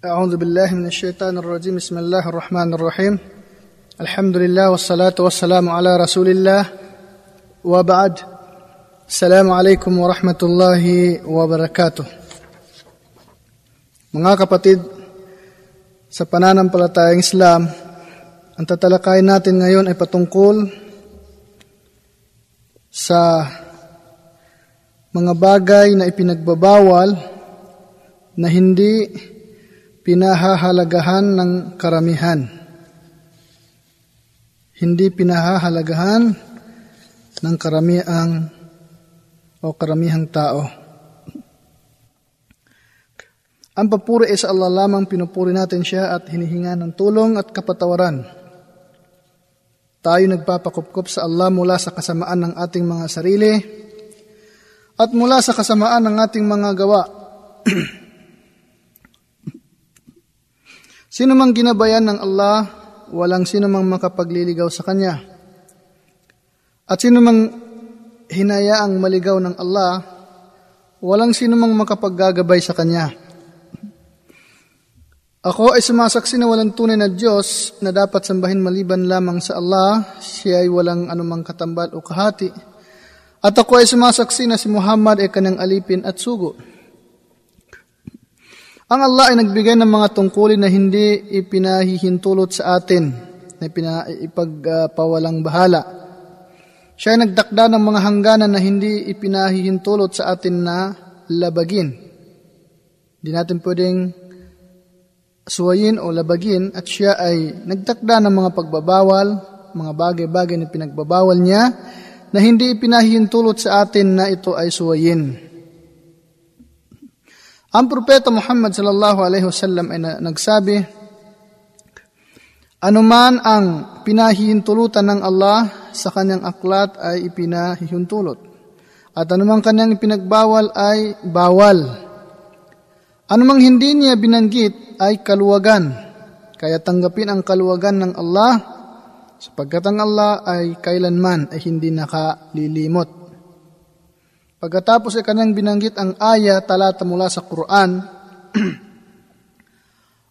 أعوذ بالله من الشيطان الرجيم بسم الله الرحمن الرحيم الحمد لله والصلاة والسلام على رسول الله وبعد السلام عليكم ورحمة الله وبركاته Mga kapatid, sa pananampalatayang Islam, ang tatalakayin natin ngayon ay patungkol sa mga bagay na ipinagbabawal na hindi pinahahalagahan ng karamihan. Hindi pinahahalagahan ng karamiang o karamihang tao. Ang papuri ay sa Allah lamang pinupuri natin siya at hinihinga ng tulong at kapatawaran. Tayo nagpapakupkup sa Allah mula sa kasamaan ng ating mga sarili at mula sa kasamaan ng ating mga gawa. Sino mang ginabayan ng Allah, walang sino mang makapagliligaw sa Kanya. At sino mang hinayaang maligaw ng Allah, walang sino mang makapaggagabay sa Kanya. Ako ay sumasaksi na walang tunay na Diyos na dapat sambahin maliban lamang sa Allah, siya ay walang anumang katambal o kahati. At ako ay sumasaksi na si Muhammad ay kanyang alipin at sugo. Ang Allah ay nagbigay ng mga tungkulin na hindi ipinahihintulot sa atin, na ipagpawalang bahala. Siya ay nagdakda ng mga hangganan na hindi ipinahihintulot sa atin na labagin. Hindi natin pwedeng suwayin o labagin at siya ay nagtakda ng mga pagbabawal, mga bagay-bagay na pinagbabawal niya na hindi ipinahihintulot sa atin na ito ay suwayin. Ang propeta Muhammad sallallahu alaihi wasallam ay nagsabi, Anuman ang pinahihintulutan ng Allah sa kanyang aklat ay ipinahihintulot. At anumang kanyang ipinagbawal ay bawal. Anumang hindi niya binanggit ay kaluwagan. Kaya tanggapin ang kaluwagan ng Allah sapagkat ang Allah ay kailanman ay hindi nakalilimot. Pagkatapos ay kanang binanggit ang aya talata mula sa Quran,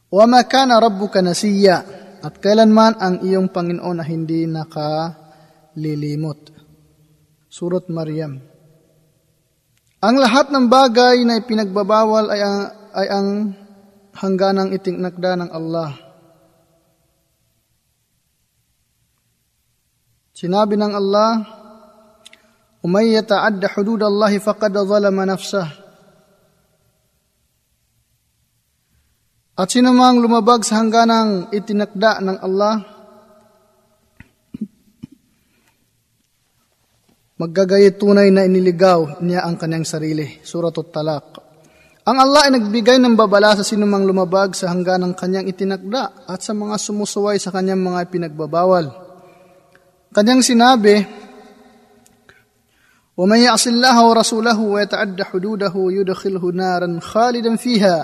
Wa ma kana rabbuka nasiya at kailanman ang iyong Panginoon na hindi nakalilimot. Surat Maryam. Ang lahat ng bagay na ipinagbabawal ay ang, ay ang hangganang itinakda ng Allah. Sinabi ng Allah, ومن يتعد حدود الله فقد ظلم نفسه At sino mang lumabag sa hangganang itinakda ng Allah, maggagayit tunay na iniligaw niya ang kanyang sarili. Suratul Talaq. Ang Allah ay nagbigay ng babala sa sinumang lumabag sa hangganang kanyang itinakda at sa mga sumusuway sa kanyang mga pinagbabawal. Kanyang sinabi, ومن يعص الله ورسوله ويتعد حدوده يدخله نارا خالدا فيها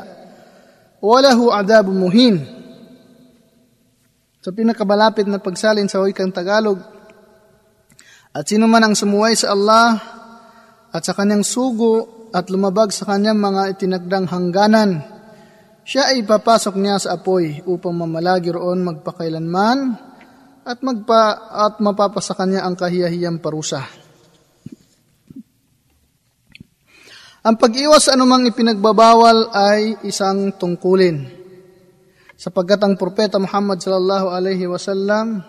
وله عذاب مهين Sa pinakabalapit na pagsalin sa wikang Tagalog, at sino man ang sumuway sa Allah at sa kanyang sugo at lumabag sa kanyang mga itinagdang hangganan, siya ay ipapasok niya sa apoy upang mamalagi roon magpakailanman at, magpa, at mapapasa kanya ang kahiyahiyang parusa. Ang pag-iwas sa anumang ipinagbabawal ay isang tungkulin. Sapagkat ang propeta Muhammad sallallahu alaihi wasallam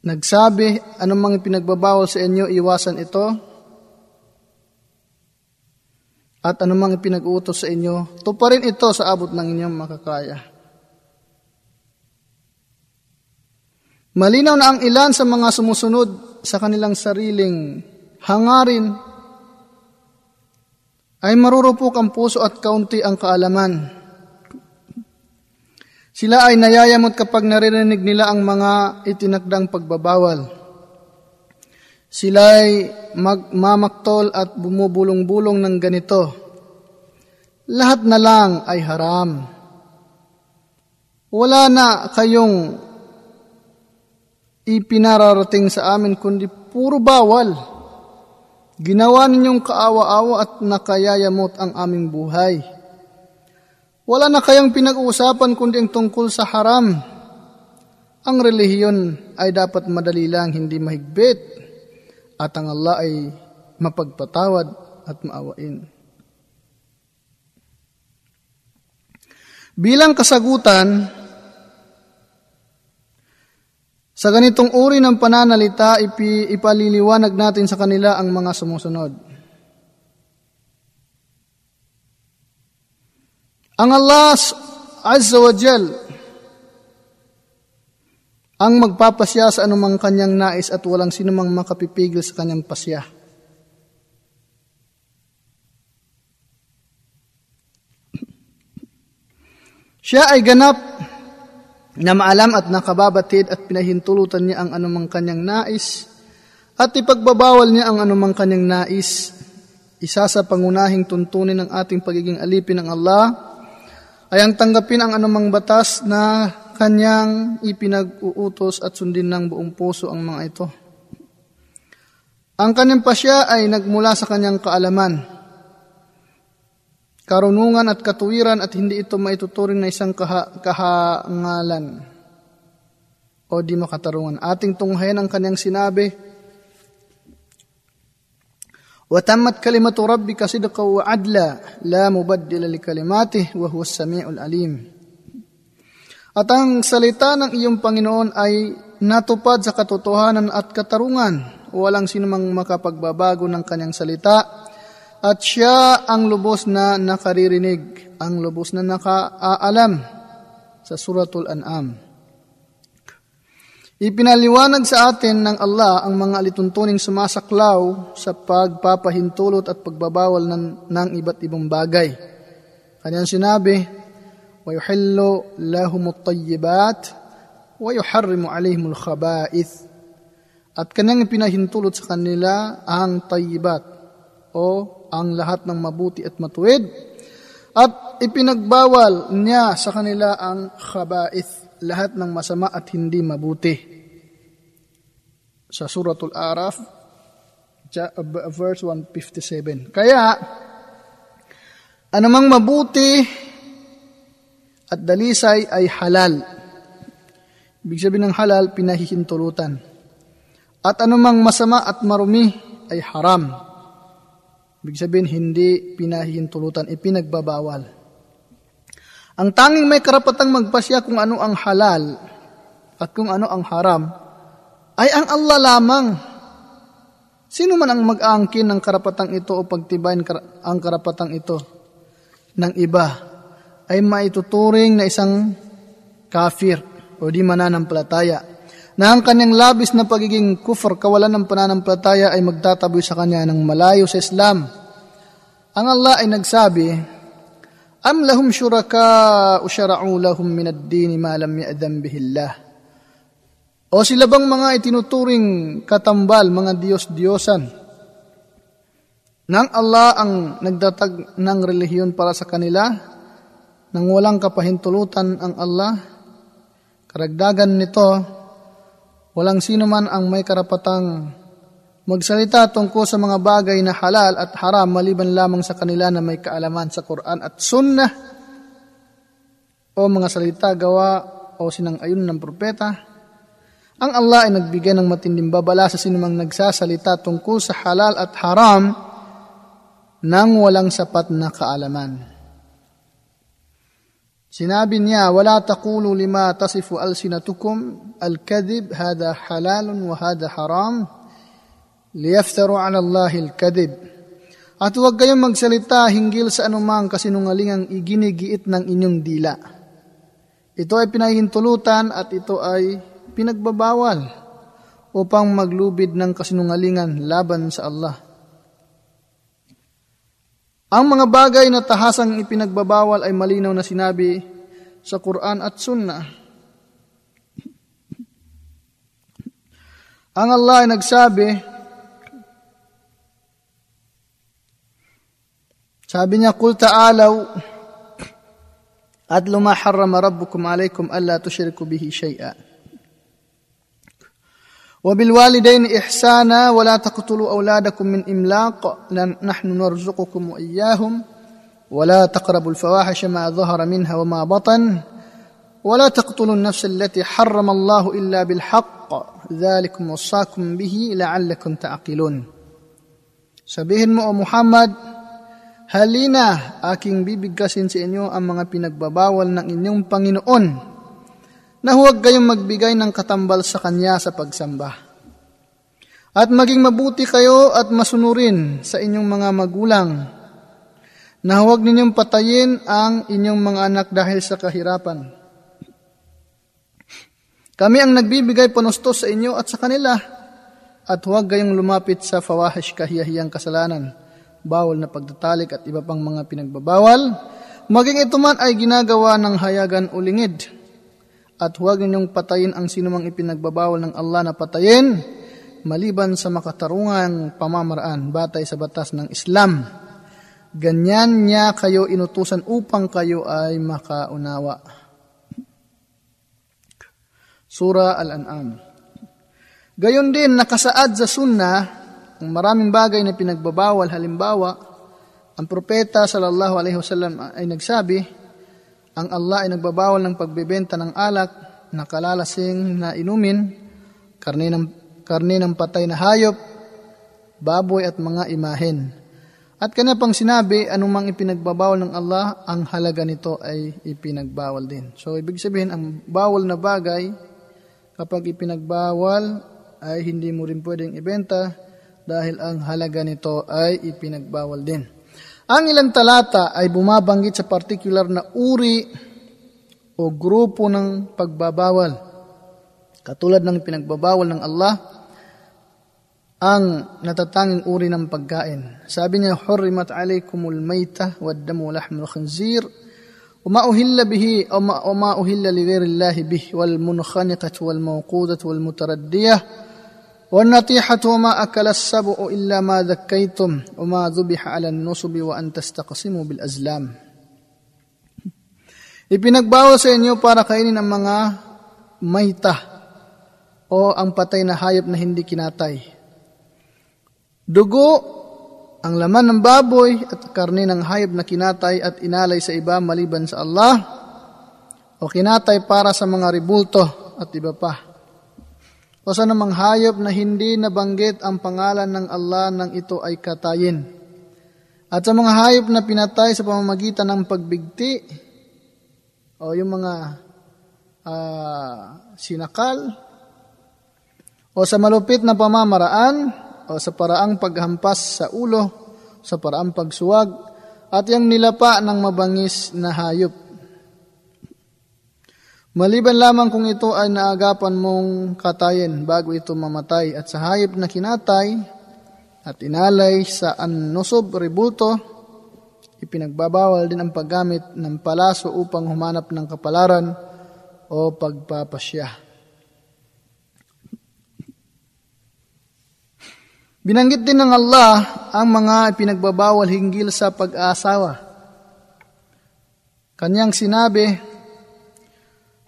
nagsabi, anumang ipinagbabawal sa inyo, iwasan ito. At anumang ipinag-utos sa inyo, tuparin ito sa abot ng inyong makakaya. Malinaw na ang ilan sa mga sumusunod sa kanilang sariling hangarin ay marurupok ang puso at kaunti ang kaalaman. Sila ay nayayamot kapag naririnig nila ang mga itinakdang pagbabawal. Sila ay magmamaktol at bumubulong-bulong ng ganito. Lahat na lang ay haram. Wala na kayong ipinararating sa amin kundi puro bawal. Ginawa ninyong kaawa-awa at nakayayamot ang aming buhay. Wala na kayang pinag-uusapan kundi ang tungkol sa haram. Ang relihiyon ay dapat madali lang, hindi mahigpit. At ang Allah ay mapagpatawad at maawain. Bilang kasagutan, sa ganitong uri ng pananalita, ipi, ipaliliwanag natin sa kanila ang mga sumusunod. Ang Allah Azza wa Jal ang magpapasya sa anumang kanyang nais at walang sinumang makapipigil sa kanyang pasya. Siya ay ganap na maalam at nakababatid at pinahintulutan niya ang anumang kanyang nais at ipagbabawal niya ang anumang kanyang nais. Isa sa pangunahing tuntunin ng ating pagiging alipin ng Allah ay ang tanggapin ang anumang batas na kanyang ipinag-uutos at sundin ng buong puso ang mga ito. Ang kanyang pasya ay nagmula sa kanyang kaalaman, karunungan at katuwiran at hindi ito maituturing na isang kaha- kahangalan o di makatarungan. Ating tunghayan ang kanyang sinabi, وتمت كلمة ربك صدقا وعدلا لا مبدل لكلماته وهو السميع العليم At ang salita ng iyong Panginoon ay natupad sa katotohanan at katarungan. Walang sinumang makapagbabago ng kanyang salita. At siya ang lubos na nakaririnig, ang lubos na nakaalam sa Suratul An'am. Ipinaliwanag sa atin ng Allah ang mga alituntuning sumasaklaw sa pagpapahintulot at pagbabawal ng, ng iba't ibang bagay. Kanyang sinabi, وَيُحِلُّ لَهُمُ الطَّيِّبَاتِ وَيُحَرِّمُ عَلَيْهِمُ الْخَبَائِثِ At kanyang ipinahintulot sa kanila ang tayyibat o ang lahat ng mabuti at matuwid at ipinagbawal niya sa kanila ang khaba'ith lahat ng masama at hindi mabuti. Sa Suratul Araf, verse 157. Kaya, anumang mabuti at dalisay ay halal. Ibig sabihin ng halal, pinahihintulutan. At anumang masama at marumi ay haram. Ibig sabihin, hindi pinahihintulutan, ipinagbabawal. Ang tanging may karapatang magpasya kung ano ang halal at kung ano ang haram ay ang Allah lamang. Sino man ang mag-aangkin ng karapatang ito o pagtibayin ang karapatang ito ng iba ay maituturing na isang kafir o di mananampalataya na ang kanyang labis na pagiging kufr, kawalan ng pananampalataya ay magtataboy sa kanya ng malayo sa Islam. Ang Allah ay nagsabi, Am lahum syuraka usyara'u lahum min ad-din ma lam ya'dhan bihi Allah. O sila bang mga itinuturing katambal, mga Diyos-Diyosan? Nang Allah ang nagdatag ng relihiyon para sa kanila, nang walang kapahintulutan ang Allah, karagdagan nito, walang sino man ang may karapatang magsalita tungkol sa mga bagay na halal at haram maliban lamang sa kanila na may kaalaman sa Quran at Sunnah o mga salita gawa o sinang-ayon ng propeta. Ang Allah ay nagbigay ng matinding babala sa sinumang nagsasalita tungkol sa halal at haram nang walang sapat na kaalaman. Sinabi niya, wala taqulu lima tasifu alsinatukum al-kadhib hada halalun wa hada haram liyaftaru ala Allahi al-kadib. At huwag kayong magsalita hinggil sa anumang kasinungalingang iginigiit ng inyong dila. Ito ay pinahintulutan at ito ay pinagbabawal upang maglubid ng kasinungalingan laban sa Allah. Ang mga bagay na tahasang ipinagbabawal ay malinaw na sinabi sa Quran at Sunnah. Ang Allah ay nagsabi, Sabi niya, Kul ta'alaw atlu ma harrama rabbukum alaykum alla tushriku bihi shay'a. وبالوالدين إحسانا ولا تقتلوا أولادكم من إملاق نحن نرزقكم وإياهم. ولا تقربوا الفواحش ما ظهر منها وما بطن. ولا تقتلوا النفس التي حرم الله إلا بالحق. ذلكم وصاكم به لعلكم تعقلون. Sabihin mo, O Muhammad, halina, aking bibigkasin sa inyo ang mga pinagbabawal ng inyong Panginoon. Na huwag kayong magbigay ng katambal sa Kanya sa pagsamba. At maging mabuti kayo at masunurin sa inyong mga magulang na huwag ninyong patayin ang inyong mga anak dahil sa kahirapan. Kami ang nagbibigay panustos sa inyo at sa kanila at huwag kayong lumapit sa fawahish kahiyahiyang kasalanan, bawal na pagtatalik at iba pang mga pinagbabawal, maging ito man ay ginagawa ng hayagan o lingid. At huwag ninyong patayin ang sinumang ipinagbabawal ng Allah na patayin, maliban sa makatarungang pamamaraan batay sa batas ng Islam. Ganyan niya kayo inutusan upang kayo ay makaunawa. Surah Al-An'am Gayon din, nakasaad sa sunnah ang maraming bagay na pinagbabawal. Halimbawa, ang propeta sallallahu alaihi wasallam ay nagsabi, ang Allah ay nagbabawal ng pagbebenta ng alak na kalalasing na inumin, karne ng, karne ng patay na hayop, baboy at mga imahen. At kanya pang sinabi, anumang ipinagbabawal ng Allah, ang halaga nito ay ipinagbawal din. So, ibig sabihin, ang bawal na bagay, kapag ipinagbawal, ay hindi mo rin pwedeng ibenta dahil ang halaga nito ay ipinagbawal din. Ang ilang talata ay bumabanggit sa particular na uri o grupo ng pagbabawal. Katulad ng pinagbabawal ng Allah, ang natatanging uri ng pagkain. Sabi niya, Hurrimat alaykumul mayta wad damu lahmul khinzir وما أهل به أو ما, وما أهل لغير الله به والمنخنقة والموقودة والمتردية والنطيحة وما أكل السبع إلا ما ذكيتم وما ذبح على النصب وأن تستقسموا بالأزلام Ipinagbawal sa inyo para kainin ang mga mayta o ang patay na hayop na hindi kinatay. Dugo, ang laman ng baboy at karne ng hayop na kinatay at inalay sa iba maliban sa Allah o kinatay para sa mga ribulto at iba pa o sa namang hayop na hindi nabanggit ang pangalan ng Allah nang ito ay katayin. At sa mga hayop na pinatay sa pamamagitan ng pagbigti, o yung mga uh, sinakal, o sa malupit na pamamaraan, o sa paraang paghampas sa ulo, sa paraang pagsuwag, at yung nilapa ng mabangis na hayop. Maliban lamang kung ito ay naagapan mong katayin bago ito mamatay at sa hayop na kinatay at inalay sa annusob ributo, ipinagbabawal din ang paggamit ng palaso upang humanap ng kapalaran o pagpapasya. Binanggit din ng Allah ang mga ipinagbabawal hinggil sa pag-aasawa. Kanyang sinabi,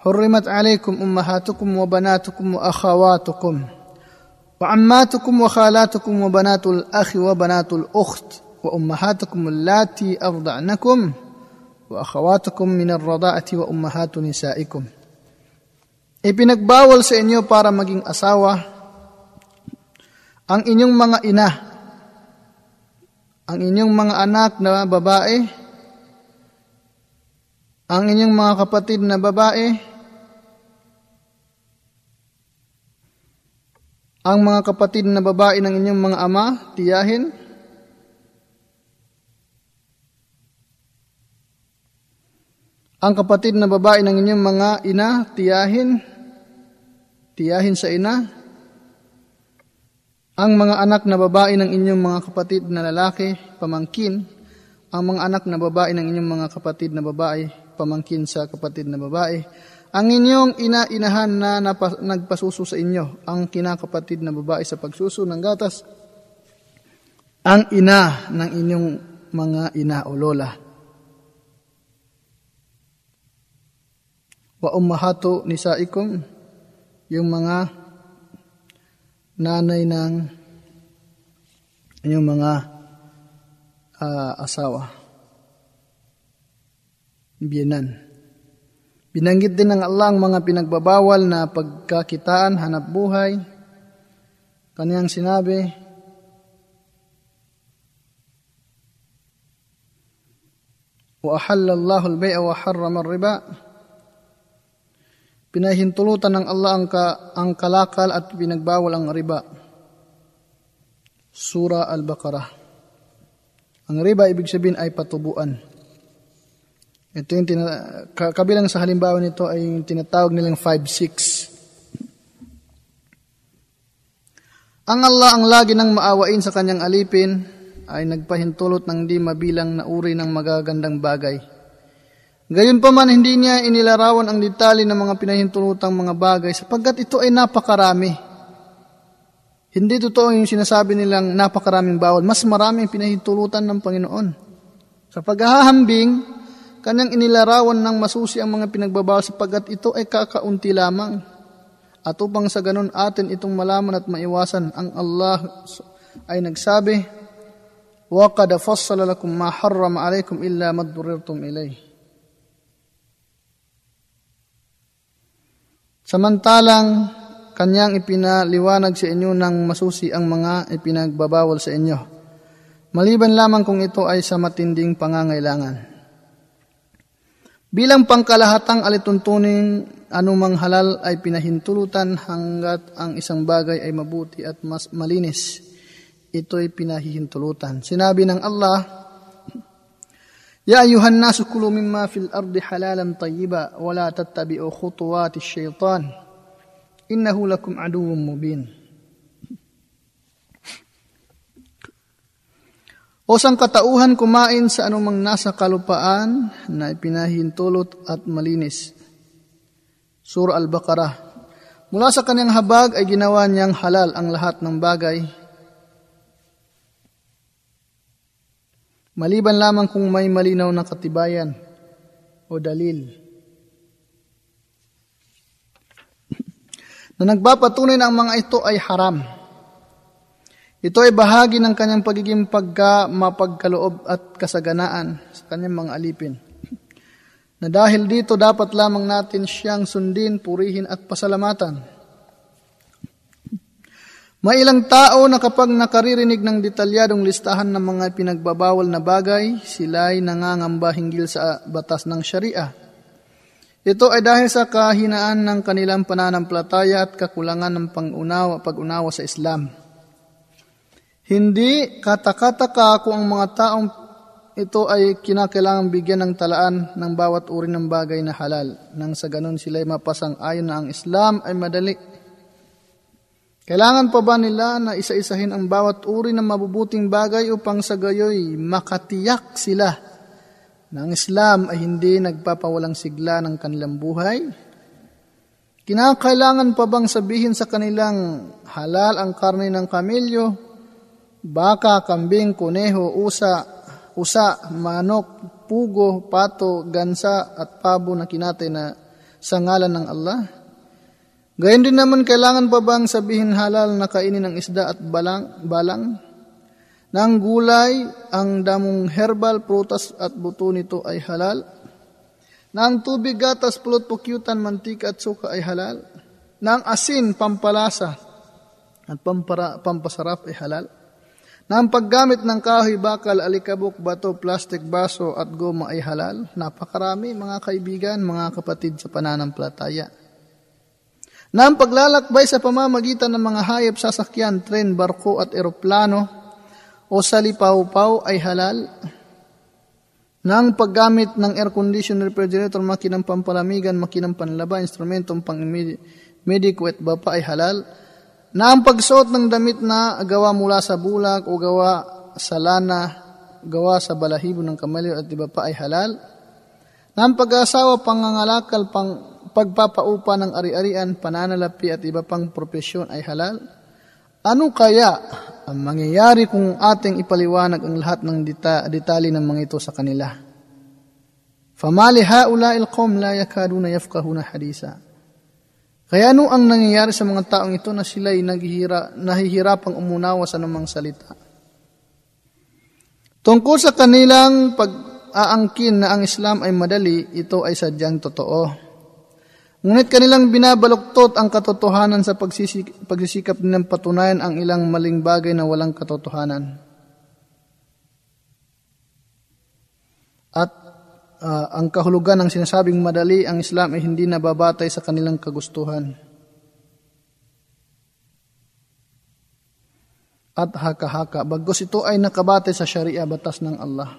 حرمت عليكم أمهاتكم وبناتكم وأخواتكم وعماتكم وخالاتكم وبنات الأخ وبنات الأخت وأمهاتكم اللاتي أرضعنكم وأخواتكم من الرضاعة وأمهات نسائكم Ipinagbawal sa inyo para maging asawa ang inyong mga ina, ang inyong mga anak na babae, ang inyong mga kapatid na babae, ang mga kapatid na babae ng inyong mga ama, tiyahin, ang kapatid na babae ng inyong mga ina, tiyahin, tiyahin sa ina, ang mga anak na babae ng inyong mga kapatid na lalaki, pamangkin, ang mga anak na babae ng inyong mga kapatid na babae, pamangkin sa kapatid na babae, ang inyong ina-inahan na napas, nagpasuso sa inyo, ang kinakapatid na babae sa pagsuso ng gatas, ang ina ng inyong mga ina o lola. Wa ummahato nisaikum, yung mga nanay ng inyong mga uh, asawa. biyanan. Binanggit din ng Allah ang mga pinagbabawal na pagkakitaan, hanap buhay. Kaniyang sinabi, وأحل الله البيع وحرم الربا Pinahintulutan ng Allah ang, ka, ang kalakal at pinagbawal ang riba. Sura Al-Baqarah. Ang riba ibig sabihin ay patubuan. Ito yung tina- kabilang sa halimbawa nito ay yung tinatawag nilang 5-6. Ang Allah ang lagi nang maawain sa kanyang alipin ay nagpahintulot ng di mabilang na uri ng magagandang bagay. Gayon pa man hindi niya inilarawan ang detalye ng mga pinahintulutang mga bagay sapagkat ito ay napakarami. Hindi totoo yung sinasabi nilang napakaraming bawal. Mas maraming pinahintulutan ng Panginoon. Sa paghahambing, Kanyang inilarawan ng masusi ang mga pinagbabawal sapagkat ito ay kakaunti lamang. At upang sa ganun atin itong malaman at maiwasan, ang Allah ay nagsabi, وَقَدْ فَصَّلَ لَكُمْ مَا حَرَّمَ عَلَيْكُمْ إِلَّا مَا ضُرِرْتُمْ إِلَيْهِ Samantalang kanyang ipinaliwanag sa inyo ng masusi ang mga ipinagbabawal sa inyo. Maliban lamang kung ito ay sa matinding pangangailangan. Bilang pangkalahatang alituntunin, anumang halal ay pinahintulutan hanggat ang isang bagay ay mabuti at mas malinis. Ito'y pinahihintulutan. Sinabi ng Allah, Ya ayuhan nasu kulu mimma fil ardi halalan tayyiba wa la tattabi'u khutuwati syaitan. Innahu lakum aduwwun mubin. O sang katauhan kumain sa anumang nasa kalupaan na ipinahintulot at malinis. Surah Al-Baqarah. Mula sa kanyang habag ay ginawa niyang halal ang lahat ng bagay. Maliban lamang kung may malinaw na katibayan o dalil. na nagpapatunay na ang mga ito ay haram ito ay bahagi ng kanyang pagiging pagka mapagkaloob at kasaganaan sa kanyang mga alipin. Na dahil dito dapat lamang natin siyang sundin, purihin at pasalamatan. May ilang tao na kapag nakaririnig ng detalyadong listahan ng mga pinagbabawal na bagay, sila ay nangangamba hinggil sa batas ng sharia. Ito ay dahil sa kahinaan ng kanilang pananampalataya at kakulangan ng pangunawa, pag-unawa sa Islam. Hindi katakataka kung ang mga taong ito ay kinakailangang bigyan ng talaan ng bawat uri ng bagay na halal. Nang sa ganun sila ay mapasang ayon na ang Islam ay madali. Kailangan pa ba nila na isa-isahin ang bawat uri ng mabubuting bagay upang sa gayoy makatiyak sila na ang Islam ay hindi nagpapawalang sigla ng kanilang buhay? Kinakailangan pa bang sabihin sa kanilang halal ang karne ng kamilyo baka, kambing, kuneho, usa, usa, manok, pugo, pato, gansa at pabo na kinatay na sa ngalan ng Allah? Gayon din naman kailangan pa bang sabihin halal na kainin ng isda at balang, balang? Nang gulay, ang damong herbal, prutas at buto nito ay halal? Nang tubig, gatas, pulot, pukyutan, mantika at suka ay halal? Nang asin, pampalasa at pampara, pampasarap ay halal? Na ang paggamit ng kahoy, bakal, alikabok, bato, plastic, baso at goma ay halal. Napakarami mga kaibigan, mga kapatid sa pananampalataya. Na ang paglalakbay sa pamamagitan ng mga hayop, sasakyan, tren, barko at eroplano o salipaw-paw ay halal. Na ang paggamit ng air conditioner, refrigerator, makinang pampalamigan, makinang panlaba, instrumentong pang medico at bapa ay halal na ang pagsuot ng damit na gawa mula sa bulak o gawa sa lana, gawa sa balahibo ng kamelyo at iba pa ay halal, na ang pag-asawa, pangangalakal, pang pagpapaupa ng ari-arian, pananalapi at iba pang propesyon ay halal, ano kaya ang mangyayari kung ating ipaliwanag ang lahat ng dita, detalye ng mga ito sa kanila? Famali haula ilqom la yakaduna yafqahuna hadisa. Kaya ano ang nangyayari sa mga taong ito na sila ay naghihira, nahihirapang umunawa sa namang salita? Tungkol sa kanilang pag, aangkin na ang Islam ay madali, ito ay sadyang totoo. Ngunit kanilang binabaluktot ang katotohanan sa pagsisik- pagsisikap ng patunayan ang ilang maling bagay na walang katotohanan. At uh, ang kahulugan ng sinasabing madali ang Islam ay hindi nababatay sa kanilang kagustuhan. At haka-haka, bagos ito ay nakabatay sa Sharia batas ng Allah.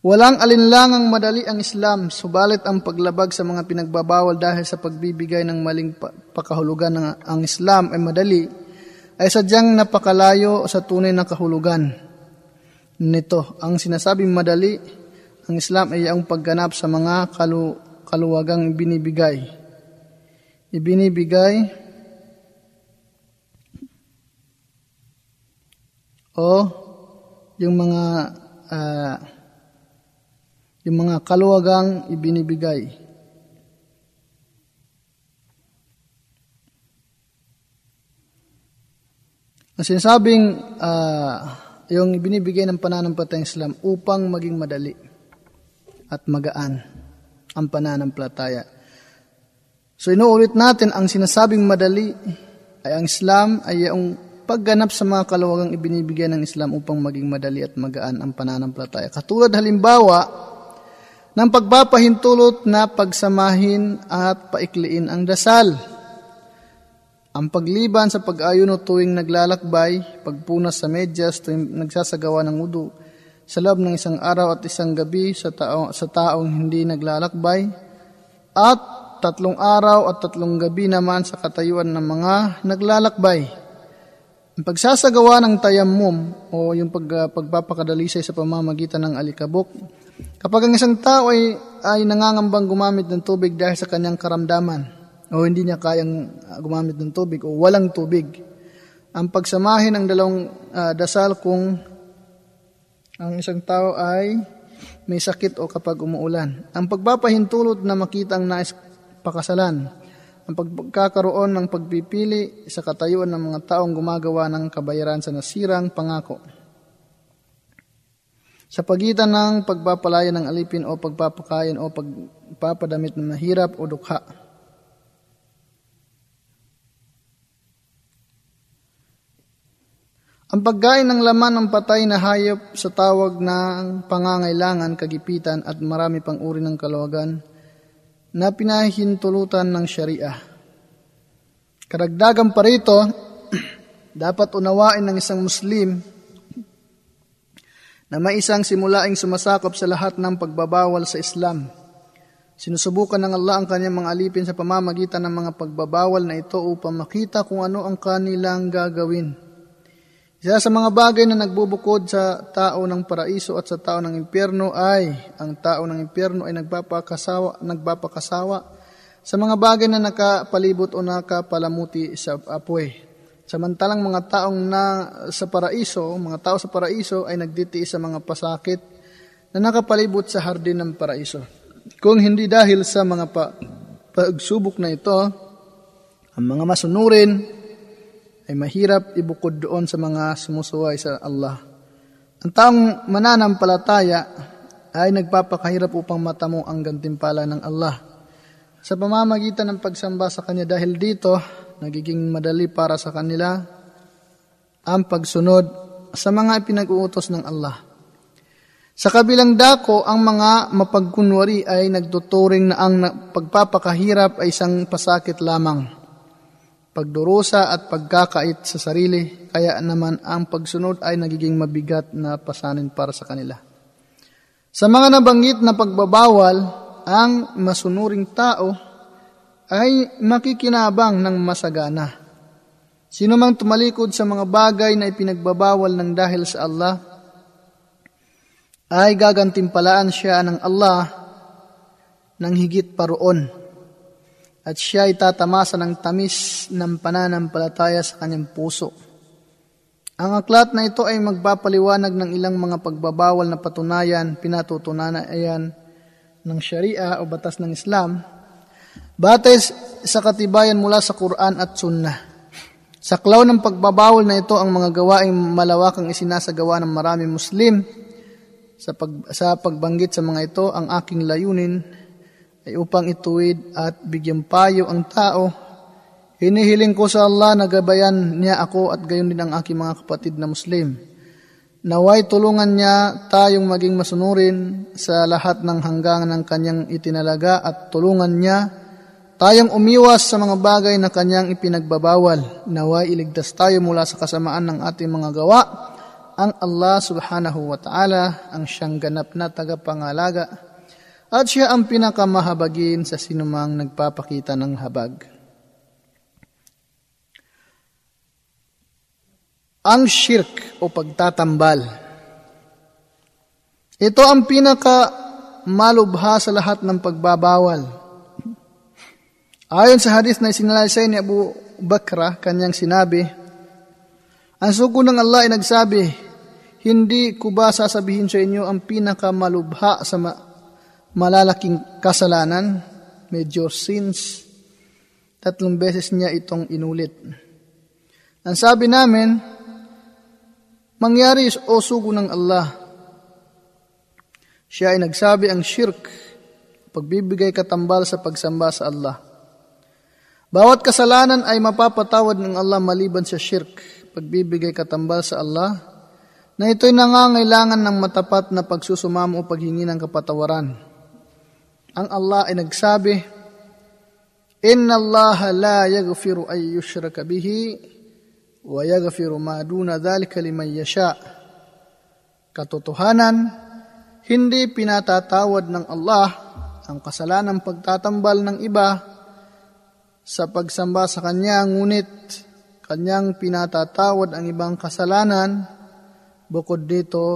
Walang alinlangang madali ang Islam, subalit ang paglabag sa mga pinagbabawal dahil sa pagbibigay ng maling pakahulugan ng ang Islam ay madali, ay sadyang napakalayo sa tunay na kahulugan. Nito, ang sinasabing madali, ang Islam ay ang pagganap sa mga kalu kaluwagang ibinibigay. Ibinibigay o yung mga uh, yung mga kaluwagang ibinibigay. Ang sinasabing uh, yung ibinibigay ng pananampalatayang Islam upang maging madali at magaan ang pananampalataya. So inuulit natin ang sinasabing madali ay ang Islam ay yung pagganap sa mga kaluwagang ibinibigay ng Islam upang maging madali at magaan ang pananampalataya. Katulad halimbawa, ng pagpapahintulot na pagsamahin at paikliin ang dasal. Ang pagliban sa pag-ayuno tuwing naglalakbay, pagpunas sa medyas tuwing nagsasagawa ng wudu, sa loob ng isang araw at isang gabi sa, tao, sa taong hindi naglalakbay, at tatlong araw at tatlong gabi naman sa katayuan ng mga naglalakbay. Ang pagsasagawa ng tayammum o yung pag, uh, pagpapakadalisay sa pamamagitan ng alikabok Kapag ang isang tao ay, ay nangangambang gumamit ng tubig dahil sa kanyang karamdaman o hindi niya kayang ah, gumamit ng tubig o walang tubig, ang pagsamahin ng dalawang uh, dasal kung ang isang tao ay may sakit o kapag umuulan. Ang pagpapahintulot na makita ang nais pakasalan. Ang pagkakaroon ng pagpipili sa katayuan ng mga taong gumagawa ng kabayaran sa nasirang pangako sa pagitan ng pagpapalaya ng alipin o pagpapakain o pagpapadamit ng mahirap o dukha. Ang pagkain ng laman ng patay na hayop sa tawag ng pangangailangan, kagipitan at marami pang uri ng kalawagan na pinahintulutan ng Sharia. Karagdagan pa rito, dapat unawain ng isang Muslim na may isang simulaing sumasakop sa lahat ng pagbabawal sa Islam. Sinusubukan ng Allah ang kanyang mga alipin sa pamamagitan ng mga pagbabawal na ito upang makita kung ano ang kanilang gagawin. Isa sa mga bagay na nagbubukod sa tao ng paraiso at sa tao ng impyerno ay ang tao ng impyerno ay nagpapakasawa, nagpapakasawa sa mga bagay na nakapalibot o nakapalamuti sa apoy. Samantalang mga taong na sa paraiso, mga tao sa paraiso ay nagditiis sa mga pasakit na nakapalibot sa hardin ng paraiso. Kung hindi dahil sa mga pa, pagsubok na ito, ang mga masunurin ay mahirap ibukod doon sa mga sumusuway sa Allah. Ang taong mananampalataya ay nagpapakahirap upang matamo ang gantimpala ng Allah. Sa pamamagitan ng pagsamba sa Kanya dahil dito, nagiging madali para sa kanila ang pagsunod sa mga pinag-uutos ng Allah. Sa kabilang dako, ang mga mapagkunwari ay nagtuturing na ang pagpapakahirap ay isang pasakit lamang. Pagdurusa at pagkakait sa sarili, kaya naman ang pagsunod ay nagiging mabigat na pasanin para sa kanila. Sa mga nabanggit na pagbabawal, ang masunuring tao ay makikinabang ng masagana. Sino mang tumalikod sa mga bagay na ipinagbabawal ng dahil sa Allah, ay gagantimpalaan siya ng Allah ng higit paroon at siya ay tatamasa ng tamis ng pananampalataya sa kanyang puso. Ang aklat na ito ay magpapaliwanag ng ilang mga pagbabawal na patunayan, pinatutunayan ng Sharia o batas ng Islam Batay sa katibayan mula sa Quran at Sunnah. Sa klaw ng pagbabawal na ito ang mga gawaing malawakang isinasagawa ng maraming Muslim. Sa, pag, sa pagbanggit sa mga ito, ang aking layunin ay upang ituwid at bigyan payo ang tao. Hinihiling ko sa Allah na gabayan niya ako at gayon din ang aking mga kapatid na Muslim. Naway tulungan niya tayong maging masunurin sa lahat ng hanggang ng kanyang itinalaga at tulungan niya Tayong umiwas sa mga bagay na kanyang ipinagbabawal. Naway iligtas tayo mula sa kasamaan ng ating mga gawa. Ang Allah subhanahu wa ta'ala ang siyang ganap na tagapangalaga at siya ang pinakamahabagin sa sinumang nagpapakita ng habag. Ang shirk o pagtatambal. Ito ang pinaka malubha sa lahat ng pagbabawal Ayon sa hadith na isinalaysay ni Abu Bakra, kanyang sinabi, Ang sugo ng Allah ay nagsabi, Hindi ko ba sasabihin sa inyo ang pinakamalubha sa ma- malalaking kasalanan, major sins? Tatlong beses niya itong inulit. Ang sabi namin, mangyari o sugo ng Allah. Siya ay nagsabi ang shirk, pagbibigay katambal sa pagsamba sa Allah. Bawat kasalanan ay mapapatawad ng Allah maliban sa shirk, pagbibigay katambal sa Allah, na ito'y nangangailangan ng matapat na pagsusumamo o paghingi ng kapatawaran. Ang Allah ay nagsabi, Inna Allah la yaghfiru ay yushraka bihi wa yaghfiru ma duna dhalika liman yasha. Katotohanan, hindi pinatatawad ng Allah ang kasalanan pagtatambal ng iba sa pagsamba sa Kanya, ngunit Kanyang pinatatawad ang ibang kasalanan bukod dito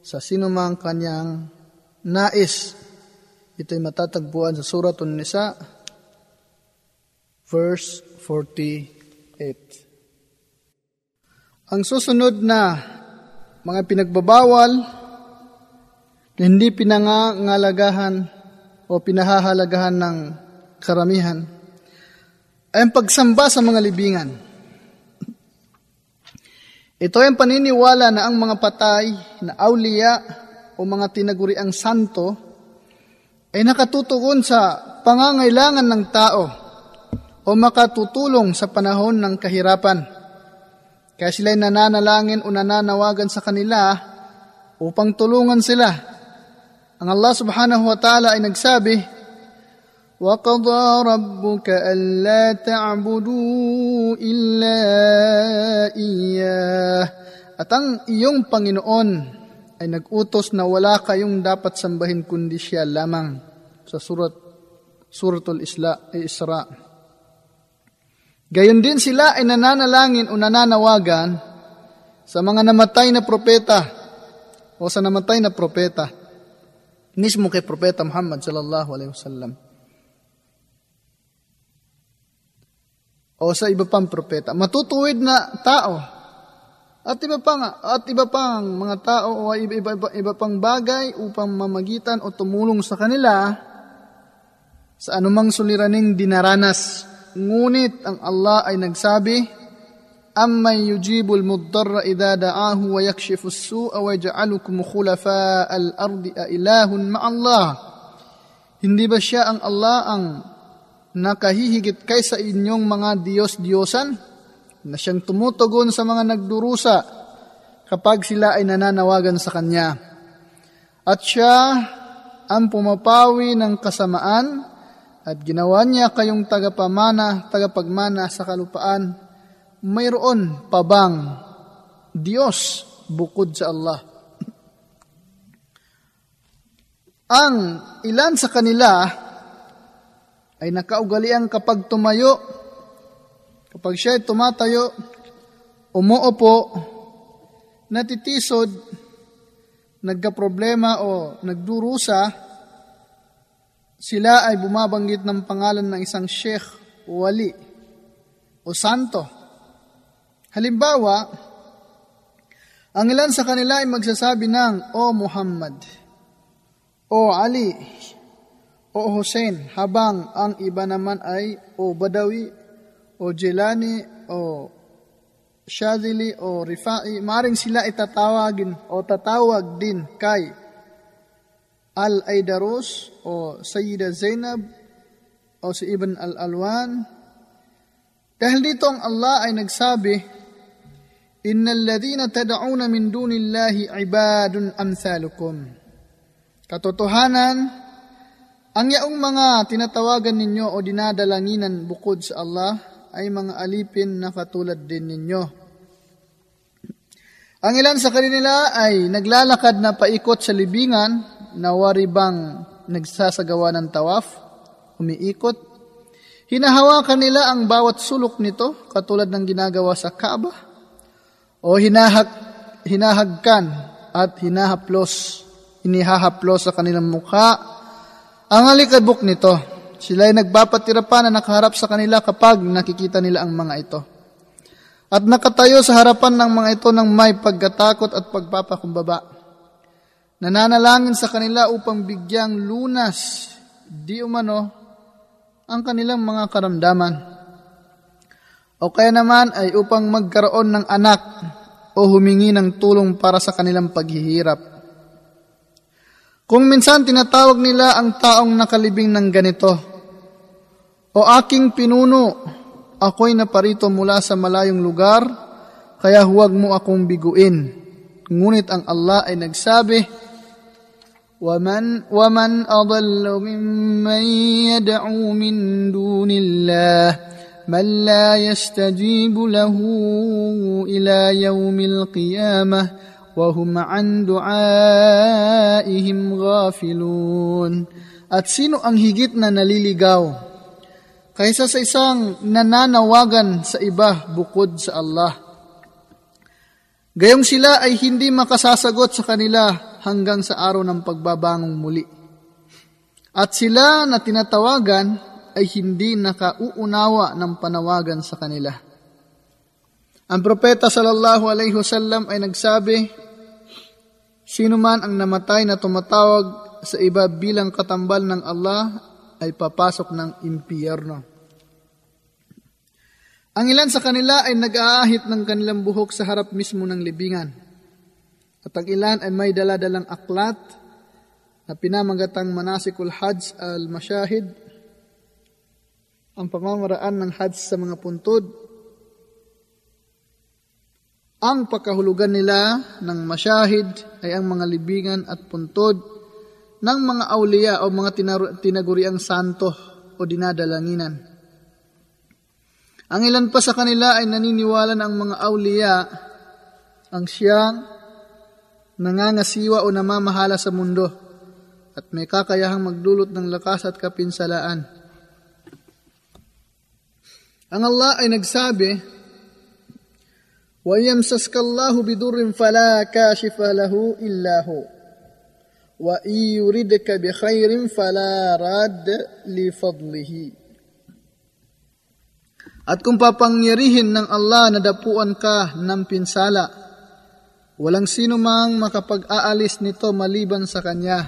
sa sinumang Kanyang nais. Ito'y matatagpuan sa Suratun Nisa, verse 48. Ang susunod na mga pinagbabawal na hindi pinangangalagahan o pinahahalagahan ng karamihan ay ang pagsamba sa mga libingan. Ito ay ang paniniwala na ang mga patay na aulia o mga tinaguriang santo ay nakatutugon sa pangangailangan ng tao o makatutulong sa panahon ng kahirapan. Kaya sila'y nananalangin o nananawagan sa kanila upang tulungan sila. Ang Allah subhanahu wa ta'ala ay nagsabi, وقضى ربك ألا تعبدوا إلا إياه At ang iyong Panginoon ay nag-utos na wala kayong dapat sambahin kundi siya lamang sa surat Suratul Isla, Isra. Gayon din sila ay nananalangin o nananawagan sa mga namatay na propeta o sa namatay na propeta mismo kay propeta Muhammad sallallahu alaihi wasallam. o sa iba pang propeta. Matutuwid na tao. At iba pang at iba pang mga tao o iba, iba, iba, iba pang bagay upang mamagitan o tumulong sa kanila sa anumang suliraning dinaranas. Ngunit ang Allah ay nagsabi, أَمَّنْ يُجِيبُ الْمُضْطَرَّ إِذَا دَعَاهُ وَيَكْشِفُ السُّوءَ وَيَجْعَلُكُمْ خُلَفَاءَ الْأَرْضِ أَإِلَهٌ مَعَ اللَّهِ Hindi ba siya ang Allah ang nakahihigit kay sa inyong mga Diyos-Diyosan Na siyang tumutugon sa mga nagdurusa kapag sila ay nananawagan sa Kanya. At siya ang pumapawi ng kasamaan at ginawa niya kayong tagapamana, tagapagmana sa kalupaan. Mayroon pa bang Diyos bukod sa Allah? Ang ilan sa kanila ay nakaugalian kapag tumayo, kapag siya ay tumatayo, umuopo, natitisod, nagka-problema o nagdurusa, sila ay bumabanggit ng pangalan ng isang sheikh o wali o santo. Halimbawa, ang ilan sa kanila ay magsasabi ng, O Muhammad, O Ali, o Hussein, habang ang iba naman ay o Badawi, o Jelani, o Shadili o Rifai, maring sila itatawagin o tatawag din kay Al-Aidarus o Sayyida Zainab o si Ibn Al-Alwan. Dahil dito ang Allah ay nagsabi, Innal ladhina tad'una min dunillahi ibadun amthalukum. Katotohanan, ang yaong mga tinatawagan ninyo o dinadalanginan bukod sa Allah ay mga alipin na katulad din ninyo. Ang ilan sa kanila ay naglalakad na paikot sa libingan na waribang nagsasagawa ng tawaf, umiikot. Hinahawakan nila ang bawat sulok nito katulad ng ginagawa sa Kaaba o hinahag, hinahagkan at hinahaplos, inihahaplos sa kanilang mukha. Ang alikabok nito, sila ay nagpapatira pa na nakaharap sa kanila kapag nakikita nila ang mga ito at nakatayo sa harapan ng mga ito ng may pagkatakot at pagpapakumbaba. Nananalangin sa kanila upang bigyang lunas, di umano, ang kanilang mga karamdaman. O kaya naman ay upang magkaroon ng anak o humingi ng tulong para sa kanilang paghihirap. Kung minsan tinatawag nila ang taong nakalibing ng ganito, O aking pinuno, ako'y naparito mula sa malayong lugar, kaya huwag mo akong biguin. Ngunit ang Allah ay nagsabi, وَمَنْ, وَمَنْ أَضَلُّ مِمَّنْ يَدْعُو مِنْ دُونِ اللَّهِ مَنْ لَا يَسْتَجِيبُ لَهُ إِلَى يَوْمِ الْقِيَامَةِ وَهُمْ عَنْ دُعَائِهِمْ غَافِلُونَ At sino ang higit na naliligaw kaysa sa isang nananawagan sa iba bukod sa Allah. Gayong sila ay hindi makasasagot sa kanila hanggang sa araw ng pagbabangong muli. At sila na tinatawagan ay hindi nakauunawa ng panawagan sa kanila. Ang propeta sallallahu alaihi wasallam ay nagsabi, Sino man ang namatay na tumatawag sa iba bilang katambal ng Allah ay papasok ng impyerno. Ang ilan sa kanila ay nag-aahit ng kanilang buhok sa harap mismo ng libingan. At ang ilan ay may daladalang aklat na pinamagatang manasikul hajj al-masyahid, ang pamamaraan ng hajj sa mga puntod. Ang pagkahulugan nila ng masyahid ay ang mga libingan at puntod ng mga auliya o mga tinaguriang santo o dinadalanginan. Ang ilan pa sa kanila ay naniniwala na ang mga awliya ang siyang nangangasiwa o namamahala sa mundo at may kakayahang magdulot ng lakas at kapinsalaan. Ang Allah ay nagsabi, وَيَمْسَسْكَ اللَّهُ بِدُرٍ فَلَا كَاشِفَ لَهُ إِلَّا هُوَ وَإِن يُرِدْكَ بِخَيْرٍ فَلَا رَادَّ لِفَضْلِهِ at kung papangyarihin ng Allah na dapuan ka ng pinsala, walang sino mang makapag-aalis nito maliban sa Kanya.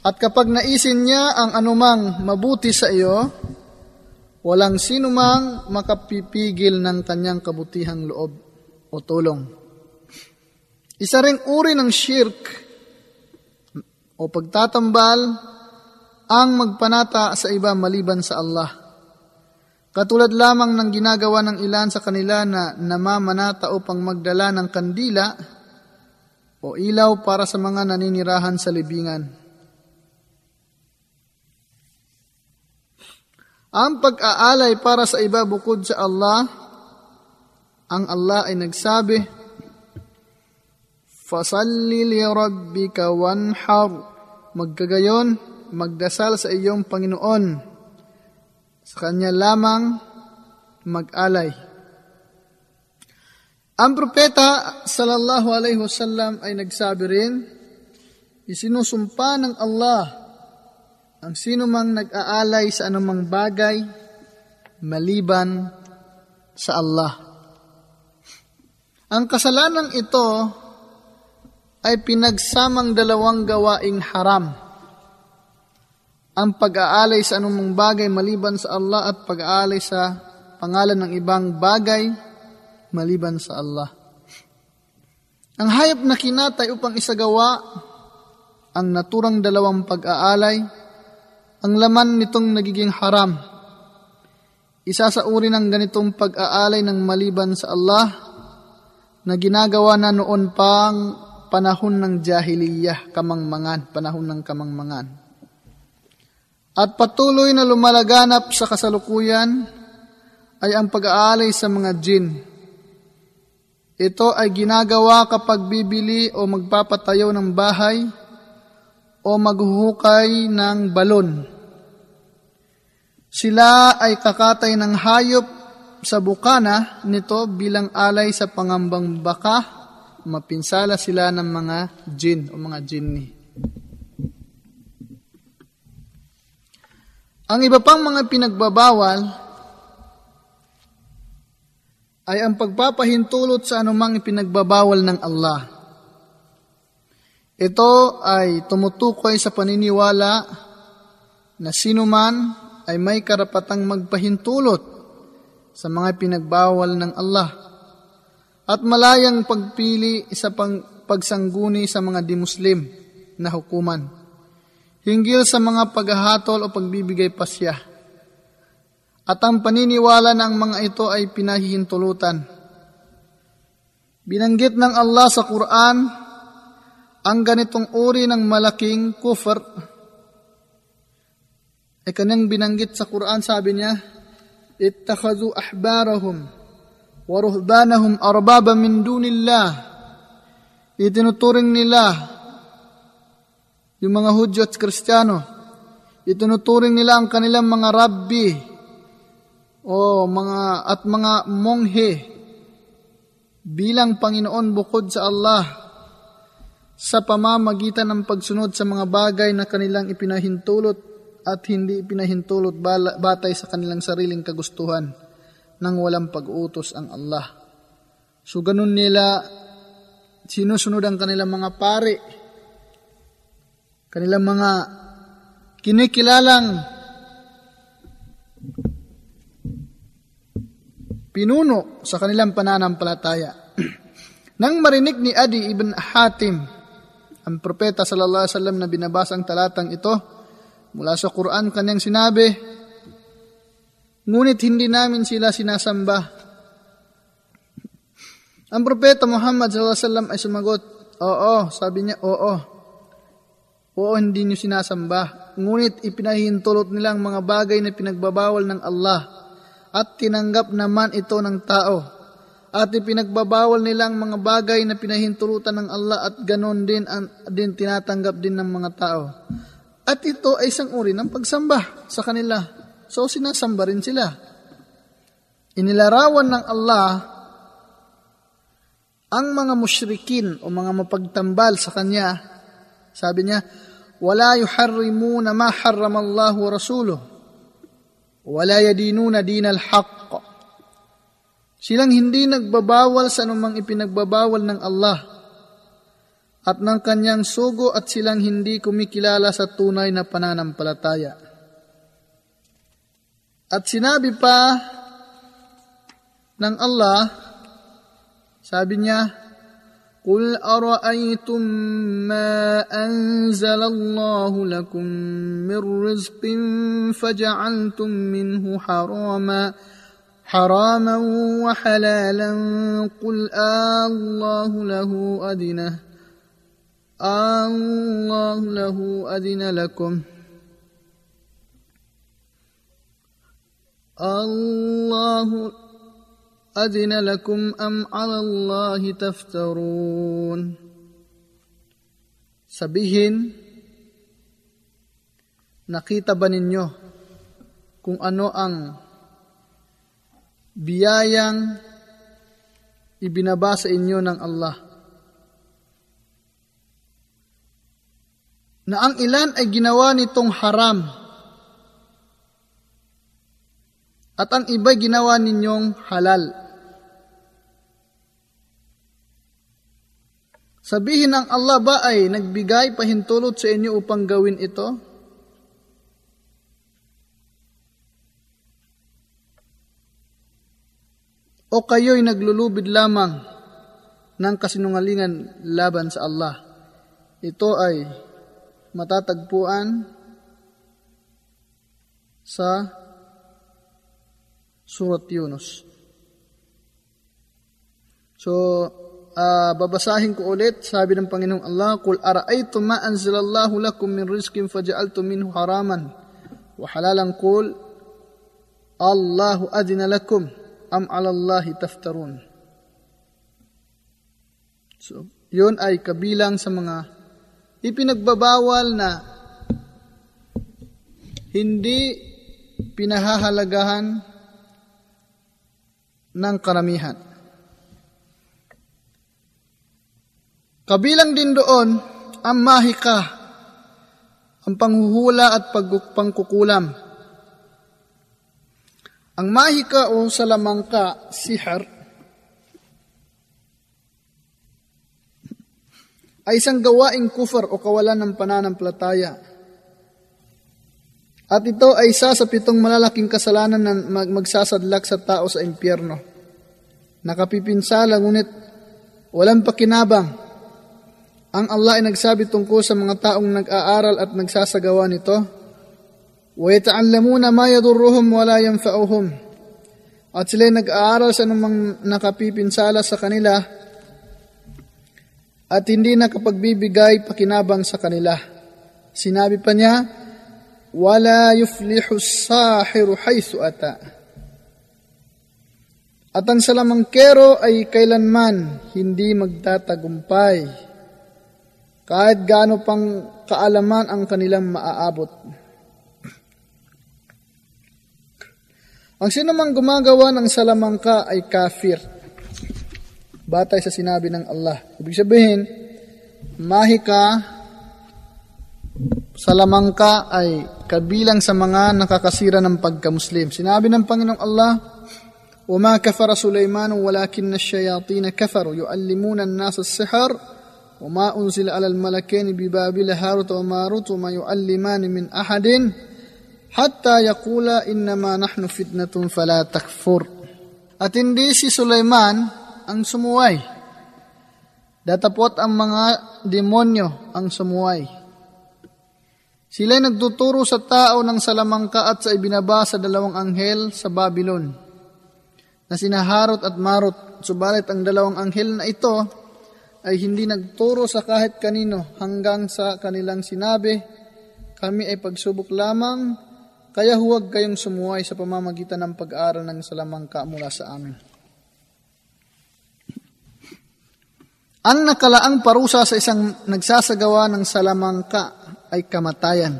At kapag naisin niya ang anumang mabuti sa iyo, walang sino mang makapipigil ng kanyang kabutihang loob o tulong. Isa ring uri ng shirk o pagtatambal ang magpanata sa iba maliban sa Allah. Katulad lamang ng ginagawa ng ilan sa kanila na namamanata upang magdala ng kandila o ilaw para sa mga naninirahan sa libingan. Ang pag-aalay para sa iba bukod sa Allah, ang Allah ay nagsabi, Fasalli li rabbika wanhar, magkagayon, magdasal sa iyong Panginoon, sa kanya lamang mag-alay. Ang propeta sallallahu alaihi wasallam ay nagsabi rin, isinusumpa ng Allah ang sino mang nag-aalay sa anumang bagay maliban sa Allah. Ang kasalanang ito ay pinagsamang dalawang gawaing haram ang pag-aalay sa anumang bagay maliban sa Allah at pag-aalay sa pangalan ng ibang bagay maliban sa Allah. Ang hayop na kinatay upang isagawa ang naturang dalawang pag-aalay, ang laman nitong nagiging haram. Isa sa uri ng ganitong pag-aalay ng maliban sa Allah na ginagawa na noon pang panahon ng jahiliyah, kamangmangan, panahon ng kamangmangan. At patuloy na lumalaganap sa kasalukuyan ay ang pag-aalay sa mga jin. Ito ay ginagawa kapag bibili o magpapatayo ng bahay o maghuhukay ng balon. Sila ay kakatay ng hayop sa bukana nito bilang alay sa pangambang baka, mapinsala sila ng mga jin o mga jinni. Ang iba pang mga pinagbabawal ay ang pagpapahintulot sa anumang ipinagbabawal ng Allah. Ito ay tumutukoy sa paniniwala na sino man ay may karapatang magpahintulot sa mga pinagbawal ng Allah at malayang pagpili sa pang, pagsangguni sa mga di-Muslim na hukuman hinggil sa mga paghahatol o pagbibigay pasya. At ang paniniwala ng mga ito ay pinahihintulutan. Binanggit ng Allah sa Quran ang ganitong uri ng malaking kufr ay kanyang binanggit sa Quran sabi niya ittakhadhu ahbarahum wa ruhbanahum arbaba min dunillah itinuturing nila yung mga Hudyo at Kristiyano. Itinuturing nila ang kanilang mga rabbi o mga at mga monghe bilang Panginoon bukod sa Allah sa pamamagitan ng pagsunod sa mga bagay na kanilang ipinahintulot at hindi ipinahintulot batay sa kanilang sariling kagustuhan nang walang pag-utos ang Allah. So ganun nila sinusunod ang kanilang mga pare, kanilang mga kinikilalang pinuno sa kanilang pananampalataya. Nang marinig ni Adi ibn Hatim, ang propeta sallallahu alaihi wasallam na binabasa ang talatang ito mula sa Quran kanyang sinabi, ngunit hindi namin sila sinasamba. Ang propeta Muhammad wasallam ay sumagot, oo, sabi niya, oo. Oo, hindi niyo sinasamba. Ngunit ipinahintulot nila ang mga bagay na pinagbabawal ng Allah at tinanggap naman ito ng tao at ipinagbabawal nilang mga bagay na pinahintulutan ng Allah at ganon din, ang, din tinatanggap din ng mga tao. At ito ay isang uri ng pagsamba sa kanila. So sinasamba rin sila. Inilarawan ng Allah ang mga musyrikin o mga mapagtambal sa Kanya. Sabi niya, وَلَا يُحَرِّمُونَ مَا حَرَّمَ اللَّهُ وَرَسُولُهُ وَلَا يَدِينُونَ دِينَ الْحَقِّ Silang hindi nagbabawal sa anumang ipinagbabawal ng Allah at ng kanyang sugo at silang hindi kumikilala sa tunay na pananampalataya. At sinabi pa ng Allah, sabi niya, قل أرأيتم ما أنزل الله لكم من رزق فجعلتم منه حراما حراما وحلالا قل الله له أدنه الله له أدن لكم الله أذن لكم أم على الله تفترون Sabihin, nakita ba ninyo kung ano ang biyayang ibinaba sa inyo ng Allah? Na ang ilan ay ginawa nitong haram at ang iba'y ginawa ninyong halal. Sabihin ng Allah ba ay nagbigay pahintulot sa inyo upang gawin ito? O kayo'y naglulubid lamang ng kasinungalingan laban sa Allah. Ito ay matatagpuan sa Surat Yunus. So, uh, babasahin ko ulit, sabi ng Panginoong Allah, Kul ara'aytum ma anzalallahu lakum min rizkin faja'altum minhu haraman wa halalan qul Allahu adina lakum am ala Allahi taftarun. So, yun ay kabilang sa mga ipinagbabawal na hindi pinahahalagahan ng karamihan. Kabilang din doon ang mahika, ang panghuhula at pagpangkukulam. Ang mahika o salamangka, sihar, ay isang gawaing kufar o kawalan ng pananampalataya at ito ay isa sa pitong malalaking kasalanan na magsasadlak sa tao sa impyerno Nakapipinsala ngunit walang pakinabang. Ang Allah ay nagsabi tungkol sa mga taong nag-aaral at nagsasagawa nito. وَيَتَعَلَّمُونَ مَا يَضُرُّهُمْ وَلَا يَنْفَعُهُمْ At sila nag-aaral sa anumang nakapipinsala sa kanila at hindi nakapagbibigay pakinabang sa kanila. Sinabi pa niya, wala yuflihu sahiru haythu ata. at ang salamangkero ay kailanman hindi magtatagumpay kahit gaano pang kaalaman ang kanilang maaabot. Ang sinumang gumagawa ng salamangka ay kafir. Batay sa sinabi ng Allah. Ibig sabihin, mahika, salamangka ay kabilang sa mga nakakasira ng pagka-Muslim. Sinabi ng Panginoong Allah, وما كفر سليمان ولكن الشياطين كفروا يعلمون الناس السحر وما أنزل على الملكين ببابل هاروت وماروت وما يعلمان من أحد حتى يقولا إنما نحن فتنة فلا تكفر At hindi si Sulaiman ang sumuway. Datapot ang mga demonyo ang sumuway. Sila'y nagtuturo sa tao ng salamangka at sa ibinaba sa dalawang anghel sa Babylon na sinaharot at marot. Subalit ang dalawang anghel na ito ay hindi nagturo sa kahit kanino hanggang sa kanilang sinabi, kami ay pagsubok lamang, kaya huwag kayong sumuway sa pamamagitan ng pag-aaral ng salamangka mula sa amin. Ang nakalaang parusa sa isang nagsasagawa ng salamangka ay kamatayan.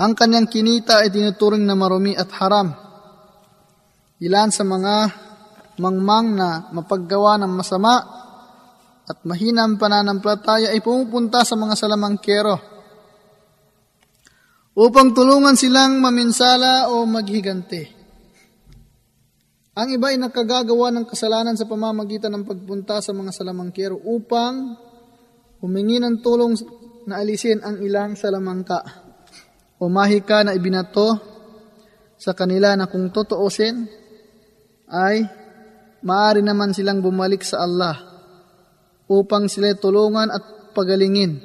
Ang kanyang kinita ay tinuturing na marumi at haram. Ilan sa mga mangmang na mapaggawa ng masama at mahinang pananampalataya ay pumupunta sa mga salamangkero upang tulungan silang maminsala o maghigante. Ang iba ay nakagagawa ng kasalanan sa pamamagitan ng pagpunta sa mga salamangkero upang humingi ng tulong na alisin ang ilang salamangka o mahika na ibinato sa kanila na kung totoosin ay maaari naman silang bumalik sa Allah upang sila tulungan at pagalingin.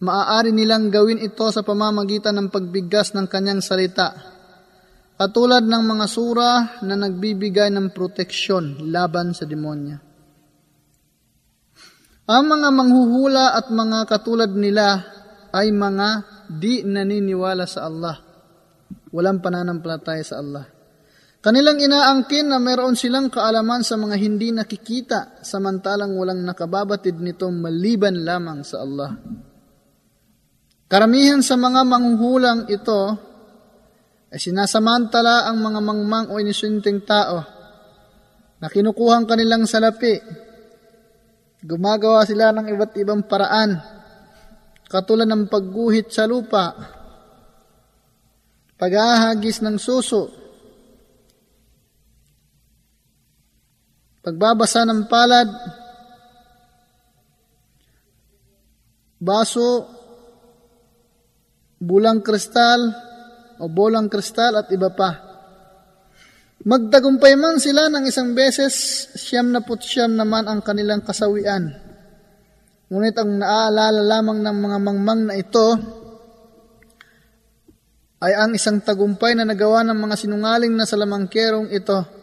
Maaari nilang gawin ito sa pamamagitan ng pagbigkas ng kanyang salita, katulad ng mga sura na nagbibigay ng proteksyon laban sa demonya. Ang mga manghuhula at mga katulad nila ay mga di naniniwala sa Allah. Walang pananampalataya sa Allah. Kanilang inaangkin na meron silang kaalaman sa mga hindi nakikita samantalang walang nakababatid nito maliban lamang sa Allah. Karamihan sa mga manghuhulang ito ay sinasamantala ang mga mangmang o inisunting tao na kinukuhang kanilang salapi Gumagawa sila ng iba't ibang paraan, katulad ng pagguhit sa lupa, paghahagis ng suso, pagbabasa ng palad, baso, bulang kristal o bolang kristal at iba pa. Magtagumpay man sila ng isang beses, siyam na siyam naman ang kanilang kasawian. Ngunit ang naaalala lamang ng mga mangmang na ito ay ang isang tagumpay na nagawa ng mga sinungaling na salamangkerong ito.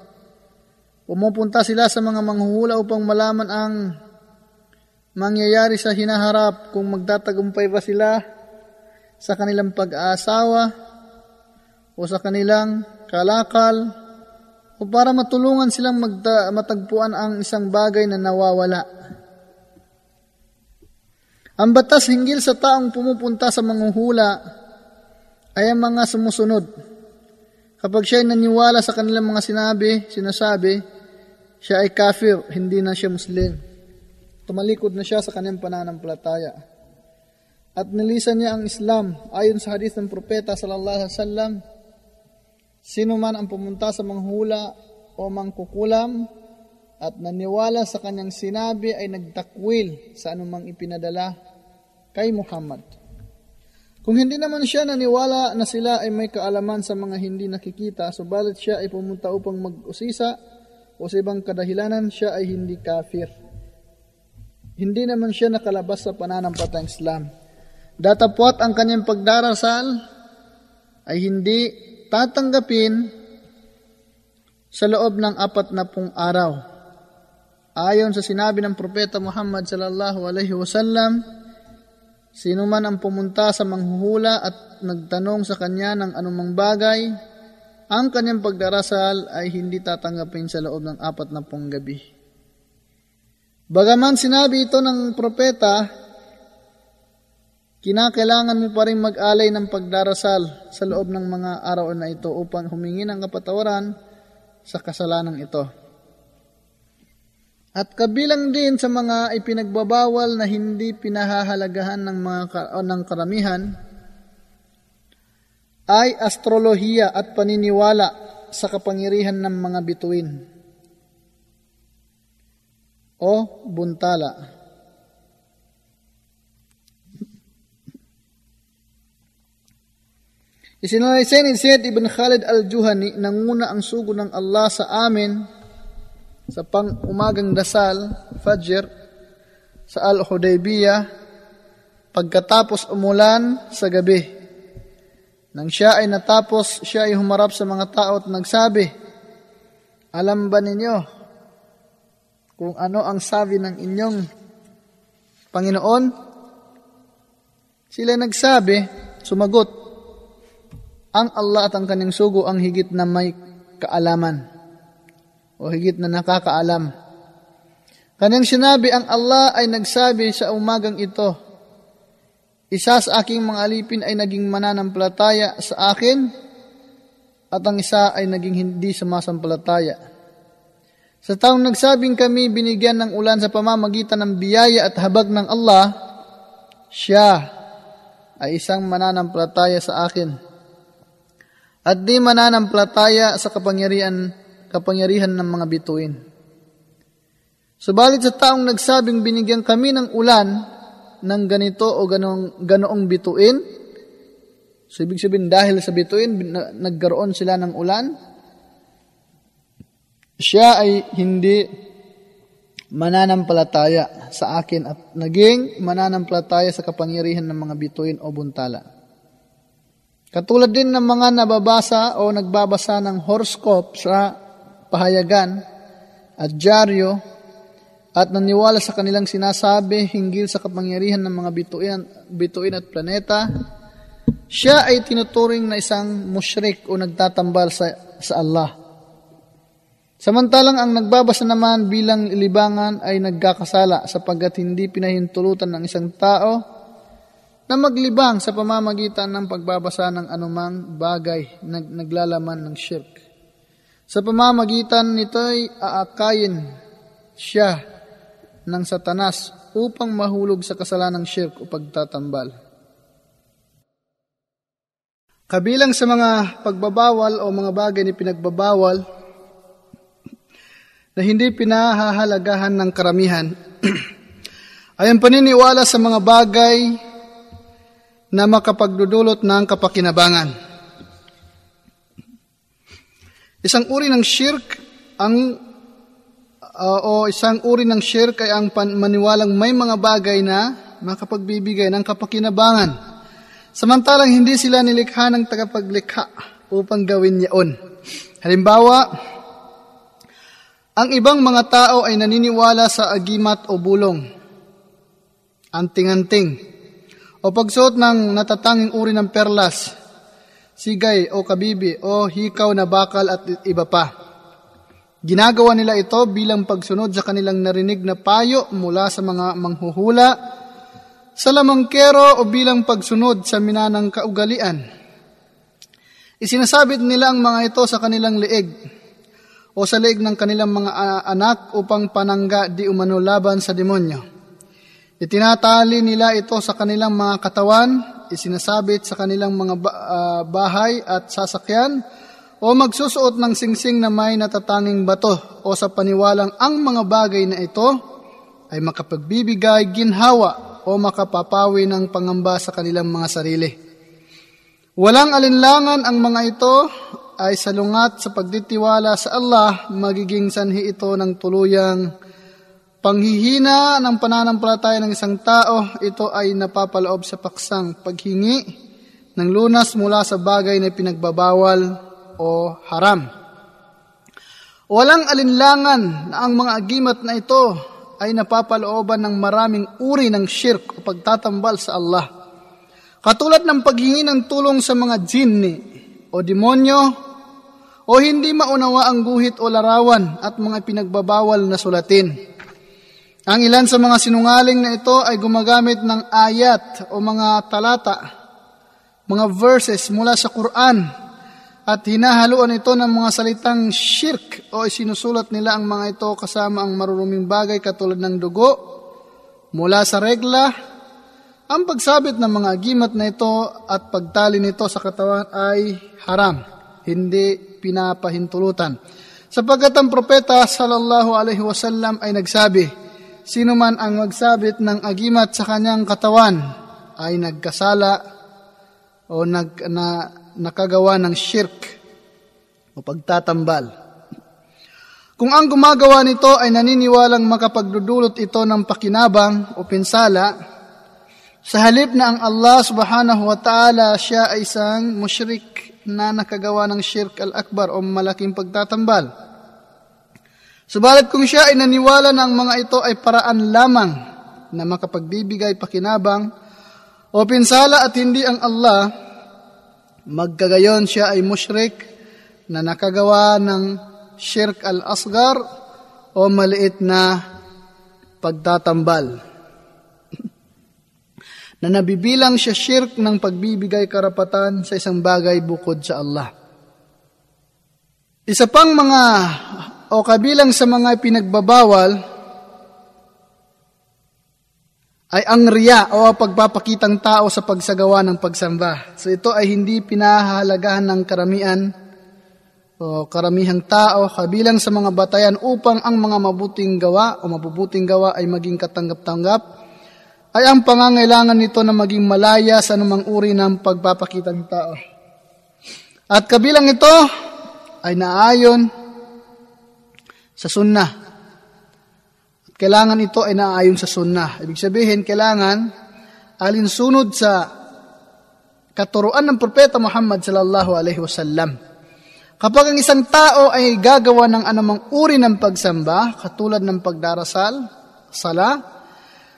Pumupunta sila sa mga manghuhula upang malaman ang mangyayari sa hinaharap kung magtatagumpay ba sila sa kanilang pag-aasawa o sa kanilang kalakal o para matulungan silang magda- matagpuan ang isang bagay na nawawala. Ang batas hinggil sa taong pumupunta sa manghuhula ay ang mga sumusunod. Kapag siya ay naniwala sa kanilang mga sinabi, sinasabi, siya ay kafir, hindi na siya Muslim. Tumalikod na siya sa kanyang pananampalataya. At nilisan niya ang Islam ayon sa hadith ng propeta sallallahu alaihi wasallam. Sino man ang pumunta sa manghula o mangkukulam at naniwala sa kanyang sinabi ay nagtakwil sa anumang ipinadala kay Muhammad. Kung hindi naman siya naniwala na sila ay may kaalaman sa mga hindi nakikita, subalit siya ay pumunta upang mag-usisa o sa ibang kadahilanan, siya ay hindi kafir. Hindi naman siya nakalabas sa pananampatang Islam. Datapwat ang kanyang pagdarasal ay hindi tatanggapin sa loob ng apat na pung araw. Ayon sa sinabi ng Propeta Muhammad sallallahu alaihi wasallam, Sino man ang pumunta sa manghuhula at nagtanong sa kanya ng anumang bagay, ang kanyang pagdarasal ay hindi tatanggapin sa loob ng apat na pong gabi. Bagaman sinabi ito ng propeta, kinakailangan mo pa rin mag-alay ng pagdarasal sa loob ng mga araw na ito upang humingi ng kapatawaran sa kasalanan ito. At kabilang din sa mga ipinagbabawal na hindi pinahahalagahan ng mga o ng karamihan ay astrolohiya at paniniwala sa kapangyarihan ng mga bituin o buntala. Isinalaysay ni Sayyid Ibn Khalid al-Juhani, nanguna ang sugo ng Allah sa amin sa pang umagang dasal, Fajr, sa Al-Hudaybiyah, pagkatapos umulan sa gabi. Nang siya ay natapos, siya ay humarap sa mga tao at nagsabi, Alam ba ninyo kung ano ang sabi ng inyong Panginoon? Sila nagsabi, sumagot, ang Allah at ang kanyang sugo ang higit na may kaalaman o higit na nakakaalam. Kanyang sinabi, ang Allah ay nagsabi sa umagang ito, isa sa aking mga alipin ay naging mananampalataya sa akin at ang isa ay naging hindi sumasampalataya. Sa taong nagsabing kami binigyan ng ulan sa pamamagitan ng biyaya at habag ng Allah, siya ay isang mananampalataya sa akin. At di mananampalataya sa kapangyarihan kapangyarihan ng mga bituin. Subalit sa taong nagsabing binigyan kami ng ulan ng ganito o ganong, ganoong bituin, so ibig sabihin dahil sa bituin, nagkaroon sila ng ulan, siya ay hindi mananampalataya sa akin at naging mananampalataya sa kapangyarihan ng mga bituin o buntala. Katulad din ng mga nababasa o nagbabasa ng horoscope sa pahayagan at dyaryo at naniwala sa kanilang sinasabi hinggil sa kapangyarihan ng mga bituin, bituin at planeta, siya ay tinuturing na isang mushrik o nagtatambal sa, sa Allah. Samantalang ang nagbabasa naman bilang libangan ay nagkakasala sapagkat hindi pinahintulutan ng isang tao na maglibang sa pamamagitan ng pagbabasa ng anumang bagay na naglalaman ng shirk. Sa pamamagitan nito'y aakayin siya ng satanas upang mahulog sa kasalanang shirk o pagtatambal. Kabilang sa mga pagbabawal o mga bagay ni pinagbabawal na hindi pinahahalagahan ng karamihan ay ang paniniwala sa mga bagay na makapagdudulot ng kapakinabangan. Isang uri ng shirk ang uh, o isang uri ng shirk ay ang maniwalang may mga bagay na makapagbibigay ng kapakinabangan. Samantalang hindi sila nilikha ng tagapaglikha upang gawin niyaon. Halimbawa, ang ibang mga tao ay naniniwala sa agimat o bulong, anting-anting, o pagsuot ng natatanging uri ng perlas, sigay o kabibi o hikaw na bakal at iba pa. Ginagawa nila ito bilang pagsunod sa kanilang narinig na payo mula sa mga manghuhula, sa lamangkero o bilang pagsunod sa minanang kaugalian. Isinasabit nila ang mga ito sa kanilang leeg o sa leeg ng kanilang mga anak upang panangga di umano laban sa demonyo. Itinatali nila ito sa kanilang mga katawan, isinasabit sa kanilang mga ah, bahay at sasakyan, o magsusuot ng singsing na may natatanging bato o sa paniwalang ang mga bagay na ito ay makapagbibigay ginhawa o makapapawi ng pangamba sa kanilang mga sarili. Walang alinlangan ang mga ito ay salungat sa pagditiwala sa Allah, magiging sanhi ito ng tuluyang panghihina ng pananampalataya ng isang tao. Ito ay napapaloob sa paksang paghingi ng lunas mula sa bagay na pinagbabawal o haram. Walang alinlangan na ang mga agimat na ito ay napapalooban ng maraming uri ng shirk o pagtatambal sa Allah. Katulad ng paghingi ng tulong sa mga jinni o demonyo o hindi maunawa ang guhit o larawan at mga pinagbabawal na sulatin. Ang ilan sa mga sinungaling na ito ay gumagamit ng ayat o mga talata, mga verses mula sa Quran at hinahaluan ito ng mga salitang shirk o isinusulat nila ang mga ito kasama ang maruruming bagay katulad ng dugo mula sa regla. Ang pagsabit ng mga agimat na ito at pagtali nito sa katawan ay haram, hindi pinapahintulutan. Sapagkat ang propeta sallallahu alaihi wasallam ay nagsabi, sino man ang magsabit ng agimat sa kanyang katawan ay nagkasala o nag, na, nakagawa ng shirk o pagtatambal. Kung ang gumagawa nito ay naniniwalang makapagdudulot ito ng pakinabang o pinsala, sa halip na ang Allah subhanahu wa ta'ala siya ay isang mushrik na nakagawa ng shirk al-akbar o malaking pagtatambal. Subalit kung siya ay naniwala na ang mga ito ay paraan lamang na makapagbibigay pakinabang o pinsala at hindi ang Allah, magkagayon siya ay mushrik na nakagawa ng shirk al-asgar o maliit na pagtatambal na nabibilang siya shirk ng pagbibigay karapatan sa isang bagay bukod sa Allah. Isa pang mga o kabilang sa mga pinagbabawal ay ang riya o pagpapakitang tao sa pagsagawa ng pagsamba. So ito ay hindi pinahahalagahan ng karamihan o karamihang tao kabilang sa mga batayan upang ang mga mabuting gawa o mabubuting gawa ay maging katanggap-tanggap ay ang pangangailangan nito na maging malaya sa anumang uri ng pagpapakita ng tao. At kabilang ito ay naayon sa sunnah. Kailangan ito ay naayon sa sunnah. Ibig sabihin, kailangan alinsunod sa katuruan ng propeta Muhammad sallallahu alaihi wasallam. Kapag ang isang tao ay gagawa ng anumang uri ng pagsamba, katulad ng pagdarasal, sala,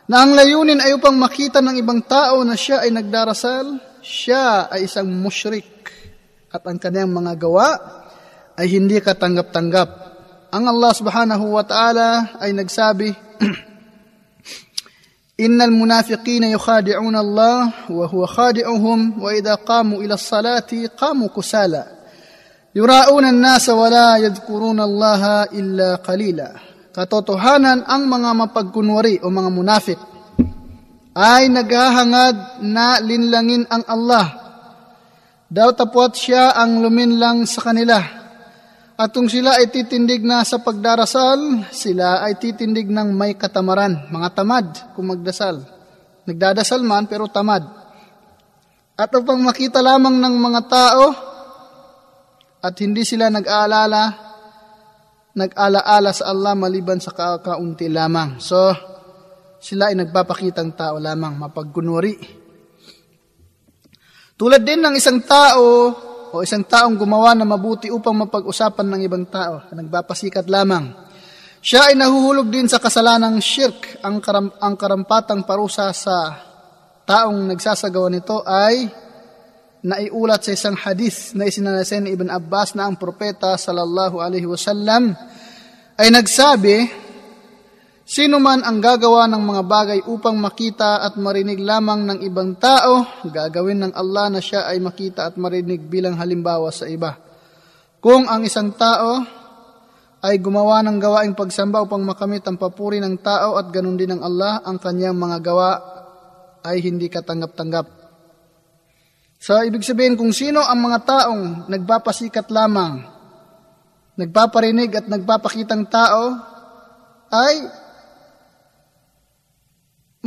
na ang layunin ay upang makita ng ibang tao na siya ay nagdarasal, siya ay isang mushrik at ang kanyang mga gawa ay hindi katanggap-tanggap. Ang Allah subhanahu wa ta'ala ay nagsabi, Innal munafiqina yukhadi'una Allah wa huwa khadi'uhum wa idha qamu ila salati qamu kusala. Yura'una an-nasa wa la yadhkuruna Allah illa qalila katotohanan ang mga mapagkunwari o mga munafik ay naghahangad na linlangin ang Allah. Daw tapwat siya ang luminlang sa kanila. At kung sila ay titindig na sa pagdarasal, sila ay titindig ng may katamaran, mga tamad kung magdasal. Nagdadasal man pero tamad. At upang makita lamang ng mga tao at hindi sila nag-aalala, nag-alaala sa Allah maliban sa kakaunti lamang. So, sila ay nagpapakitang tao lamang, mapagkunwari. Tulad din ng isang tao o isang taong gumawa na mabuti upang mapag-usapan ng ibang tao, nagpapasikat lamang. Siya ay nahuhulog din sa kasalanang shirk. Ang, karam, ang karampatang parusa sa taong nagsasagawa nito ay naiulat sa isang hadith na isinalasin ni Ibn Abbas na ang propeta sallallahu alaihi wasallam ay nagsabi, Sino man ang gagawa ng mga bagay upang makita at marinig lamang ng ibang tao, gagawin ng Allah na siya ay makita at marinig bilang halimbawa sa iba. Kung ang isang tao ay gumawa ng gawaing pagsamba upang makamit ang papuri ng tao at ganun din ng Allah, ang kanyang mga gawa ay hindi katanggap-tanggap. So, ibig sabihin kung sino ang mga taong nagpapasikat lamang, nagpaparinig at nagpapakitang tao, ay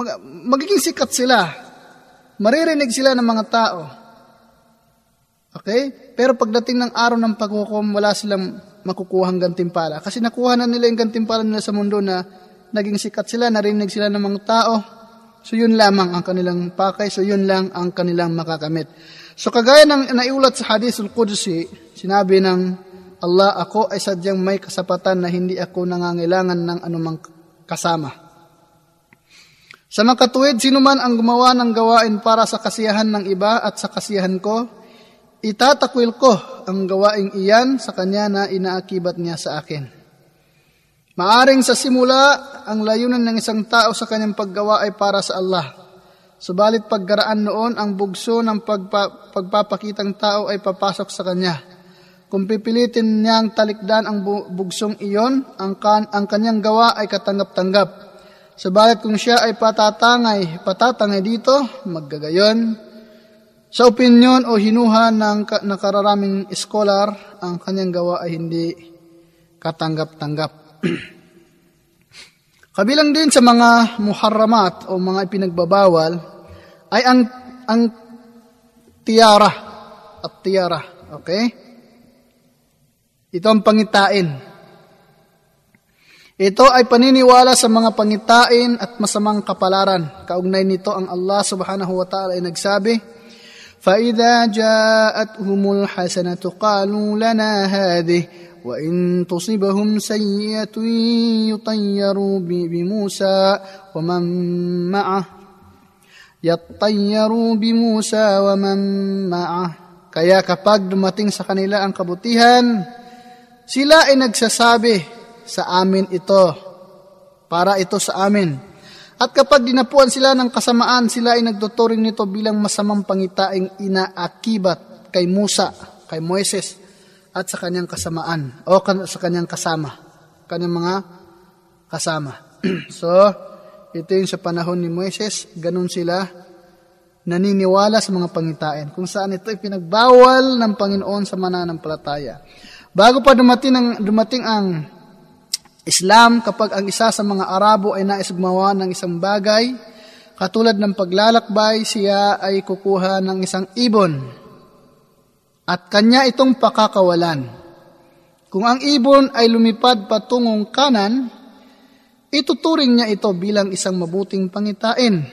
mag- magiging sikat sila. Maririnig sila ng mga tao. Okay? Pero pagdating ng araw ng paghukom, wala silang makukuhang gantimpala. Kasi nakuha na nila yung gantimpala nila sa mundo na naging sikat sila, narinig sila ng mga tao, So yun lamang ang kanilang pakay, so yun lang ang kanilang makakamit. So kagaya ng naiulat sa Hadithul Qudsi, sinabi ng Allah, ako ay sadyang may kasapatan na hindi ako nangangailangan ng anumang kasama. Sa makatuwid, sino man ang gumawa ng gawain para sa kasiyahan ng iba at sa kasiyahan ko, itatakwil ko ang gawaing iyan sa kanya na inaakibat niya sa akin. Maaring sa simula, ang layunan ng isang tao sa kanyang paggawa ay para sa Allah. Subalit pagkaraan noon, ang bugso ng pagpa, pagpapakitang tao ay papasok sa kanya. Kung pipilitin niyang talikdan ang bugsong iyon, ang, kan, ang kanyang gawa ay katanggap-tanggap. Subalit kung siya ay patatangay, patatangay dito, maggagayon. Sa opinyon o hinuha ng nakararaming scholar, ang kanyang gawa ay hindi katanggap-tanggap. Kabilang din sa mga muharramat o mga ipinagbabawal ay ang ang tiara at tiara, okay? Ito ang pangitain. Ito ay paniniwala sa mga pangitain at masamang kapalaran. Kaugnay nito ang Allah subhanahu wa ta'ala ay nagsabi, فَإِذَا جَاءَتْهُمُ الْحَسَنَةُ قَالُوا لَنَا هَذِهِ وإن تصبهم سيئة يطيروا بموسى ومن معه يطيروا بموسى ومن معه Kaya kapag dumating sa kanila ang kabutihan, sila ay nagsasabi sa amin ito, para ito sa amin. At kapag dinapuan sila ng kasamaan, sila ay nagtuturing nito bilang masamang pangitaing inaakibat kay Musa, kay Moises, at sa kanyang kasamaan o sa kanyang kasama, kanyang mga kasama. so, ito yung sa panahon ni Moises, ganun sila naniniwala sa mga pangitain, kung saan ito ipinagbawal ng Panginoon sa mananampalataya. Bago pa dumating ang, dumating ang Islam, kapag ang isa sa mga Arabo ay nais gumawa ng isang bagay, katulad ng paglalakbay, siya ay kukuha ng isang ibon at kanya itong pakakawalan. Kung ang ibon ay lumipad patungong kanan, ituturing niya ito bilang isang mabuting pangitain.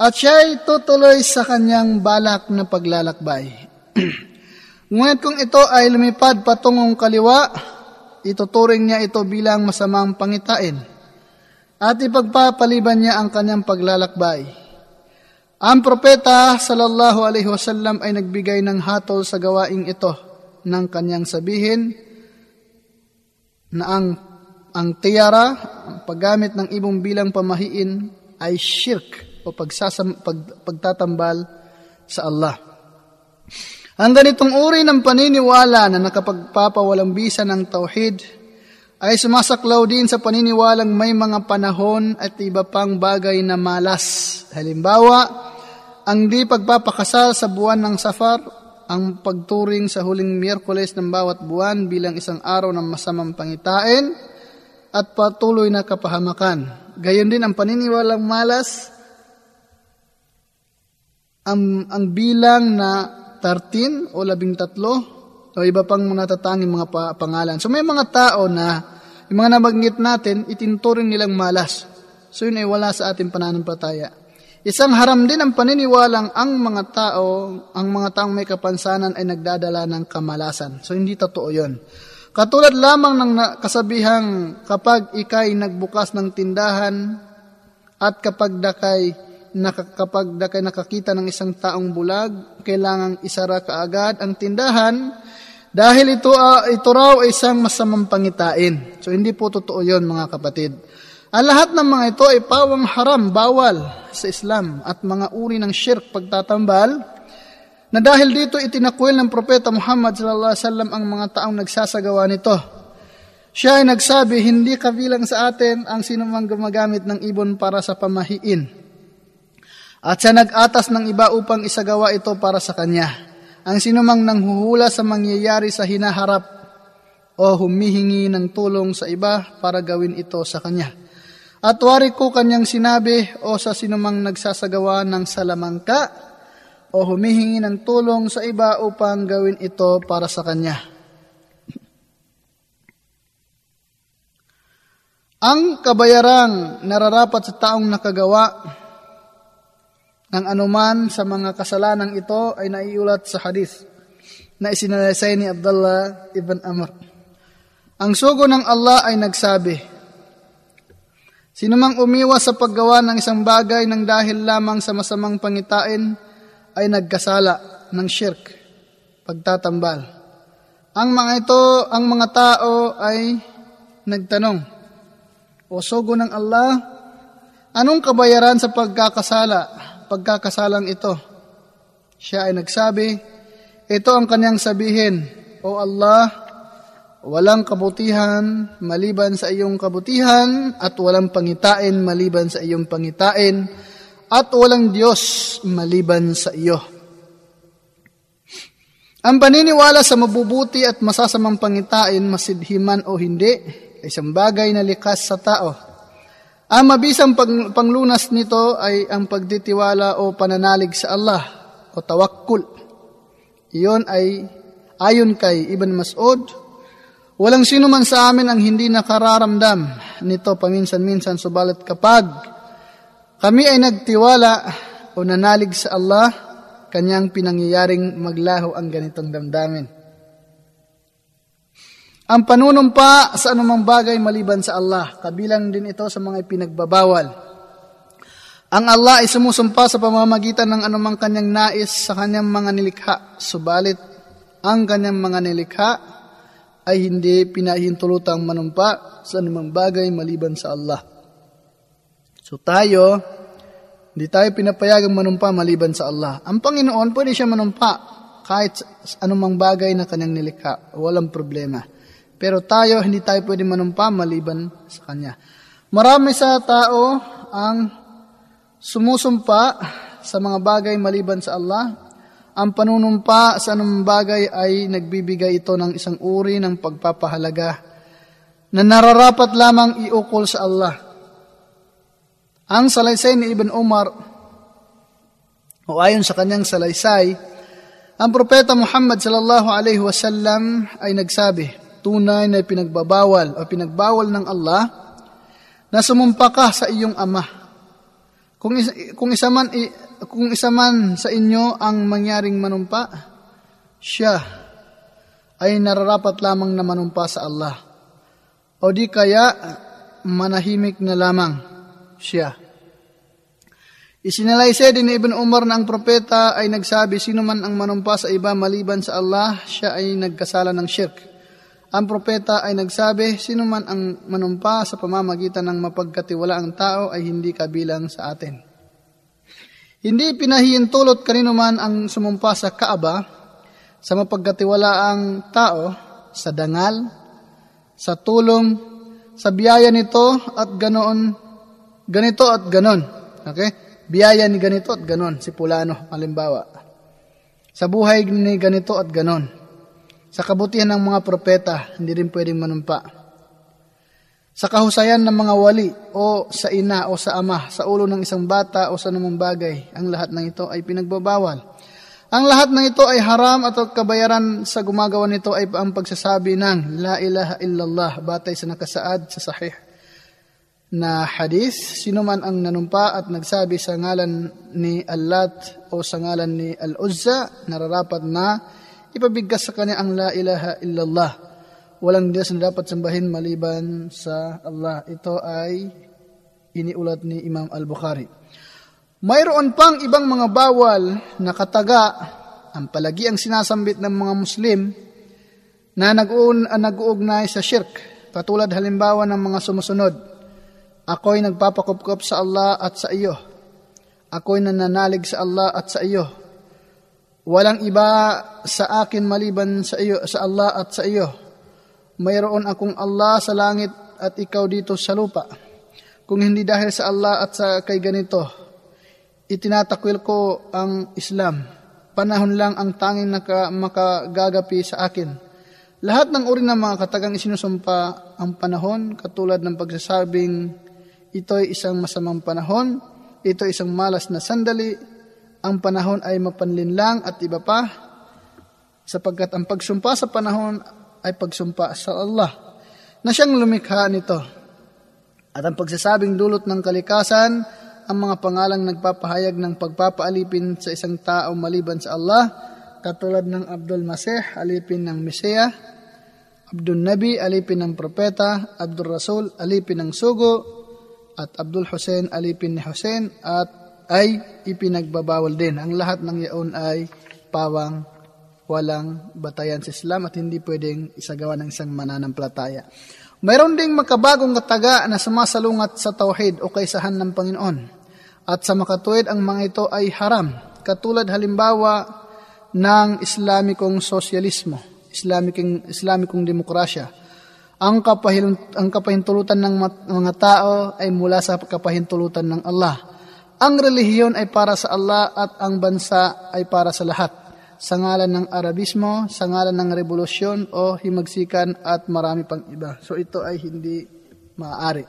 At siya ay tutuloy sa kanyang balak na paglalakbay. Ngunit kung ito ay lumipad patungong kaliwa, ituturing niya ito bilang masamang pangitain. At ipagpapaliban niya ang kanyang paglalakbay. Ang propeta sallallahu alaihi wasallam ay nagbigay ng hatol sa gawaing ito ng kanyang sabihin na ang ang tiara, ang paggamit ng ibong bilang pamahiin ay shirk o pagsasam, pag, pagtatambal sa Allah. Ang ganitong uri ng paniniwala na nakapagpapawalang bisa ng tauhid ay sumasaklaw din sa paniniwalang may mga panahon at iba pang bagay na malas. Halimbawa, ang di pagpapakasal sa buwan ng Safar, ang pagturing sa huling Miyerkules ng bawat buwan bilang isang araw ng masamang pangitain at patuloy na kapahamakan. Gayon din ang paniniwalang malas, ang, ang bilang na 13 o 13 o iba pang natatanging mga pa- pangalan. So may mga tao na yung mga nabanggit natin, itinturing nilang malas. So yun ay wala sa ating pananampalataya. Isang haram din ang paniniwalang ang mga tao, ang mga taong may kapansanan ay nagdadala ng kamalasan. So hindi totoo yun. Katulad lamang ng kasabihang kapag ikay nagbukas ng tindahan at kapag dakay nakakapag dakay nakakita ng isang taong bulag, kailangang isara kaagad ang tindahan dahil ito, uh, ito raw ay isang masamang pangitain. So hindi po totoo yon mga kapatid. Ang lahat ng mga ito ay pawang haram, bawal sa Islam at mga uri ng shirk pagtatambal na dahil dito itinakwil ng propeta Muhammad sallallahu alaihi wasallam ang mga taong nagsasagawa nito. Siya ay nagsabi, hindi kabilang sa atin ang sinumang gumagamit ng ibon para sa pamahiin. At siya nag-atas ng iba upang isagawa ito para sa kanya ang sinumang nanghuhula sa mangyayari sa hinaharap o humihingi ng tulong sa iba para gawin ito sa kanya. At wari ko kanyang sinabi o sa sinumang nagsasagawa ng salamangka o humihingi ng tulong sa iba upang gawin ito para sa kanya. Ang kabayarang nararapat sa taong nakagawa ng anuman sa mga kasalanang ito ay naiulat sa hadith na isinalaysay ni Abdullah ibn Amr. Ang sugo ng Allah ay nagsabi, Sino mang umiwas sa paggawa ng isang bagay ng dahil lamang sa masamang pangitain ay nagkasala ng shirk, pagtatambal. Ang mga ito, ang mga tao ay nagtanong, O sugo ng Allah, anong kabayaran sa pagkakasala? Pagkakasalang ito. Siya ay nagsabi, ito ang kanyang sabihin, O Allah, walang kabutihan maliban sa iyong kabutihan at walang pangitain maliban sa iyong pangitain at walang Diyos maliban sa iyo. Ang paniniwala sa mabubuti at masasamang pangitain, masidhiman o hindi, ay isang bagay na likas sa tao ang mabisang pang, panglunas nito ay ang pagditiwala o pananalig sa Allah o tawakkul. Iyon ay ayon kay Ibn Mas'ud, walang sino man sa amin ang hindi nakararamdam nito paminsan-minsan subalit kapag kami ay nagtiwala o nanalig sa Allah, kanyang pinangyayaring maglaho ang ganitong damdamin. Ang panunumpa sa anumang bagay maliban sa Allah, kabilang din ito sa mga ipinagbabawal. Ang Allah ay sumusumpa sa pamamagitan ng anumang kanyang nais sa kanyang mga nilikha, subalit ang kanyang mga nilikha ay hindi pinahintulutang manumpa sa anumang bagay maliban sa Allah. So tayo, hindi tayo pinapayagang manumpa maliban sa Allah. Ang Panginoon, pwede siya manumpa kahit anumang bagay na kanyang nilikha. Walang problema. Pero tayo, hindi tayo pwede manumpa maliban sa Kanya. Marami sa tao ang sumusumpa sa mga bagay maliban sa Allah. Ang panunumpa sa anumang bagay ay nagbibigay ito ng isang uri ng pagpapahalaga na nararapat lamang iukol sa Allah. Ang salaysay ni Ibn Umar, o ayon sa kanyang salaysay, ang propeta Muhammad sallallahu alaihi wasallam ay nagsabi, tunay na pinagbabawal o pinagbawal ng Allah na sumumpa ka sa iyong ama. Kung isa, kung isa man kung isa man sa inyo ang mangyaring manumpa, siya ay nararapat lamang na manumpa sa Allah. O di kaya manahimik na lamang siya. Isinalaysay din ni Ibn Umar na ang propeta ay nagsabi, sino man ang manumpa sa iba maliban sa Allah, siya ay nagkasala ng shirk. Ang propeta ay nagsabi, sino man ang manumpa sa pamamagitan ng mapagkatiwala ang tao ay hindi kabilang sa atin. Hindi pinahihintulot kanino man ang sumumpa sa Kaaba sa mapagkatiwala ang tao sa dangal, sa tulong, sa biyaya nito at ganoon, ganito at ganon. Okay? Biyaya ni ganito at ganon, si Pulano, halimbawa. Sa buhay ni ganito at ganon. Sa kabutihan ng mga propeta, hindi rin pwedeng manumpa. Sa kahusayan ng mga wali o sa ina o sa ama, sa ulo ng isang bata o sa namang bagay, ang lahat ng ito ay pinagbabawal. Ang lahat ng ito ay haram at kabayaran sa gumagawa nito ay ang pagsasabi ng La ilaha illallah batay sa nakasaad sa sahih na hadith. Sino man ang nanumpa at nagsabi sa ngalan ni Allat o sa ngalan ni Al-Uzza, nararapat na ipabigkas sa kanya ang La ilaha illallah. Walang Diyos na dapat sambahin maliban sa Allah. Ito ay iniulat ni Imam Al-Bukhari. Mayroon pang ibang mga bawal na kataga ang palagi ang sinasambit ng mga Muslim na uh, nag-uugnay sa shirk, katulad halimbawa ng mga sumusunod. Ako'y nagpapakupkup sa Allah at sa iyo. Ako'y nananalig sa Allah at sa iyo. Walang iba sa akin maliban sa iyo sa Allah at sa iyo. Mayroon akong Allah sa langit at ikaw dito sa lupa. Kung hindi dahil sa Allah at sa kay ganito, itinatakwil ko ang Islam. Panahon lang ang tanging naka, makagagapi sa akin. Lahat ng uri ng mga katagang isinusumpa ang panahon, katulad ng pagsasabing ito'y isang masamang panahon, ito isang malas na sandali, ang panahon ay mapanlinlang at iba pa, sapagkat ang pagsumpa sa panahon ay pagsumpa sa Allah, na siyang lumikha nito. At ang pagsasabing dulot ng kalikasan ang mga pangalang nagpapahayag ng pagpapaalipin sa isang tao maliban sa Allah, katulad ng Abdul Masih, alipin ng Mesaya, Abdul Nabi, alipin ng Propeta, Abdul Rasul, alipin ng Sugo, at Abdul Hussein, alipin ni Hussein, at ay ipinagbabawal din. Ang lahat ng yaon ay pawang walang batayan sa Islam at hindi pwedeng isagawa ng isang mananampalataya. Mayroon ding makabagong kataga na sumasalungat sa tauhid o kaysahan ng Panginoon. At sa makatuwid ang mga ito ay haram, katulad halimbawa ng Islamikong sosyalismo, Islamikong, Islamikong demokrasya. Ang, kapahil, ang kapahintulutan ng mga tao ay mula sa kapahintulutan ng Allah. Ang relihiyon ay para sa Allah at ang bansa ay para sa lahat sa ngalan ng Arabismo, sa ngalan ng revolusyon o himagsikan at marami pang iba. So ito ay hindi maaari.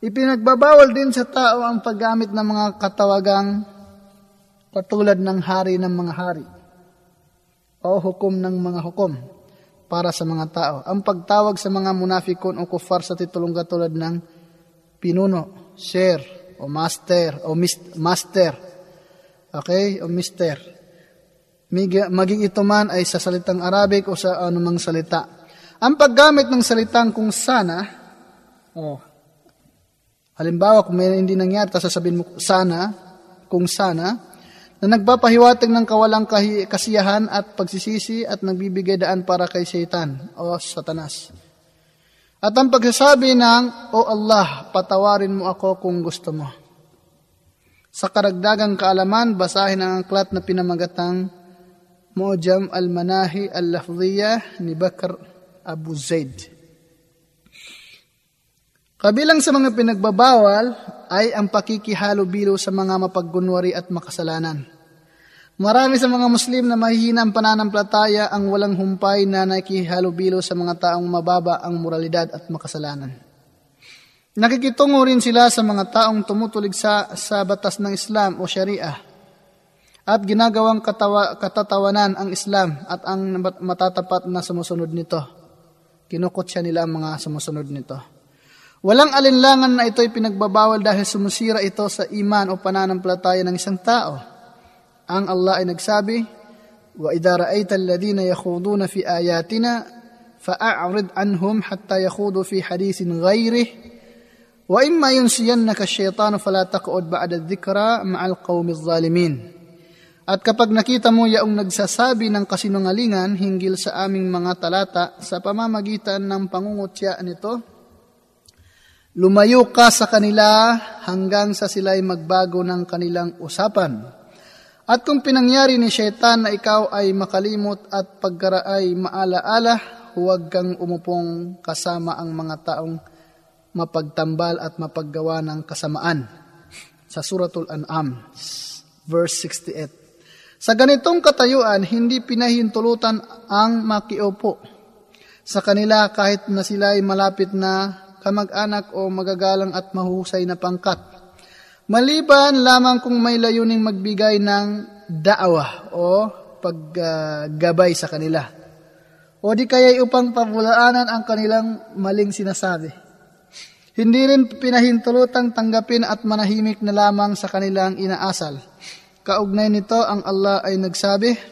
Ipinagbabawal din sa tao ang paggamit ng mga katawagang katulad ng hari ng mga hari o hukom ng mga hukom para sa mga tao. Ang pagtawag sa mga munafikon o kufar sa titulong katulad ng pinuno, sir, o master, o mis- master, okay, o mister maging ito man ay sa salitang Arabic o sa anumang salita. Ang paggamit ng salitang kung sana, oh, halimbawa kung may hindi nangyari, tapos sasabihin mo sana, kung sana, na nagpapahiwatig ng kawalang kasiyahan at pagsisisi at nagbibigay daan para kay Satan o Satanas. At ang pagsasabi ng, O Allah, patawarin mo ako kung gusto mo. Sa karagdagang kaalaman, basahin ang aklat na pinamagatang Mujam al-Manahi al-Lafdiyah ni Bakr Abu Zaid. Kabilang sa mga pinagbabawal ay ang pakikihalo-bilo sa mga mapaggunwari at makasalanan. Marami sa mga Muslim na mahihina ang pananampalataya ang walang humpay na nakikihalo-bilo sa mga taong mababa ang moralidad at makasalanan. Nakikitungo rin sila sa mga taong tumutulig sa, sa batas ng Islam o Sharia at ginagawang katawa, katatawanan ang Islam at ang matatapat na sumusunod nito. Kinukot siya nila ang mga sumusunod nito. Walang alinlangan na ito'y pinagbabawal dahil sumusira ito sa iman o pananampalataya ng isang tao. Ang Allah ay nagsabi, وَإِذَا رَأَيْتَ الَّذِينَ يَخُوضُونَ فِي آيَاتِنَا فَأَعْرِضْ عَنْهُمْ حَتَّى يَخُوضُوا فِي حَدِيثٍ غَيْرِهِ وَإِمَّا يُنْسِيَنَّكَ الشَّيْطَانُ فَلَا تَقْعُدْ بَعْدَ الذِّكْرَى مَعَ الْقَوْمِ الظَّالِمِينَ at kapag nakita mo yaong nagsasabi ng kasinungalingan hinggil sa aming mga talata sa pamamagitan ng pangungutya nito, lumayo ka sa kanila hanggang sa sila'y magbago ng kanilang usapan. At kung pinangyari ni Shaitan na ikaw ay makalimot at pagkara ay maalaala, huwag kang umupong kasama ang mga taong mapagtambal at mapaggawa ng kasamaan. Sa Suratul An'am, verse 68. Sa ganitong katayuan, hindi pinahintulutan ang makiupo sa kanila kahit na sila ay malapit na kamag-anak o magagalang at mahusay na pangkat. Maliban lamang kung may layuning magbigay ng daawa o paggabay uh, sa kanila. O di kaya upang pabulaanan ang kanilang maling sinasabi. Hindi rin pinahintulutang tanggapin at manahimik na lamang sa kanilang inaasal. Kaugnay nito ang Allah ay nagsabi,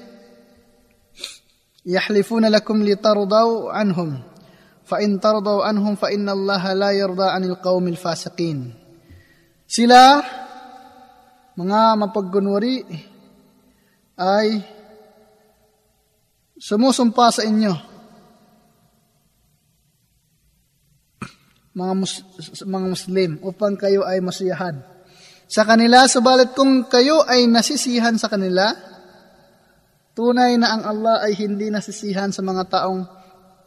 يحلفون لكم لترضوا عنهم فإن ترضوا عنهم فإن الله لا يرضى عن القوم الفاسقين sila, mga mapaggunwari, ay sumusumpa sa inyo. Mga, mus, mga Muslim, upang kayo ay masiyahan. Sa kanila, subalit kung kayo ay nasisihan sa kanila, tunay na ang Allah ay hindi nasisihan sa mga taong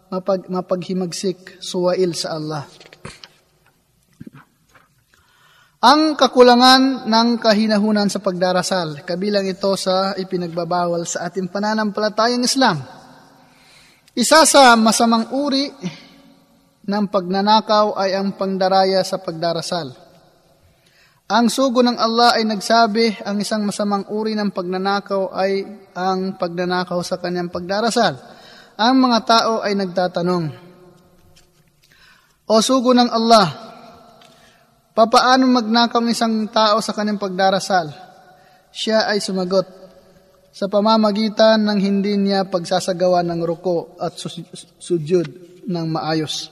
mapag, mapaghimagsik, suwail sa Allah. Ang kakulangan ng kahinahunan sa pagdarasal, kabilang ito sa ipinagbabawal sa ating pananampalatayang Islam. Isa sa masamang uri ng pagnanakaw ay ang pangdaraya sa pagdarasal. Ang sugo ng Allah ay nagsabi, ang isang masamang uri ng pagnanakaw ay ang pagnanakaw sa kanyang pagdarasal. Ang mga tao ay nagtatanong, O sugo ng Allah, Papaano magnakaw ng isang tao sa kanyang pagdarasal? Siya ay sumagot sa pamamagitan ng hindi niya pagsasagawa ng ruko at sujud ng maayos.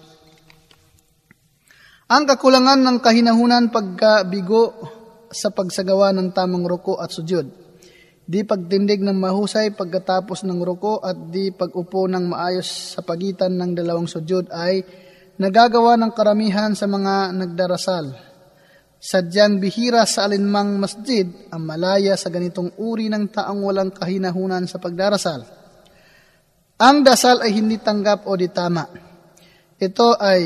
Ang kakulangan ng kahinahunan pagkabigo sa pagsagawa ng tamang ruko at sujud. Di pagtindig ng mahusay pagkatapos ng ruko at di pag-upo ng maayos sa pagitan ng dalawang sujud ay nagagawa ng karamihan sa mga nagdarasal Sadyang bihira sa alinmang masjid ang malaya sa ganitong uri ng taong walang kahinahunan sa pagdarasal. Ang dasal ay hindi tanggap o di tama. Ito ay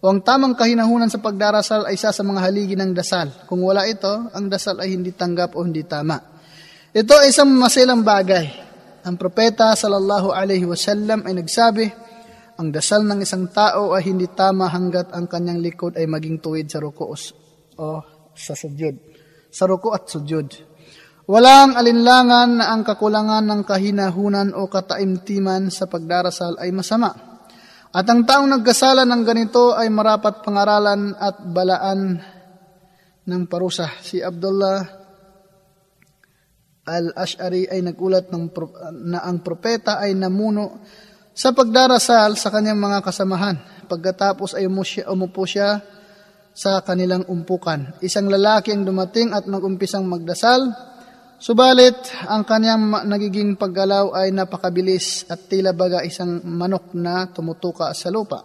o ang tamang kahinahunan sa pagdarasal ay isa sa mga haligi ng dasal. Kung wala ito, ang dasal ay hindi tanggap o hindi tama. Ito ay isang masilang bagay. Ang propeta sallallahu alaihi wasallam ay nagsabi, ang dasal ng isang tao ay hindi tama hanggat ang kanyang likod ay maging tuwid sa ruko o sa sujud. Sa ruko at sujud. Walang alinlangan na ang kakulangan ng kahinahunan o kataimtiman sa pagdarasal ay masama. At ang taong nagkasala ng ganito ay marapat pangaralan at balaan ng parusa. Si Abdullah al-Ash'ari ay nagulat ng, na ang propeta ay namuno sa pagdarasal sa kanyang mga kasamahan. Pagkatapos ay umupo siya sa kanilang umpukan. Isang lalaki ang dumating at nagumpisang magdasal, subalit ang kanyang nagiging paggalaw ay napakabilis at tila baga isang manok na tumutuka sa lupa.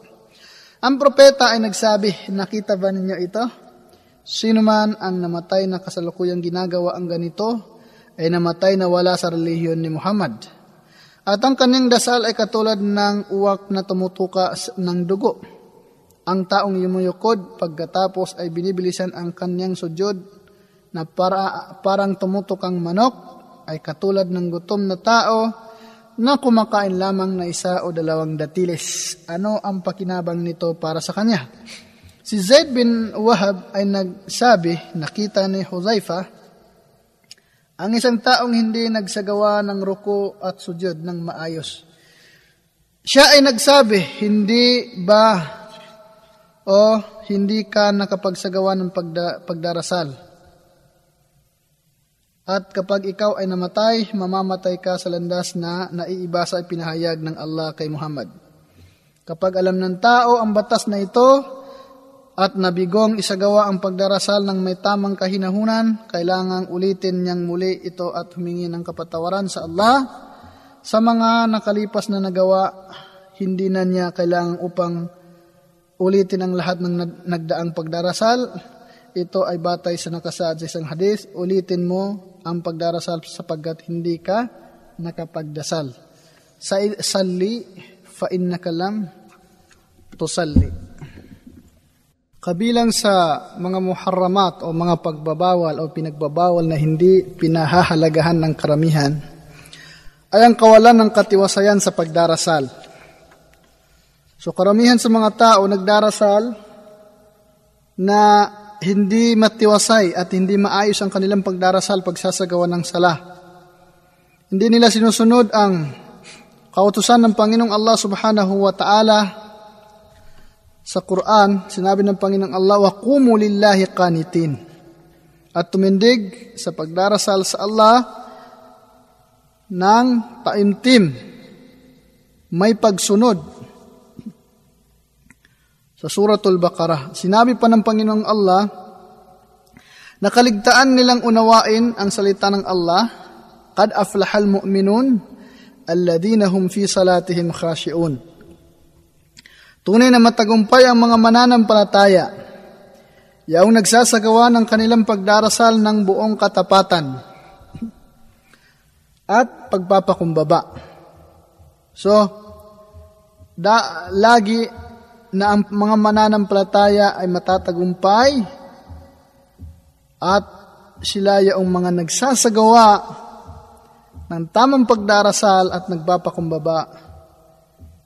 Ang propeta ay nagsabi, nakita ba ninyo ito? Sino man ang namatay na kasalukuyang ginagawa ang ganito, ay namatay na wala sa relihiyon ni Muhammad. At ang kanyang dasal ay katulad ng uwak na tumutuka ng dugo. Ang taong yumuyukod pagkatapos ay binibilisan ang kanyang sujud na para, parang tumutukang manok ay katulad ng gutom na tao na kumakain lamang na isa o dalawang datilis. Ano ang pakinabang nito para sa kanya? Si Zaid bin Wahab ay nagsabi, nakita ni Huzaifa, ang isang taong hindi nagsagawa ng ruko at sujud ng maayos. Siya ay nagsabi, hindi ba o hindi ka nakapagsagawa ng pagda, pagdarasal? At kapag ikaw ay namatay, mamamatay ka sa landas na naiiba sa ipinahayag ng Allah kay Muhammad. Kapag alam ng tao ang batas na ito, at nabigong isagawa ang pagdarasal ng may tamang kahinahunan, kailangang ulitin niyang muli ito at humingi ng kapatawaran sa Allah. Sa mga nakalipas na nagawa, hindi na niya kailangang upang ulitin ang lahat ng nagdaang pagdarasal. Ito ay batay sa nakasaad sa isang hadis, ulitin mo ang pagdarasal sapagkat hindi ka nakapagdasal. Sa salli fa innaka lam tusalli. Kabilang sa mga muharramat o mga pagbabawal o pinagbabawal na hindi pinahahalagahan ng karamihan ay ang kawalan ng katiwasayan sa pagdarasal. So karamihan sa mga tao nagdarasal na hindi matiwasay at hindi maayos ang kanilang pagdarasal pagsasagawa ng sala. Hindi nila sinusunod ang kautusan ng Panginoong Allah subhanahu wa ta'ala sa Quran, sinabi ng Panginoong Allah, wa kumu lillahi qanitin. At tumindig sa pagdarasal sa Allah ng taimtim, may pagsunod. Sa Suratul Baqarah, sinabi pa ng Panginoong Allah, nakaligtaan nilang unawain ang salita ng Allah, Qad aflahal mu'minun, alladhina hum fi salatihim khashi'un. Tunay na matagumpay ang mga mananampalataya, yaong nagsasagawa ng kanilang pagdarasal ng buong katapatan at pagpapakumbaba. So, da, lagi na ang mga mananampalataya ay matatagumpay at sila yaong mga nagsasagawa ng tamang pagdarasal at nagpapakumbaba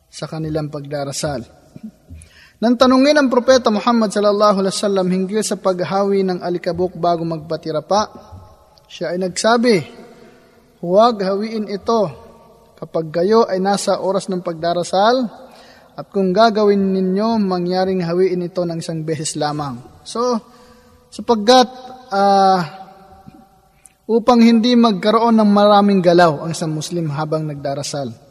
sa kanilang pagdarasal. Nang tanungin ang propeta Muhammad sallallahu alaihi wasallam hinggil sa paghawi ng alikabok bago magpatira pa, siya ay nagsabi, Huwag hawiin ito kapag kayo ay nasa oras ng pagdarasal at kung gagawin ninyo, mangyaring hawiin ito ng isang beses lamang. So, sapagkat uh, upang hindi magkaroon ng maraming galaw ang isang Muslim habang nagdarasal.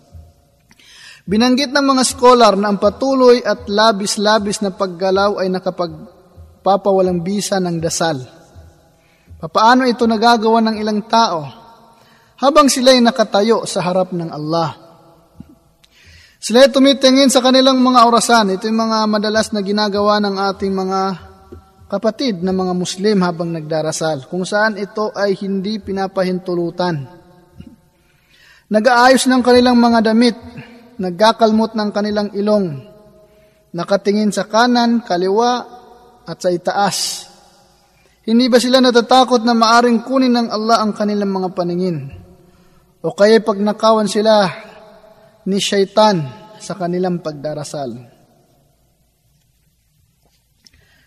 Binanggit ng mga scholar na ang patuloy at labis-labis na paggalaw ay nakapagpapawalang bisa ng dasal. Papaano ito nagagawa ng ilang tao habang sila ay nakatayo sa harap ng Allah? Sila ay tumitingin sa kanilang mga orasan. Ito yung mga madalas na ginagawa ng ating mga kapatid na mga Muslim habang nagdarasal, kung saan ito ay hindi pinapahintulutan. Nag-aayos ng kanilang mga damit, nagkakalmot ng kanilang ilong, nakatingin sa kanan, kaliwa, at sa itaas. Hindi ba sila natatakot na maaring kunin ng Allah ang kanilang mga paningin? O kaya pag nakawan sila ni syaitan sa kanilang pagdarasal?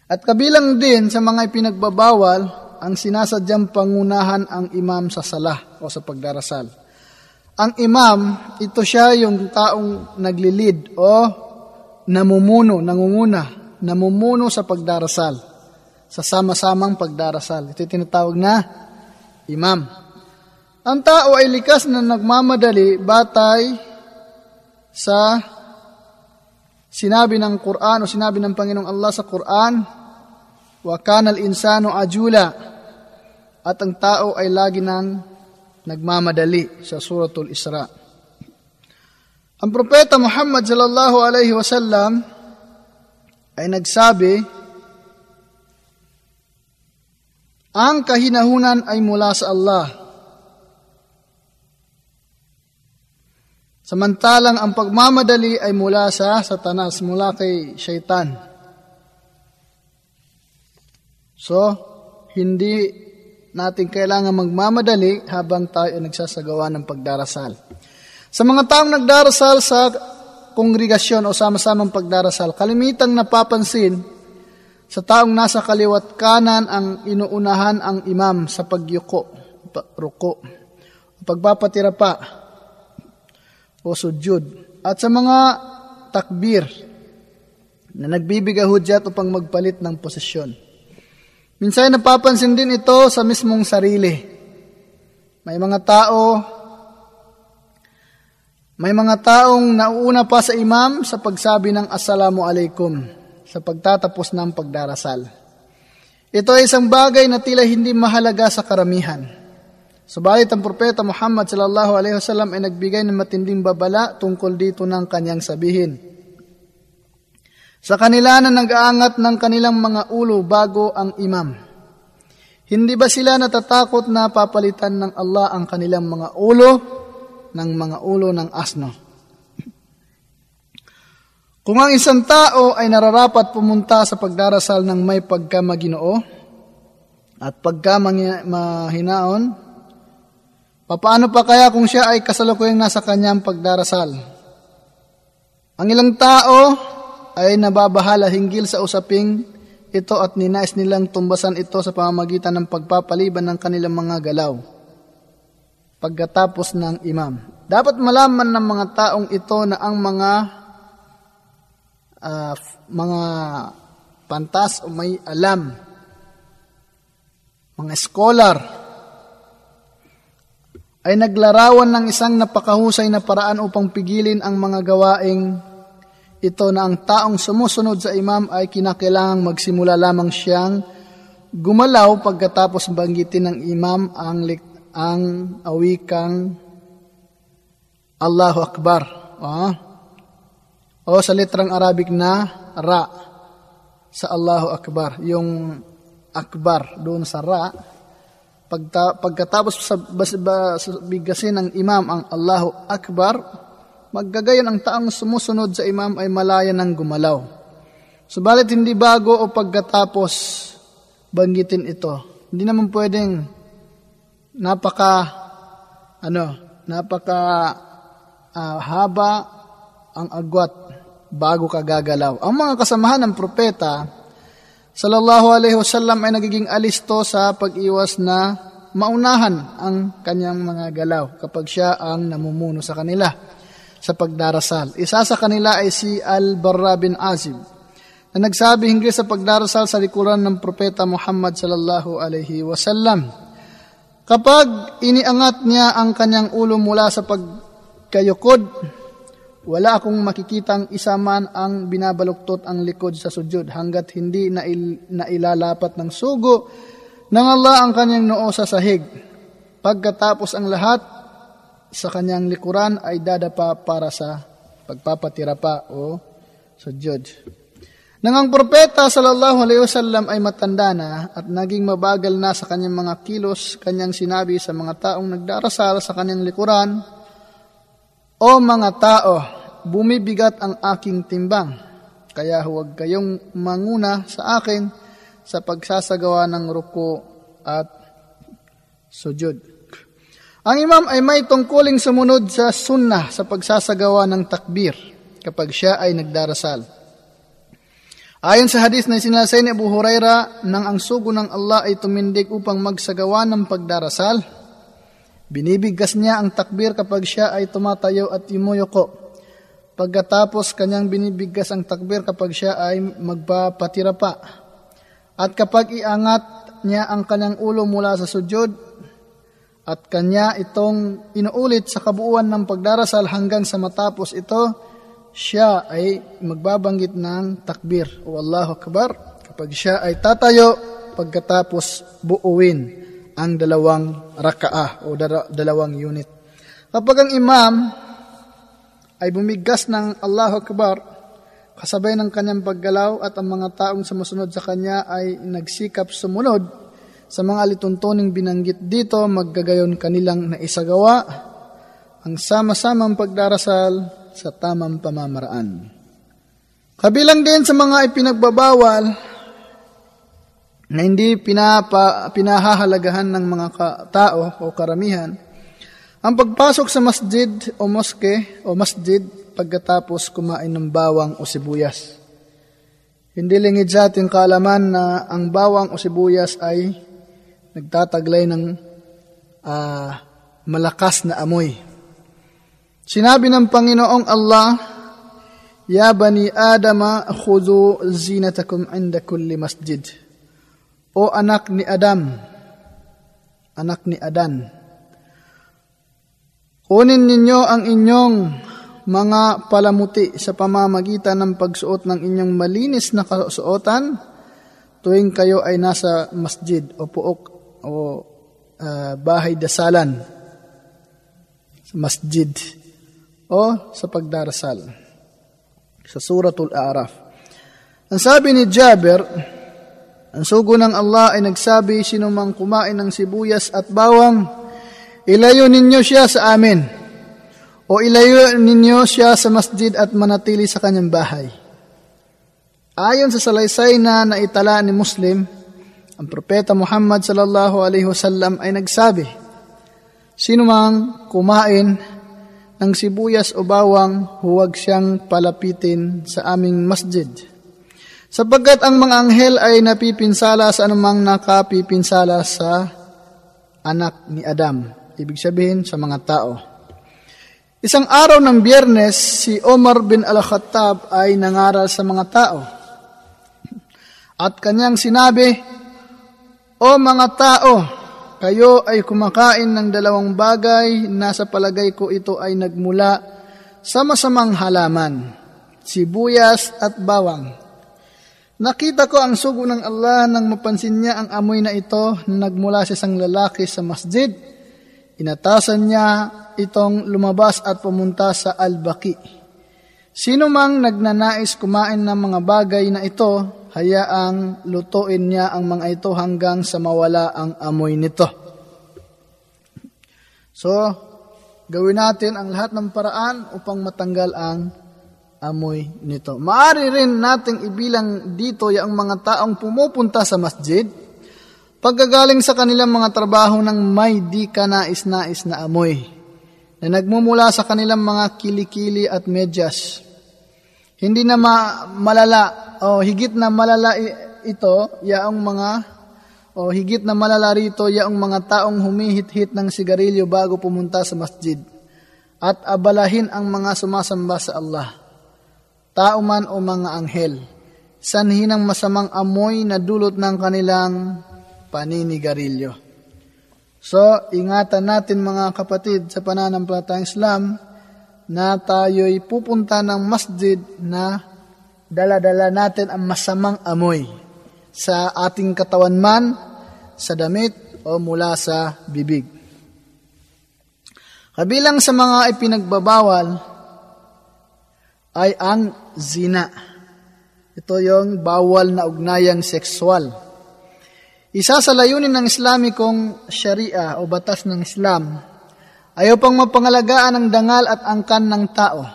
At kabilang din sa mga ipinagbabawal ang sinasadyang pangunahan ang imam sa salah o sa pagdarasal. Ang imam, ito siya yung taong naglilid o namumuno, nangunguna, namumuno sa pagdarasal, sa sama-samang pagdarasal. Ito tinatawag na imam. Ang tao ay likas na nagmamadali batay sa sinabi ng Quran o sinabi ng Panginoong Allah sa Quran, Wa kanal insano ajula at ang tao ay lagi nang nagmamadali sa suratul Isra. Ang propeta Muhammad sallallahu alaihi wasallam ay nagsabi ang kahinahunan ay mula sa Allah. Samantalang ang pagmamadali ay mula sa Satanas, mula kay Shaitan. So, hindi natin kailangan magmamadali habang tayo ay nagsasagawa ng pagdarasal. Sa mga taong nagdarasal sa kongregasyon o sama-samang pagdarasal, kalimitang napapansin sa taong nasa kaliwat kanan ang inuunahan ang imam sa pagyuko, ruko, pagpapatira pa o sujud. At sa mga takbir na nagbibigay hudyat upang magpalit ng posisyon. Minsan napapansin din ito sa mismong sarili. May mga tao may mga taong nauuna pa sa imam sa pagsabi ng Assalamu alaikum sa pagtatapos ng pagdarasal. Ito ay isang bagay na tila hindi mahalaga sa karamihan. Subalit ang propeta Muhammad sallallahu alaihi wasallam ay nagbigay ng matinding babala tungkol dito ng kanyang sabihin. Sa kanila na nag-aangat ng kanilang mga ulo bago ang imam. Hindi ba sila natatakot na papalitan ng Allah ang kanilang mga ulo ng mga ulo ng asno? Kung ang isang tao ay nararapat pumunta sa pagdarasal ng may pagkamaginoo at pagkamahinaon, papaano pa kaya kung siya ay kasalukuyang nasa kanyang pagdarasal? Ang ilang tao ay nababahala hinggil sa usaping ito at ninais nilang tumbasan ito sa pamamagitan ng pagpapaliban ng kanilang mga galaw pagkatapos ng imam. Dapat malaman ng mga taong ito na ang mga uh, mga pantas o may alam, mga scholar, ay naglarawan ng isang napakahusay na paraan upang pigilin ang mga gawaing ito na ang taong sumusunod sa imam ay kinakailangang magsimula lamang siyang gumalaw pagkatapos banggitin ng imam ang, ang awikang Allahu Akbar. Ah. O sa litrang Arabic na Ra sa Allahu Akbar. Yung Akbar doon sa Ra, pagta, pagkatapos sa, bas, bigasin ng imam ang Allahu Akbar, Maggagayon ang taong sumusunod sa imam ay malaya ng gumalaw. Subalit hindi bago o pagkatapos banggitin ito. Hindi naman pwedeng napaka ano, napaka uh, haba ang agwat bago ka gagalaw. Ang mga kasamahan ng propeta sallallahu alaihi wasallam ay nagiging alisto sa pag-iwas na maunahan ang kanyang mga galaw kapag siya ang namumuno sa kanila sa pagdarasal. Isa sa kanila ay si Al-Barra bin Azib na nagsabi hinggil sa pagdarasal sa likuran ng propeta Muhammad sallallahu alaihi wasallam. Kapag iniangat niya ang kanyang ulo mula sa pagkayukod, wala akong makikitang isa man ang binabaluktot ang likod sa sujud hanggat hindi na, il, na ilalapat ng sugo ng Allah ang kanyang noo sa sahig. Pagkatapos ang lahat, sa kanyang likuran ay dadapa para sa pagpapatira pa o judge. Nang ang propeta sallallahu alaihi wasallam ay matanda na at naging mabagal na sa kanyang mga kilos, kanyang sinabi sa mga taong nagdarasal sa kanyang likuran, O mga tao, bumibigat ang aking timbang, kaya huwag kayong manguna sa akin sa pagsasagawa ng ruko at sujud. Ang imam ay may tungkuling sumunod sa sunnah sa pagsasagawa ng takbir kapag siya ay nagdarasal. Ayon sa hadis na sinasay ni Abu Huraira, nang ang sugo ng Allah ay tumindig upang magsagawa ng pagdarasal, binibigkas niya ang takbir kapag siya ay tumatayo at yumuyoko. Pagkatapos kanyang binibigkas ang takbir kapag siya ay magpapatira pa. At kapag iangat niya ang kanyang ulo mula sa sujud, at kanya itong inuulit sa kabuuan ng pagdarasal hanggang sa matapos ito, siya ay magbabanggit ng takbir o Allahu Akbar kapag siya ay tatayo pagkatapos buuin ang dalawang rakaah o dalawang unit. Kapag ang imam ay bumigkas ng Allahu Akbar, kasabay ng kanyang paggalaw at ang mga taong sumusunod sa kanya ay nagsikap sumunod, sa mga lituntuning binanggit dito, maggagayon kanilang naisagawa ang sama-samang pagdarasal sa tamang pamamaraan. Kabilang din sa mga ipinagbabawal na hindi pinapa, pinahahalagahan ng mga tao o karamihan, ang pagpasok sa masjid o moske o masjid pagkatapos kumain ng bawang o sibuyas. Hindi lingid sa ating kaalaman na ang bawang o sibuyas ay nagtataglay ng uh, malakas na amoy. Sinabi ng Panginoong Allah, Ya bani Adama, khudu zinatakum inda kulli masjid. O anak ni Adam, anak ni Adan, kunin ninyo ang inyong mga palamuti sa pamamagitan ng pagsuot ng inyong malinis na kasuotan tuwing kayo ay nasa masjid o puok o uh, bahay dasalan sa masjid o sa pagdarasal sa suratul Araf. Ang sabi ni Jaber, ang sugo ng Allah ay nagsabi, sino mang kumain ng sibuyas at bawang, ilayo ninyo siya sa amin, o ilayo ninyo siya sa masjid at manatili sa kanyang bahay. Ayon sa salaysay na naitala ni Muslim, ang propeta Muhammad sallallahu alaihi wasallam ay nagsabi, Sino mang kumain ng sibuyas o bawang, huwag siyang palapitin sa aming masjid. Sapagkat ang mga anghel ay napipinsala sa anumang nakapipinsala sa anak ni Adam. Ibig sabihin sa mga tao. Isang araw ng biyernes, si Omar bin al-Khattab ay nangaral sa mga tao. At kanyang sinabi, O mga tao, kayo ay kumakain ng dalawang bagay na sa palagay ko ito ay nagmula sa masamang halaman, sibuyas at bawang. Nakita ko ang sugo ng Allah nang mapansin niya ang amoy na ito na nagmula sa isang lalaki sa masjid. Inatasan niya itong lumabas at pumunta sa al-baki. Sino mang nagnanais kumain ng mga bagay na ito, hayaang lutuin niya ang mga ito hanggang sa mawala ang amoy nito. So, gawin natin ang lahat ng paraan upang matanggal ang amoy nito. Maari rin nating ibilang dito yung mga taong pumupunta sa masjid, pagkagaling sa kanilang mga trabaho ng may di ka nais-nais na amoy, na nagmumula sa kanilang mga kilikili at medyas. Hindi na ma- malala o higit na malala ito, yaong mga o higit na malala rito yaong mga taong humihit-hit ng sigarilyo bago pumunta sa masjid at abalahin ang mga sumasamba sa Allah tao man o mga anghel, sanhi ng masamang amoy na dulot ng kanilang paninigarilyo. So, ingatan natin mga kapatid sa pananampalatayang Islam na tayo'y pupunta ng masjid na daladala natin ang masamang amoy sa ating katawan man, sa damit o mula sa bibig. Kabilang sa mga ipinagbabawal ay ang zina. Ito yung bawal na ugnayang sexual. Isa sa layunin ng Islamikong Sharia o batas ng Islam, ayaw pang mapangalagaan ang dangal at angkan ng tao.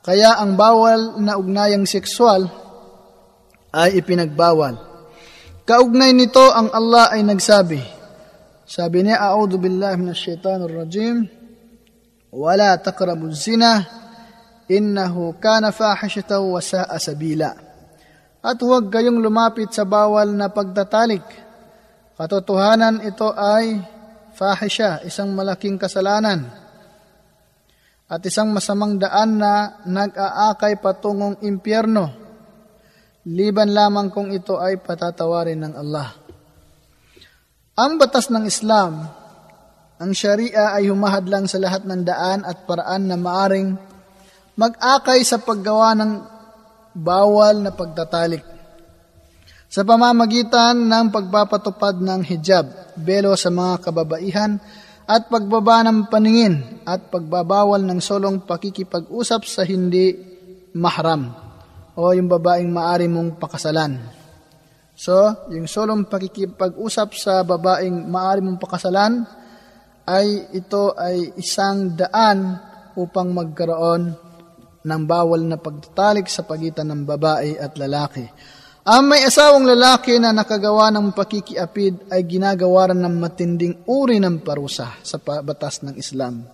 Kaya ang bawal na ugnayang sexual ay ipinagbawal. Kaugnay nito ang Allah ay nagsabi. Sabi niya, A'udhu billahi minash shaitanir rajim. Wala taqrabu zina innahu kana fahishatan wa sa'a sabila. At huwag kayong lumapit sa bawal na pagtatalik. Katotohanan ito ay fahisha, isang malaking kasalanan. At isang masamang daan na nag-aakay patungong impyerno. Liban lamang kung ito ay patatawarin ng Allah. Ang batas ng Islam, ang Sharia ay humahadlang sa lahat ng daan at paraan na maaring mag-akay sa paggawa ng bawal na pagtatalik. Sa pamamagitan ng pagpapatupad ng hijab, belo sa mga kababaihan, at pagbaba ng paningin at pagbabawal ng solong pakikipag-usap sa hindi mahram o yung babaeng maari mong pakasalan. So, yung solong pakikipag-usap sa babaeng maari mong pakasalan ay ito ay isang daan upang magkaroon ng bawal na pagtatalik sa pagitan ng babae at lalaki. Ang may asawang lalaki na nakagawa ng pakikiapid ay ginagawaran ng matinding uri ng parusa sa batas ng Islam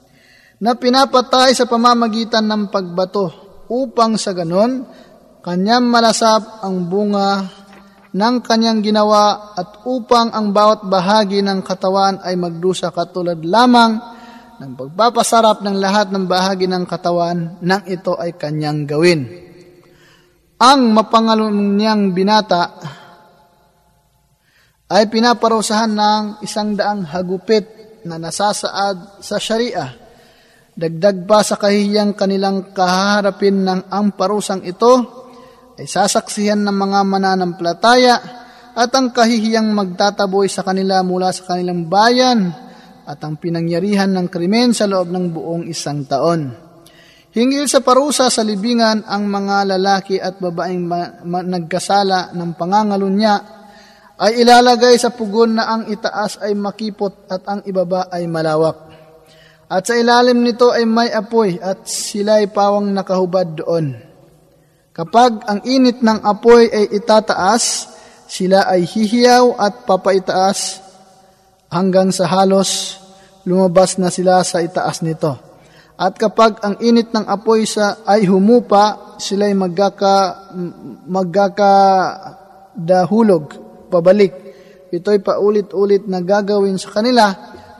na pinapatay sa pamamagitan ng pagbato upang sa ganon kanyang malasap ang bunga ng kanyang ginawa at upang ang bawat bahagi ng katawan ay magdusa katulad lamang ng pagpapasarap ng lahat ng bahagi ng katawan nang ito ay kanyang gawin. Ang mapangalong niyang binata ay pinaparusahan ng isang daang hagupit na nasasaad sa sharia. Dagdag pa sa kahiyang kanilang kaharapin ng ang parusang ito ay sasaksihan ng mga mananampalataya at ang kahihiyang magtataboy sa kanila mula sa kanilang bayan at ang pinangyarihan ng krimen sa loob ng buong isang taon. Hinggil sa parusa sa libingan ang mga lalaki at babaeng ma- ma- nagkasala ng pangangalunya ay ilalagay sa pugon na ang itaas ay makipot at ang ibaba ay malawak. At sa ilalim nito ay may apoy at sila ay pawang nakahubad doon. Kapag ang init ng apoy ay itataas, sila ay hihiyaw at papaitaas hanggang sa halos lumabas na sila sa itaas nito. At kapag ang init ng apoy sa ay humupa, sila'y magkaka, magkaka dahulog, pabalik. Ito'y paulit-ulit na gagawin sa kanila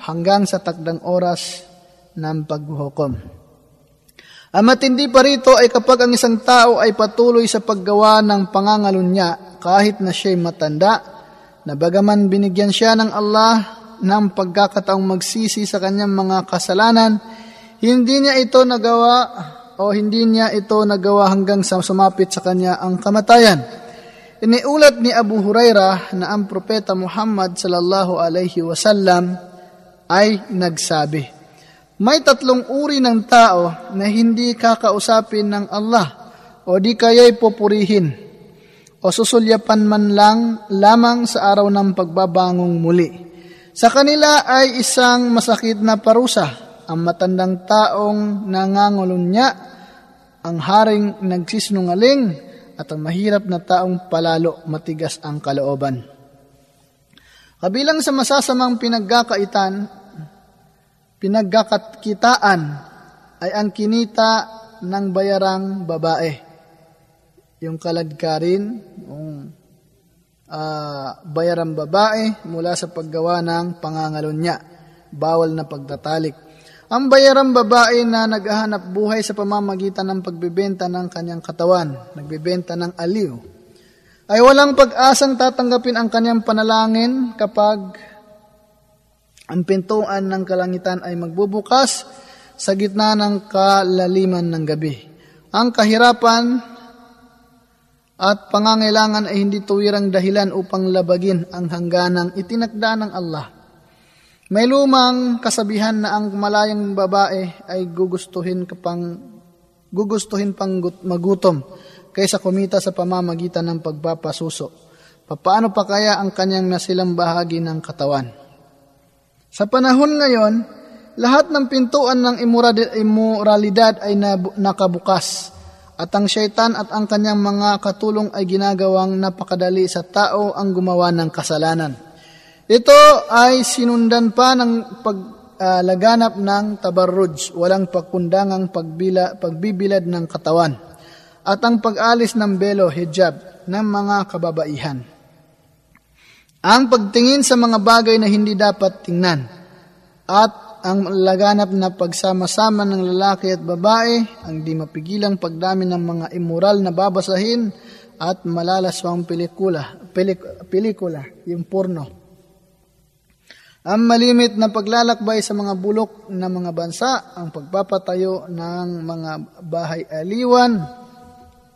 hanggang sa takdang oras ng paghuhukom. Ang matindi pa rito ay kapag ang isang tao ay patuloy sa paggawa ng pangangalun niya kahit na siya'y matanda, na bagaman binigyan siya ng Allah ng pagkakataong magsisi sa kanyang mga kasalanan, hindi niya ito nagawa o hindi niya ito nagawa hanggang sa sumapit sa kanya ang kamatayan. Iniulat ni Abu Huraira na ang propeta Muhammad sallallahu alaihi wasallam ay nagsabi, May tatlong uri ng tao na hindi kakausapin ng Allah o di kaya'y pupurihin o susulyapan man lang lamang sa araw ng pagbabangong muli. Sa kanila ay isang masakit na parusa ang matandang taong nangangulunya, ang haring nagsisinungaling, at ang mahirap na taong palalo matigas ang kalooban. Kabilang sa masasamang pinagkakaitan, pinagkakakitaan ay ang kinita ng bayarang babae. Yung kaladkarin, yung uh, bayarang babae mula sa paggawa ng pangangalunya, bawal na pagtatalik. Ang bayarang babae na naghahanap buhay sa pamamagitan ng pagbebenta ng kanyang katawan, nagbebenta ng aliw, ay walang pag-asang tatanggapin ang kanyang panalangin kapag ang pintuan ng kalangitan ay magbubukas sa gitna ng kalaliman ng gabi. Ang kahirapan at pangangailangan ay hindi tuwirang dahilan upang labagin ang hangganang itinakda ng Allah. May lumang kasabihan na ang malayang babae ay gugustuhin kapang gugustuhin pang magutom kaysa kumita sa pamamagitan ng pagpapasuso. Paano pa kaya ang kanyang nasilang bahagi ng katawan? Sa panahon ngayon, lahat ng pintuan ng immoralidad ay nakabukas at ang syaitan at ang kanyang mga katulong ay ginagawang napakadali sa tao ang gumawa ng kasalanan. Ito ay sinundan pa ng paglaganap uh, ng tabarruj, walang pagkundangang pagbila, pagbibilad ng katawan, at ang pag-alis ng belo, hijab, ng mga kababaihan. Ang pagtingin sa mga bagay na hindi dapat tingnan, at ang laganap na pagsama-sama ng lalaki at babae, ang di mapigilang pagdami ng mga immoral na babasahin, at malalaswang pelikula, pelik, pelikula, yung porno ang malimit na paglalakbay sa mga bulok ng mga bansa, ang pagpapatayo ng mga bahay aliwan,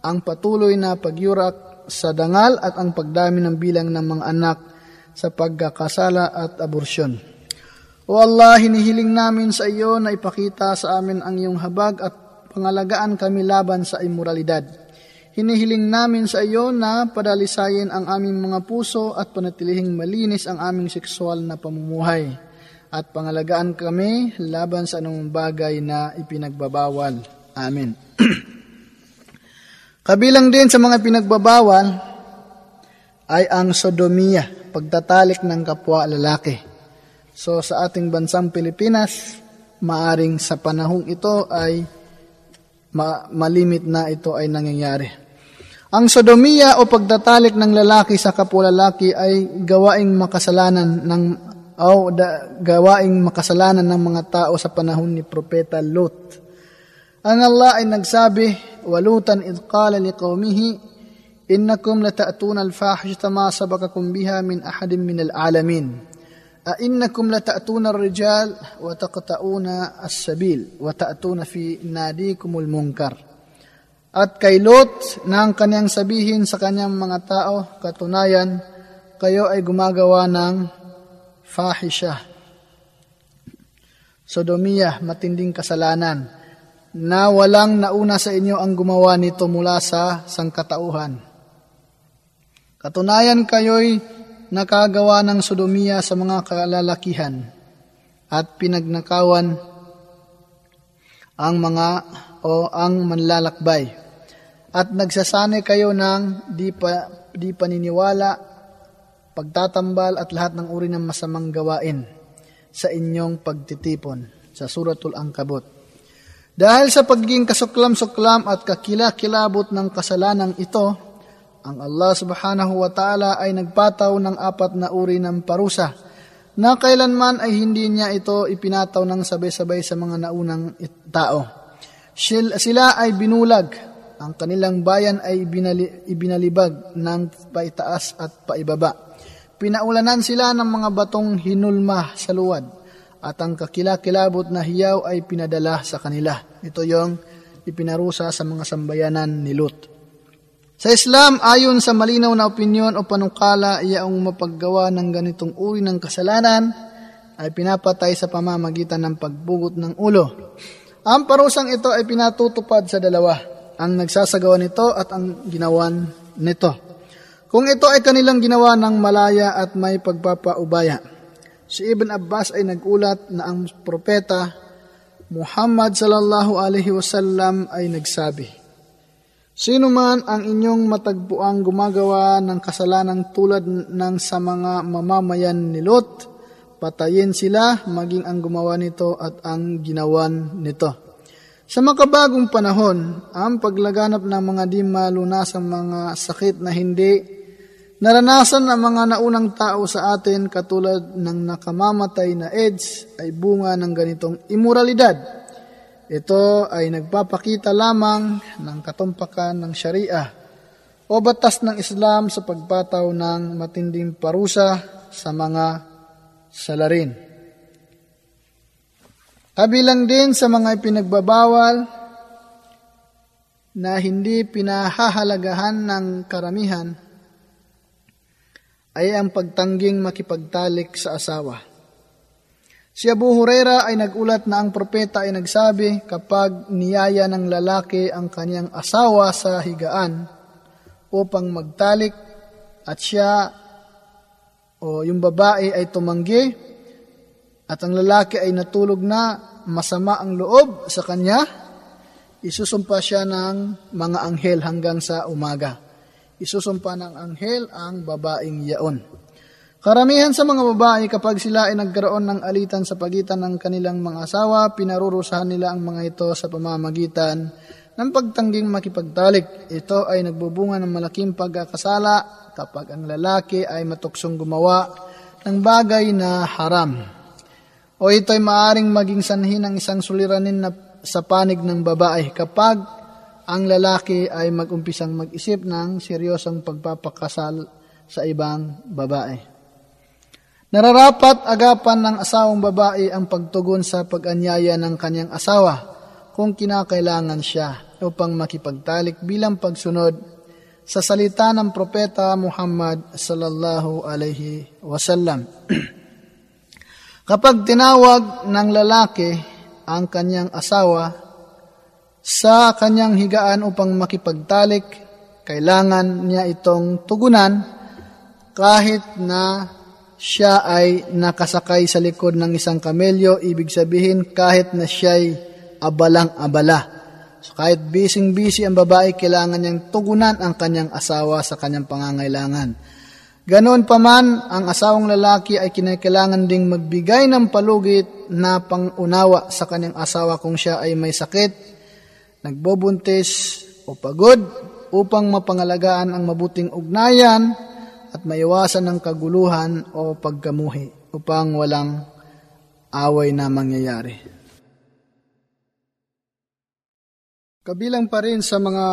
ang patuloy na pagyurak sa dangal at ang pagdami ng bilang ng mga anak sa pagkakasala at aborsyon. O Allah, hinihiling namin sa iyo na ipakita sa amin ang iyong habag at pangalagaan kami laban sa immoralidad Hinihiling namin sa iyo na padalisayin ang aming mga puso at panatilihing malinis ang aming sexual na pamumuhay at pangalagaan kami laban sa anong bagay na ipinagbabawal. Amen. Kabilang din sa mga pinagbabawal ay ang sodomia, pagtatalik ng kapwa lalaki. So sa ating bansang Pilipinas, maaring sa panahong ito ay ma- malimit na ito ay nangyayari. Ang sodomiya o pagtatalik ng lalaki sa kapwa-lalaki ay gawaing makasalanan ng o da, gawaing makasalanan ng mga tao sa panahon ni Propeta Lot. Ang Allah ay nagsabi, Walutan id qala liqaumihi, Innakum lata'tuna al-fahishata ma sabakakum biha min ahadin min al-alamin. A innakum lata'tuna ar-rijal wa taqta'una as-sabil wa ta'tuna fi nadikum al-munkar at kay Lot na ang kanyang sabihin sa kanyang mga tao, katunayan, kayo ay gumagawa ng fahisha, sodomia, matinding kasalanan, na walang nauna sa inyo ang gumawa nito mula sa sangkatauhan. Katunayan kayo'y nakagawa ng sodomia sa mga kalalakihan at pinagnakawan ang mga o ang manlalakbay at nagsasanay kayo ng di, pa, di paniniwala, pagtatambal at lahat ng uri ng masamang gawain sa inyong pagtitipon sa Suratul Angkabot. Dahil sa pagiging kasuklam-suklam at kakilakilabot ng kasalanang ito, ang Allah subhanahu wa ta'ala ay nagpataw ng apat na uri ng parusa na kailanman ay hindi niya ito ipinataw ng sabay-sabay sa mga naunang tao. Sila ay binulag, ang kanilang bayan ay ibinali, ibinalibag ng paitaas at paibaba. Pinaulanan sila ng mga batong hinulma sa luwad at ang kakilakilabot na hiyaw ay pinadala sa kanila. Ito yung ipinarusa sa mga sambayanan ni Lut. Sa Islam, ayon sa malinaw na opinyon o panukala, iyaong mapaggawa ng ganitong uri ng kasalanan ay pinapatay sa pamamagitan ng pagbugot ng ulo. Ang parusang ito ay pinatutupad sa dalawa, ang nagsasagawa nito at ang ginawan nito. Kung ito ay kanilang ginawa ng malaya at may pagpapaubaya, Si Ibn Abbas ay nagulat na ang propeta Muhammad sallallahu alaihi wasallam ay nagsabi, Sino man ang inyong matagpuang gumagawa ng kasalanan tulad ng sa mga mamamayan ni Lot, patayin sila maging ang gumawa nito at ang ginawan nito. Sa makabagong panahon, ang paglaganap ng mga di malunasang mga sakit na hindi Naranasan ng mga naunang tao sa atin katulad ng nakamamatay na AIDS ay bunga ng ganitong imoralidad. Ito ay nagpapakita lamang ng katumpakan ng Sharia o batas ng Islam sa pagpataw ng matinding parusa sa mga salarin. Kabilang din sa mga ipinagbabawal na hindi pinahahalagahan ng karamihan ay ang pagtangging makipagtalik sa asawa. Si Abu Huraira ay nagulat na ang propeta ay nagsabi kapag niyaya ng lalaki ang kanyang asawa sa higaan upang magtalik at siya o yung babae ay tumanggi at ang lalaki ay natulog na masama ang loob sa kanya, isusumpa siya ng mga anghel hanggang sa umaga isusumpa ng anghel ang babaeng yaon. Karamihan sa mga babae kapag sila ay nagkaroon ng alitan sa pagitan ng kanilang mga asawa, pinarurusahan nila ang mga ito sa pamamagitan ng pagtangging makipagtalik. Ito ay nagbubunga ng malaking pagkakasala kapag ang lalaki ay matuksong gumawa ng bagay na haram. O ito ay maaring maging sanhi ng isang suliranin na sa panig ng babae kapag ang lalaki ay mag-umpisang mag-isip ng seryosong pagpapakasal sa ibang babae. Nararapat agapan ng asawang babae ang pagtugon sa pag-anyaya ng kanyang asawa kung kinakailangan siya upang makipagtalik bilang pagsunod sa salita ng propeta Muhammad sallallahu alaihi wasallam. Kapag tinawag ng lalaki ang kanyang asawa sa kanyang higaan upang makipagtalik, kailangan niya itong tugunan kahit na siya ay nakasakay sa likod ng isang kamelyo, ibig sabihin kahit na siya'y abalang-abala. So kahit bising-bisi ang babae, kailangan niyang tugunan ang kanyang asawa sa kanyang pangangailangan. Ganoon pa man, ang asawang lalaki ay kinakailangan ding magbigay ng palugit na pangunawa sa kanyang asawa kung siya ay may sakit nagbobuntis o pagod upang mapangalagaan ang mabuting ugnayan at maiwasan ng kaguluhan o pagkamuhi upang walang away na mangyayari. Kabilang pa rin sa mga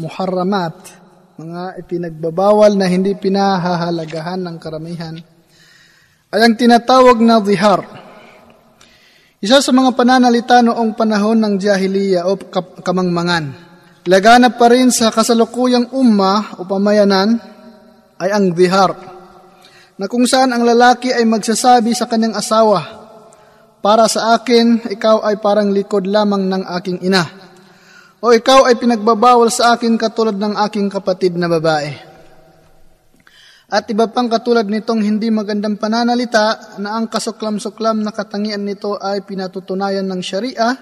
muharramat, mga ipinagbabawal na hindi pinahahalagahan ng karamihan, ay ang tinatawag na zihar isa sa mga pananalita noong panahon ng jahiliya o kamangmangan. Laganap pa rin sa kasalukuyang umma o pamayanan ay ang dihar, na kung saan ang lalaki ay magsasabi sa kanyang asawa, para sa akin, ikaw ay parang likod lamang ng aking ina. O ikaw ay pinagbabawal sa akin katulad ng aking kapatid na babae. At iba pang katulad nitong hindi magandang pananalita na ang kasuklam-suklam na katangian nito ay pinatutunayan ng Sharia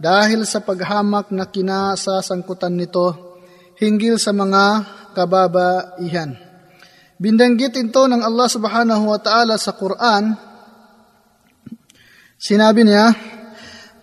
dahil sa paghamak na kinasasangkutan nito hinggil sa mga kababaihan. Bindanggit ito ng Allah subhanahu wa ta'ala sa Quran. Sinabi niya,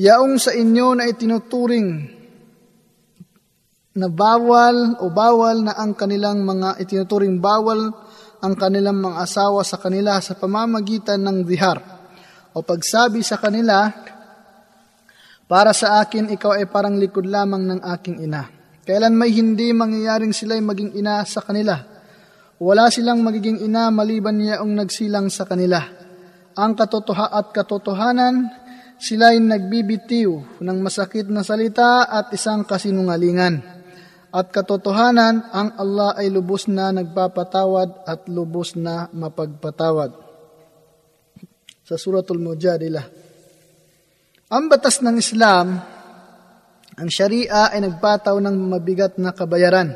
Yaong sa inyo na itinuturing na bawal o bawal na ang kanilang mga itinuturing bawal ang kanilang mga asawa sa kanila sa pamamagitan ng dihar o pagsabi sa kanila, para sa akin ikaw ay parang likod lamang ng aking ina. Kailan may hindi mangyayaring sila'y maging ina sa kanila. Wala silang magiging ina maliban niyaong nagsilang sa kanila. Ang katotoha at katotohanan sila'y nagbibitiw ng masakit na salita at isang kasinungalingan. At katotohanan, ang Allah ay lubos na nagpapatawad at lubos na mapagpatawad. Sa Suratul Mujadilah. Ang batas ng Islam, ang Sharia ay nagpataw ng mabigat na kabayaran.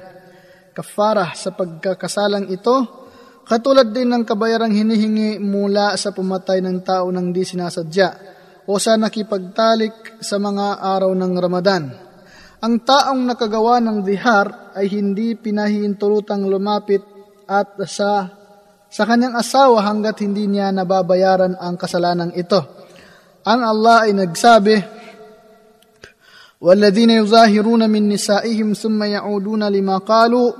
Kafara sa pagkakasalang ito, katulad din ng kabayarang hinihingi mula sa pumatay ng tao nang di sinasadya o sa nakipagtalik sa mga araw ng Ramadan. Ang taong nakagawa ng dihar ay hindi pinahihintulutang lumapit at sa sa kanyang asawa hanggat hindi niya nababayaran ang kasalanang ito. Ang Allah ay nagsabi, والذين يظاهرون من نسائهم ثم يعودون لما قالوا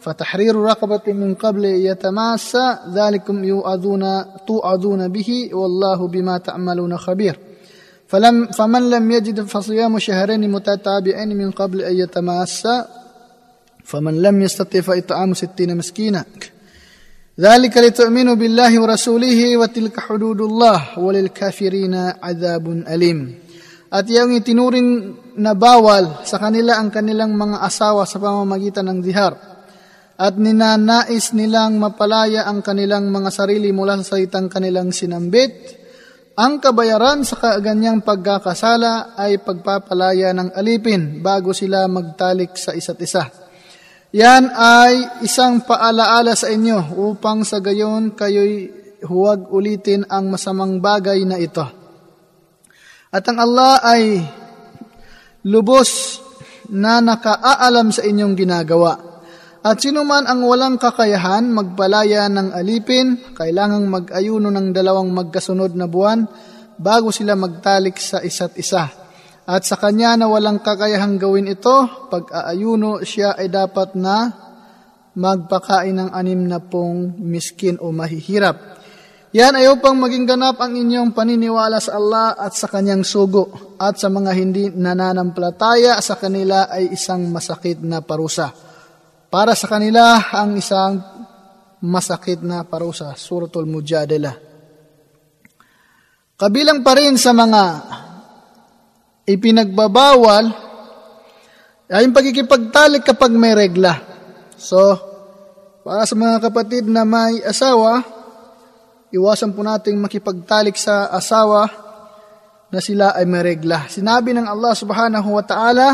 فتحرير رقبة من قبل يتماسى ذلكم يؤذون توعظون به والله بما تعملون خبير فلم فمن لم يجد فصيام شهرين متتابعين من قبل أن يتماسا فمن لم يستطع فإطعام ستين مسكينا ذلك لتؤمنوا بالله ورسوله وتلك حدود الله وللكافرين عذاب أليم At yung itinuring na bawal sa kanila ang kanilang mga asawa sa pamamagitan ng dihar. At ninanais nilang mapalaya ang kanilang mga sarili mula sa salitang kanilang sinambit ang kabayaran sa kaganyang pagkakasala ay pagpapalaya ng alipin bago sila magtalik sa isa't isa. Yan ay isang paalaala sa inyo upang sa gayon kayo'y huwag ulitin ang masamang bagay na ito. At ang Allah ay lubos na nakaaalam sa inyong ginagawa. At sino man ang walang kakayahan magpalaya ng alipin, kailangang mag-ayuno ng dalawang magkasunod na buwan bago sila magtalik sa isa't isa. At sa kanya na walang kakayahang gawin ito, pag-aayuno siya ay dapat na magpakain ng anim na pong miskin o mahihirap. Yan ay upang maging ganap ang inyong paniniwala sa Allah at sa kanyang sugo at sa mga hindi nananampalataya sa kanila ay isang masakit na parusa. Para sa kanila ang isang masakit na parusa, Suratul Mujadala. Kabilang pa rin sa mga ipinagbabawal ay yung pagkikipagtalik kapag may regla. So, para sa mga kapatid na may asawa, iwasan po nating makipagtalik sa asawa na sila ay may regla. Sinabi ng Allah subhanahu wa ta'ala,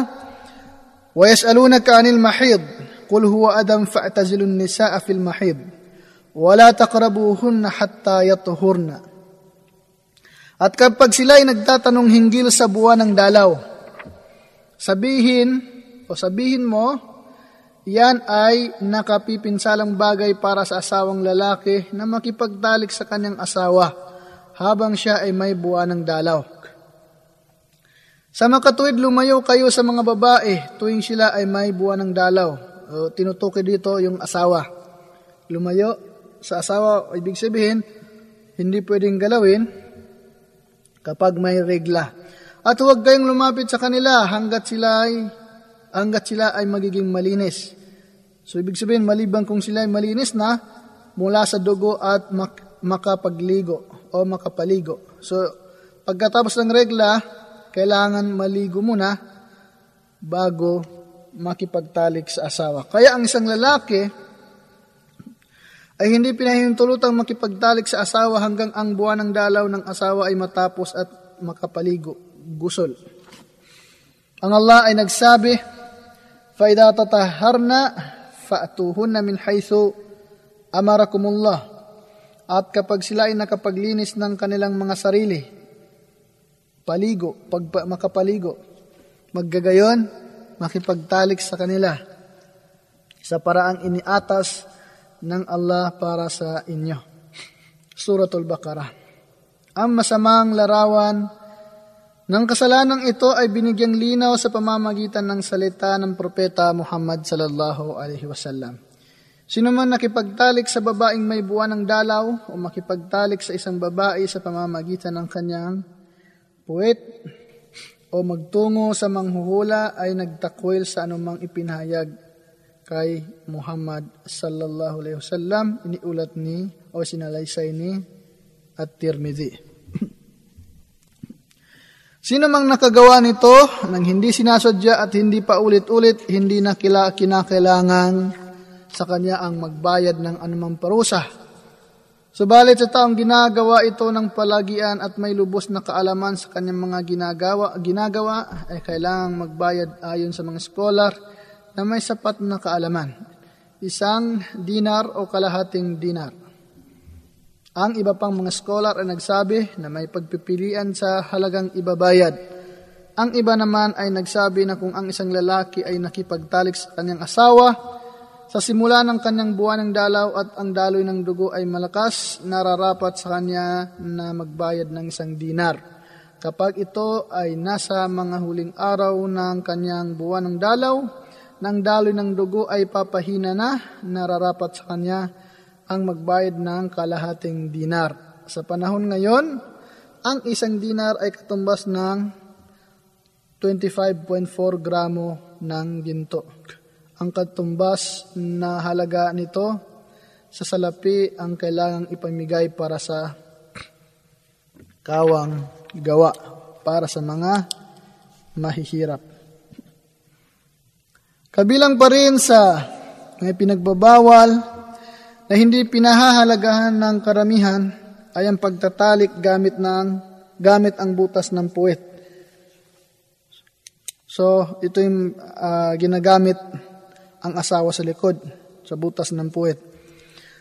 وَيَسْأَلُونَكَ عَنِ الْمَحِيضِ قل هو أدم فاعتزلوا النساء في المحيض ولا تقربوهن حتى يطهرن At kapag sila ay nagtatanong hinggil sa buwan ng dalaw, sabihin o sabihin mo, yan ay nakapipinsalang bagay para sa asawang lalaki na makipagtalik sa kanyang asawa habang siya ay may buwan ng dalaw. Sa makatuwid, lumayo kayo sa mga babae tuwing sila ay may buwan ng dalaw o tinutukoy dito yung asawa. Lumayo sa asawa, ibig sabihin, hindi pwedeng galawin kapag may regla. At huwag kayong lumapit sa kanila hanggat sila ay hanggat sila ay magiging malinis. So ibig sabihin maliban kung sila ay malinis na mula sa dugo at mak- makapagligo o makapaligo. So pagkatapos ng regla, kailangan maligo muna bago makipagtalik sa asawa. Kaya ang isang lalaki ay hindi pinahintulutang makipagtalik sa asawa hanggang ang buwan ng dalaw ng asawa ay matapos at makapaligo, gusol. Ang Allah ay nagsabi, فَإِذَا تَطَهَّرْنَا فَأْتُوهُنَّ مِنْ حَيْثُ أَمَرَكُمُ اللَّهُ At kapag sila ay nakapaglinis ng kanilang mga sarili, paligo, pag makapaligo, maggagayon, makipagtalik sa kanila sa paraang iniatas ng Allah para sa inyo. Suratul Baqarah. Ang masamang larawan ng kasalanang ito ay binigyang linaw sa pamamagitan ng salita ng propeta Muhammad sallallahu alaihi wasallam. Sino man nakipagtalik sa babaeng may buwan ng dalaw o makipagtalik sa isang babae sa pamamagitan ng kanyang puwet o magtungo sa manghuhula ay nagtakwil sa anumang ipinahayag kay Muhammad sallallahu alaihi wasallam iniulat ni o sinalaysay ni at Tirmidhi. Sino mang nakagawa nito nang hindi sinasadya at hindi pa ulit-ulit, hindi na kila kinakailangan sa kanya ang magbayad ng anumang parusa Subalit sa taong ginagawa ito ng palagian at may lubos na kaalaman sa kanyang mga ginagawa, ginagawa ay kailangang magbayad ayon sa mga scholar na may sapat na kaalaman. Isang dinar o kalahating dinar. Ang iba pang mga scholar ay nagsabi na may pagpipilian sa halagang ibabayad. Ang iba naman ay nagsabi na kung ang isang lalaki ay nakipagtalik sa kanyang asawa, sa simula ng kanyang buwan ng dalaw at ang daloy ng dugo ay malakas, nararapat sa kanya na magbayad ng isang dinar. Kapag ito ay nasa mga huling araw ng kanyang buwan ng dalaw, ng daloy ng dugo ay papahina na, nararapat sa kanya ang magbayad ng kalahating dinar. Sa panahon ngayon, ang isang dinar ay katumbas ng 25.4 gramo ng ginto ang katumbas na halaga nito sa salapi ang kailangang ipamigay para sa kawang gawa para sa mga mahihirap. Kabilang pa rin sa may pinagbabawal na hindi pinahahalagahan ng karamihan ay ang pagtatalik gamit ng gamit ang butas ng puwet. So, ito yung uh, ginagamit ang asawa sa likod, sa butas ng puwet.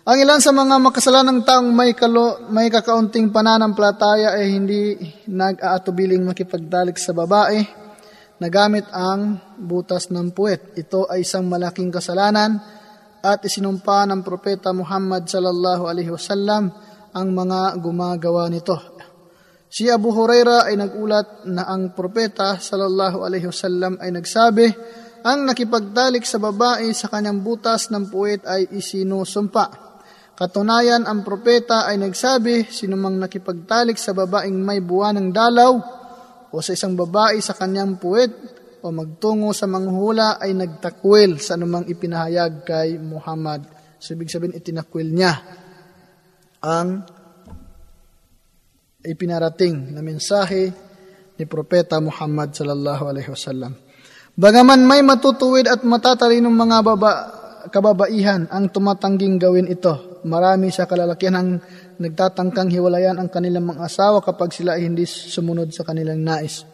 Ang ilan sa mga makasalanang taong may, kalo, may kakaunting pananampalataya ay hindi nag-aatubiling makipagdalik sa babae na gamit ang butas ng puwet. Ito ay isang malaking kasalanan at isinumpa ng propeta Muhammad sallallahu alaihi wasallam ang mga gumagawa nito. Si Abu Huraira ay nagulat na ang propeta sallallahu alaihi wasallam ay nagsabi, ang nakipagdalik sa babae sa kanyang butas ng puwet ay isinusumpa. Katunayan, ang propeta ay nagsabi, sinumang nakipagtalik sa babaeng may buwan ng dalaw o sa isang babae sa kanyang puwet o magtungo sa manghula ay nagtakwil sa anumang ipinahayag kay Muhammad. So, ibig sabihin, itinakwil niya ang ipinarating na mensahe ni Propeta Muhammad sallallahu alaihi wasallam. Bagaman may matutuwid at matatalinong mga baba, kababaihan ang tumatangging gawin ito, marami sa kalalakihan ang nagtatangkang hiwalayan ang kanilang mga asawa kapag sila ay hindi sumunod sa kanilang nais.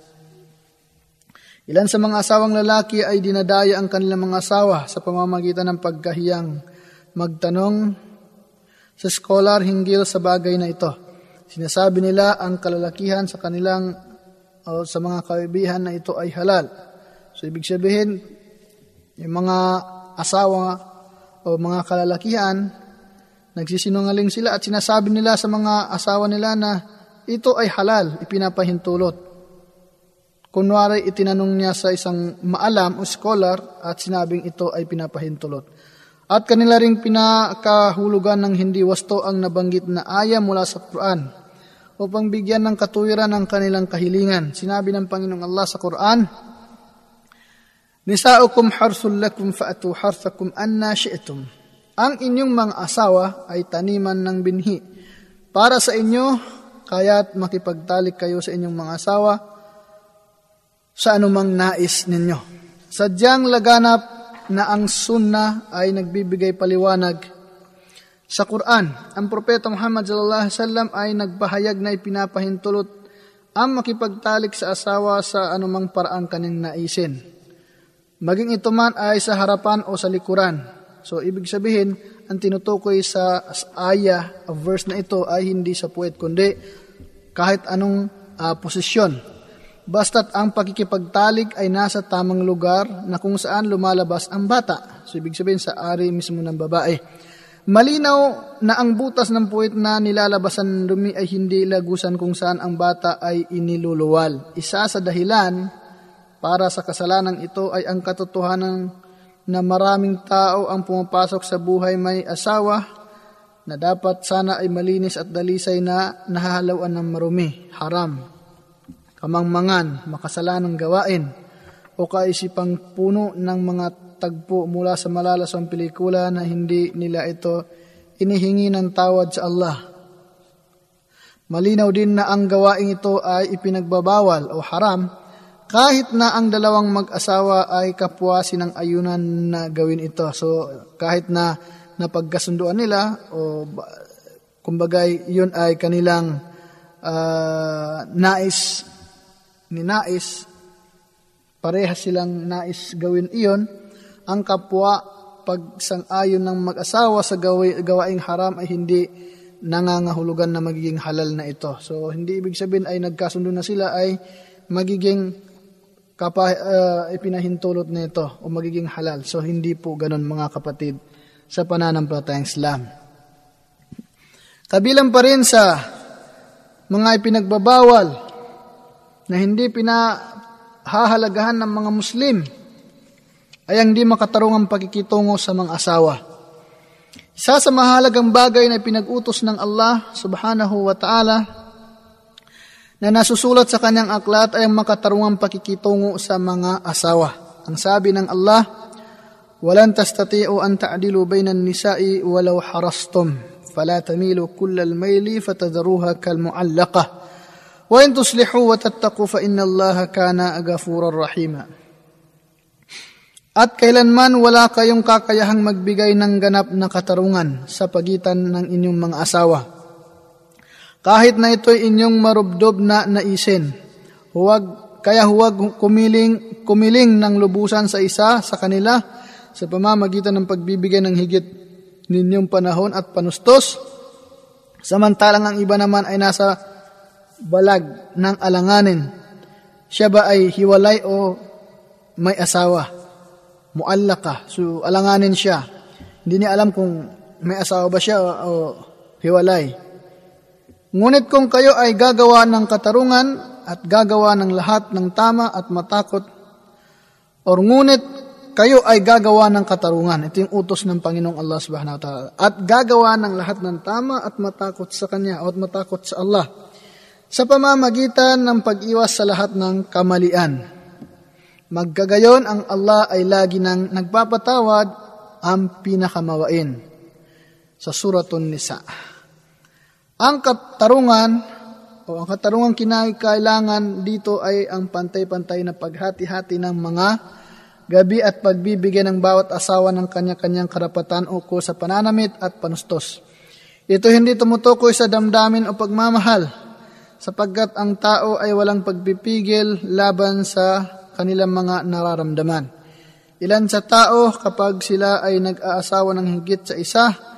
Ilan sa mga asawang lalaki ay dinadaya ang kanilang mga asawa sa pamamagitan ng pagkahiyang magtanong sa scholar hinggil sa bagay na ito. Sinasabi nila ang kalalakihan sa kanilang o sa mga kaibihan na ito ay halal So, ibig sabihin, yung mga asawa o mga kalalakihan, nagsisinungaling sila at sinasabi nila sa mga asawa nila na ito ay halal, ipinapahintulot. Kunwari, itinanong niya sa isang maalam o scholar at sinabing ito ay pinapahintulot. At kanila ring pinakahulugan ng hindi wasto ang nabanggit na aya mula sa Quran upang bigyan ng katuwiran ang kanilang kahilingan. Sinabi ng Panginoong Allah sa Quran, Nisaukum harsul lakum faatu harsakum anna syi'tum. Ang inyong mga asawa ay taniman ng binhi. Para sa inyo, kaya't makipagtalik kayo sa inyong mga asawa sa anumang nais ninyo. Sadyang laganap na ang sunna ay nagbibigay paliwanag sa Quran. Ang propeta Muhammad sallallahu alaihi wasallam ay nagpahayag na ipinapahintulot ang makipagtalik sa asawa sa anumang paraang kaning naisin. Maging ito man ay sa harapan o sa likuran. So, ibig sabihin, ang tinutukoy sa aya of verse na ito ay hindi sa puwet, kundi kahit anong uh, posisyon. Basta't ang pakikipagtalik ay nasa tamang lugar na kung saan lumalabas ang bata. So, ibig sabihin sa ari mismo ng babae. Malinaw na ang butas ng puwit na nilalabasan ng dumi ay hindi lagusan kung saan ang bata ay iniluluwal. Isa sa dahilan para sa kasalanang ito ay ang katotohanan na maraming tao ang pumapasok sa buhay may asawa na dapat sana ay malinis at dalisay na nahahalawan ng marumi, haram, kamangmangan, makasalanang gawain, o kaisipang puno ng mga tagpo mula sa malalasang pelikula na hindi nila ito inihingi ng tawad sa Allah. Malinaw din na ang gawain ito ay ipinagbabawal o haram kahit na ang dalawang mag-asawa ay kapwa sinang ayunan na gawin ito. So, kahit na napagkasunduan nila o kumbagay yun ay kanilang uh, nais ni nais parehas silang nais gawin iyon ang kapwa pagsang-ayon ng mag-asawa sa gawi, gawaing haram ay hindi nangangahulugan na magiging halal na ito. So, hindi ibig sabihin ay nagkasundo na sila ay magiging kapa, uh, ipinahintulot nito o magiging halal. So hindi po ganun mga kapatid sa pananampalatayang Islam. Kabilang pa rin sa mga ipinagbabawal na hindi pinahahalagahan ng mga Muslim ay ang di makatarungang pagkikitungo sa mga asawa. Isa sa mahalagang bagay na pinag-utos ng Allah subhanahu wa ta'ala na nasusulat sa kanyang aklat ay ang makatarungang pakikitungo sa mga asawa. Ang sabi ng Allah, "Walan tastati'u an ta'dilu bainan nisa'i walau harastum, fala tamilu kullal mayli fatadharuha kal mu'allaqah. Wa in tuslihu wa tattaqu fa inna Allah kana ghafurar rahima." At kailanman wala kayong kakayahang magbigay ng ganap na katarungan sa pagitan ng inyong mga asawa kahit na ito'y inyong marubdob na naisin. Huwag, kaya huwag kumiling, kumiling ng lubusan sa isa sa kanila sa pamamagitan ng pagbibigay ng higit ninyong panahon at panustos. Samantalang ang iba naman ay nasa balag ng alanganin. Siya ba ay hiwalay o may asawa? Muallaka. So, alanganin siya. Hindi niya alam kung may asawa ba siya o, o hiwalay. Ngunit kung kayo ay gagawa ng katarungan at gagawa ng lahat ng tama at matakot, or ngunit kayo ay gagawa ng katarungan. Ito yung utos ng Panginoong Allah subhanahu wa ta'ala. At gagawa ng lahat ng tama at matakot sa Kanya at matakot sa Allah. Sa pamamagitan ng pag-iwas sa lahat ng kamalian. Magkagayon ang Allah ay lagi nang nagpapatawad ang pinakamawain. Sa Suratun Nisa. Ang katarungan o ang katarungan kinakailangan dito ay ang pantay-pantay na paghati-hati ng mga gabi at pagbibigay ng bawat asawa ng kanya-kanyang karapatan uko sa pananamit at panustos. Ito hindi tumutukoy sa damdamin o pagmamahal, sapagkat ang tao ay walang pagpipigil laban sa kanilang mga nararamdaman. Ilan sa tao kapag sila ay nag-aasawa ng higit sa isa,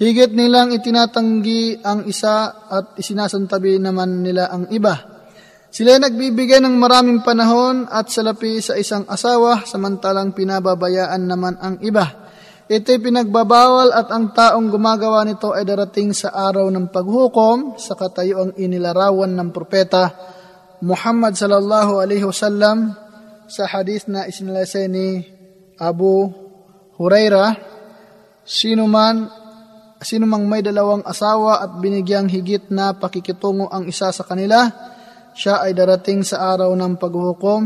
Higit nilang itinatanggi ang isa at isinasantabi naman nila ang iba. Sila nagbibigay ng maraming panahon at salapi sa isang asawa, samantalang pinababayaan naman ang iba. Ito'y pinagbabawal at ang taong gumagawa nito ay darating sa araw ng paghukom sa katayuang inilarawan ng propeta Muhammad sallallahu alaihi wasallam sa hadith na isinilasay ni Abu Huraira, sino man sino mang may dalawang asawa at binigyang higit na pakikitungo ang isa sa kanila, siya ay darating sa araw ng paghuhukom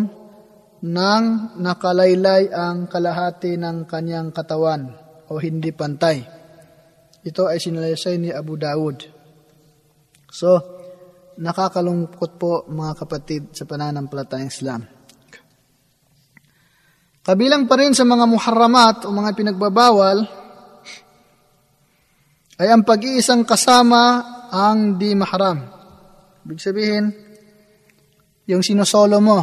nang nakalaylay ang kalahati ng kanyang katawan o hindi pantay. Ito ay sinalaysay ni Abu Dawud. So, nakakalungkot po mga kapatid sa pananampalatayang Islam. Kabilang pa rin sa mga muharramat o mga pinagbabawal, ay ang pag-iisang kasama ang di maharam. Ibig sabihin, yung sinosolo mo.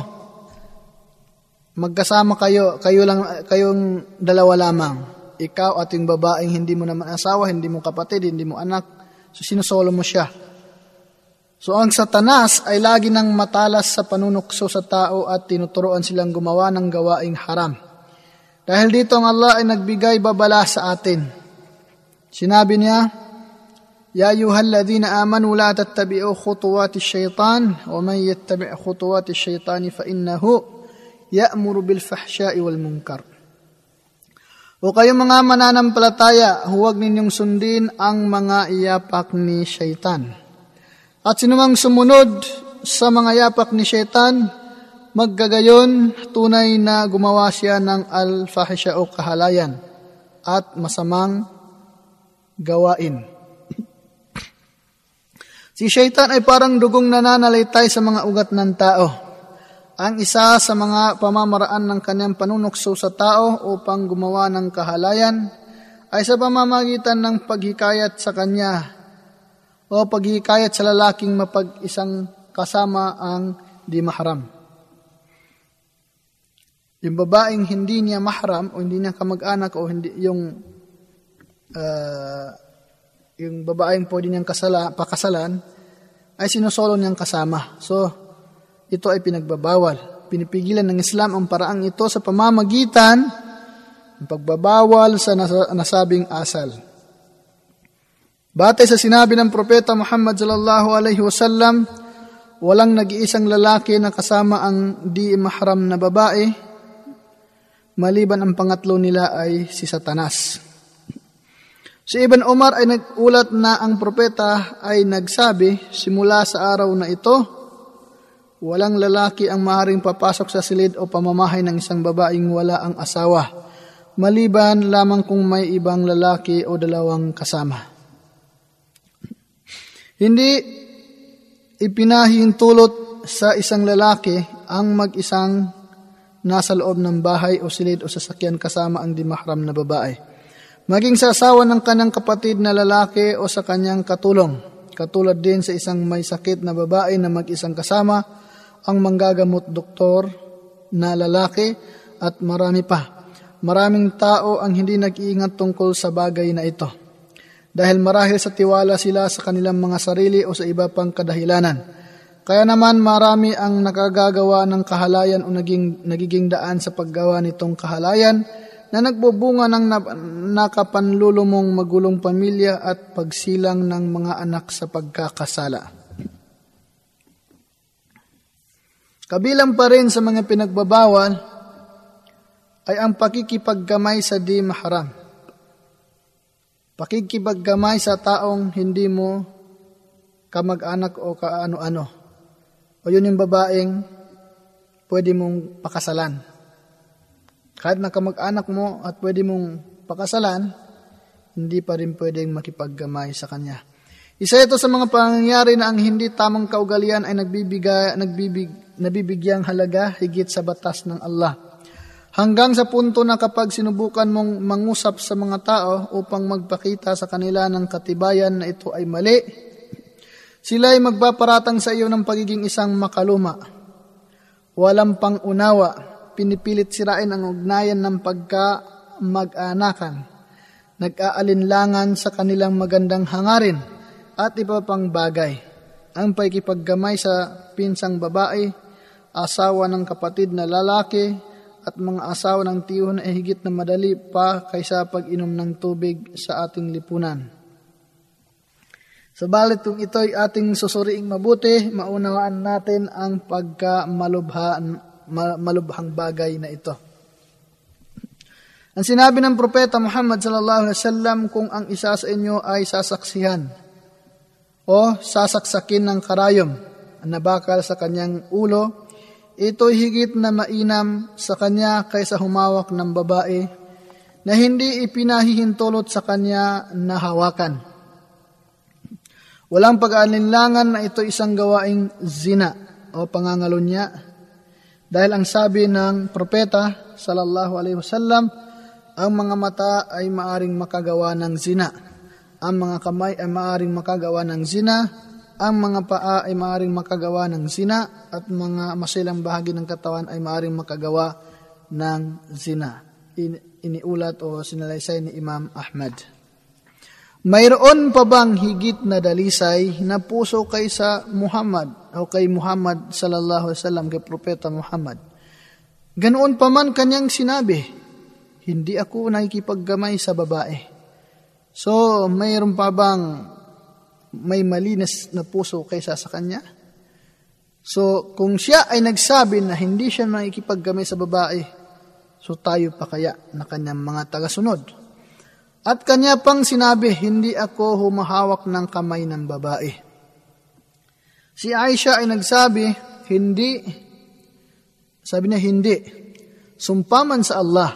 Magkasama kayo, kayo lang, kayong dalawa lamang. Ikaw at yung babaeng hindi mo naman asawa, hindi mo kapatid, hindi mo anak. So sinosolo mo siya. So ang satanas ay lagi nang matalas sa panunukso sa tao at tinuturoan silang gumawa ng gawaing haram. Dahil dito ang Allah ay nagbigay babala sa atin. Sinabi niya, Ya ayuhalladhina amanu la tattabi'u khutuwati syaitan wa man yattabi' khutuwati syaitani fa innahu ya'muru bil fahsya'i wal munkar. O kayong mga mananampalataya, huwag ninyong sundin ang mga iyapak ni syaitan. At sinumang sumunod sa mga yapak ni syaitan, maggagayon tunay na gumawa siya ng al-fahisya o kahalayan at masamang gawain. Si Shaitan ay parang dugong nananalitay sa mga ugat ng tao. Ang isa sa mga pamamaraan ng kanyang panunukso sa tao upang gumawa ng kahalayan ay sa pamamagitan ng paghikayat sa kanya o paghikayat sa lalaking mapag-isang kasama ang di mahram. Yung babaeng hindi niya mahram o hindi niya kamag-anak o hindi yung uh, yung babaeng pwede niyang kasala, pakasalan, ay sinusolo niyang kasama. So, ito ay pinagbabawal. Pinipigilan ng Islam ang paraang ito sa pamamagitan ng pagbabawal sa nasabing asal. Batay sa sinabi ng propeta Muhammad sallallahu alaihi wasallam, walang nag-iisang lalaki na kasama ang di mahram na babae, maliban ang pangatlo nila ay si Satanas. Si Ibn Umar ay nagulat na ang propeta ay nagsabi, simula sa araw na ito, walang lalaki ang maaaring papasok sa silid o pamamahay ng isang babaeng wala ang asawa, maliban lamang kung may ibang lalaki o dalawang kasama. Hindi ipinahintulot sa isang lalaki ang mag-isang nasa loob ng bahay o silid o sasakyan kasama ang di mahram na babae maging sa asawa ng kanang kapatid na lalaki o sa kanyang katulong. Katulad din sa isang may sakit na babae na mag-isang kasama, ang manggagamot doktor na lalaki at marami pa. Maraming tao ang hindi nag-iingat tungkol sa bagay na ito. Dahil marahil sa tiwala sila sa kanilang mga sarili o sa iba pang kadahilanan. Kaya naman marami ang nakagagawa ng kahalayan o naging, nagiging daan sa paggawa nitong kahalayan na nagbubunga ng nakapanlulumong magulong pamilya at pagsilang ng mga anak sa pagkakasala. Kabilang pa rin sa mga pinagbabawal ay ang pakikipaggamay sa di maharam. Pakikipaggamay sa taong hindi mo kamag-anak o kaano-ano. O yun yung babaeng pwede mong pakasalan kahit na kamag-anak mo at pwede mong pakasalan, hindi pa rin pwedeng makipaggamay sa kanya. Isa ito sa mga pangyayari na ang hindi tamang kaugalian ay nagbibigay, nagbibig, nabibigyang halaga higit sa batas ng Allah. Hanggang sa punto na kapag sinubukan mong mangusap sa mga tao upang magpakita sa kanila ng katibayan na ito ay mali, sila ay magpaparatang sa iyo ng pagiging isang makaluma, walang pang-unawa, pinipilit sirain ang ugnayan ng pagka mag-anakan, nag-aalinlangan sa kanilang magandang hangarin at iba pang bagay. Ang paikipaggamay sa pinsang babae, asawa ng kapatid na lalaki, at mga asawa ng tiyuhan ay higit na madali pa kaysa pag-inom ng tubig sa ating lipunan. Sabalit kung ito ay ating susuriing mabuti, maunawaan natin ang pagkamalubhaan malubhang bagay na ito. Ang sinabi ng propeta Muhammad sallallahu alaihi wasallam kung ang isa sa inyo ay sasaksihan o sasaksakin ng karayom na bakal sa kanyang ulo, ito'y higit na mainam sa kanya kaysa humawak ng babae na hindi ipinahihintulot sa kanya na hawakan. Walang pag-aalinlangan na ito isang gawaing zina o pangangalunya dahil ang sabi ng propeta sallallahu alaihi wasallam, ang mga mata ay maaring makagawa ng zina. Ang mga kamay ay maaring makagawa ng zina ang mga paa ay maaaring makagawa ng zina at mga masilang bahagi ng katawan ay maaaring makagawa ng zina. In, iniulat o sinalaysay ni Imam Ahmad. Mayroon pa bang higit na dalisay na puso kay sa Muhammad o kay Muhammad sallallahu alaihi wasallam kay propeta Muhammad? Ganoon pa man kanyang sinabi, hindi ako nakikipaggamay sa babae. So, mayroon pa bang may malinis na puso kaysa sa kanya? So, kung siya ay nagsabi na hindi siya nakikipaggamay sa babae, so tayo pa kaya na kanyang mga tagasunod? At kanya pang sinabi, hindi ako humahawak ng kamay ng babae. Si Aisha ay nagsabi, hindi, sabi niya hindi, sumpaman sa Allah.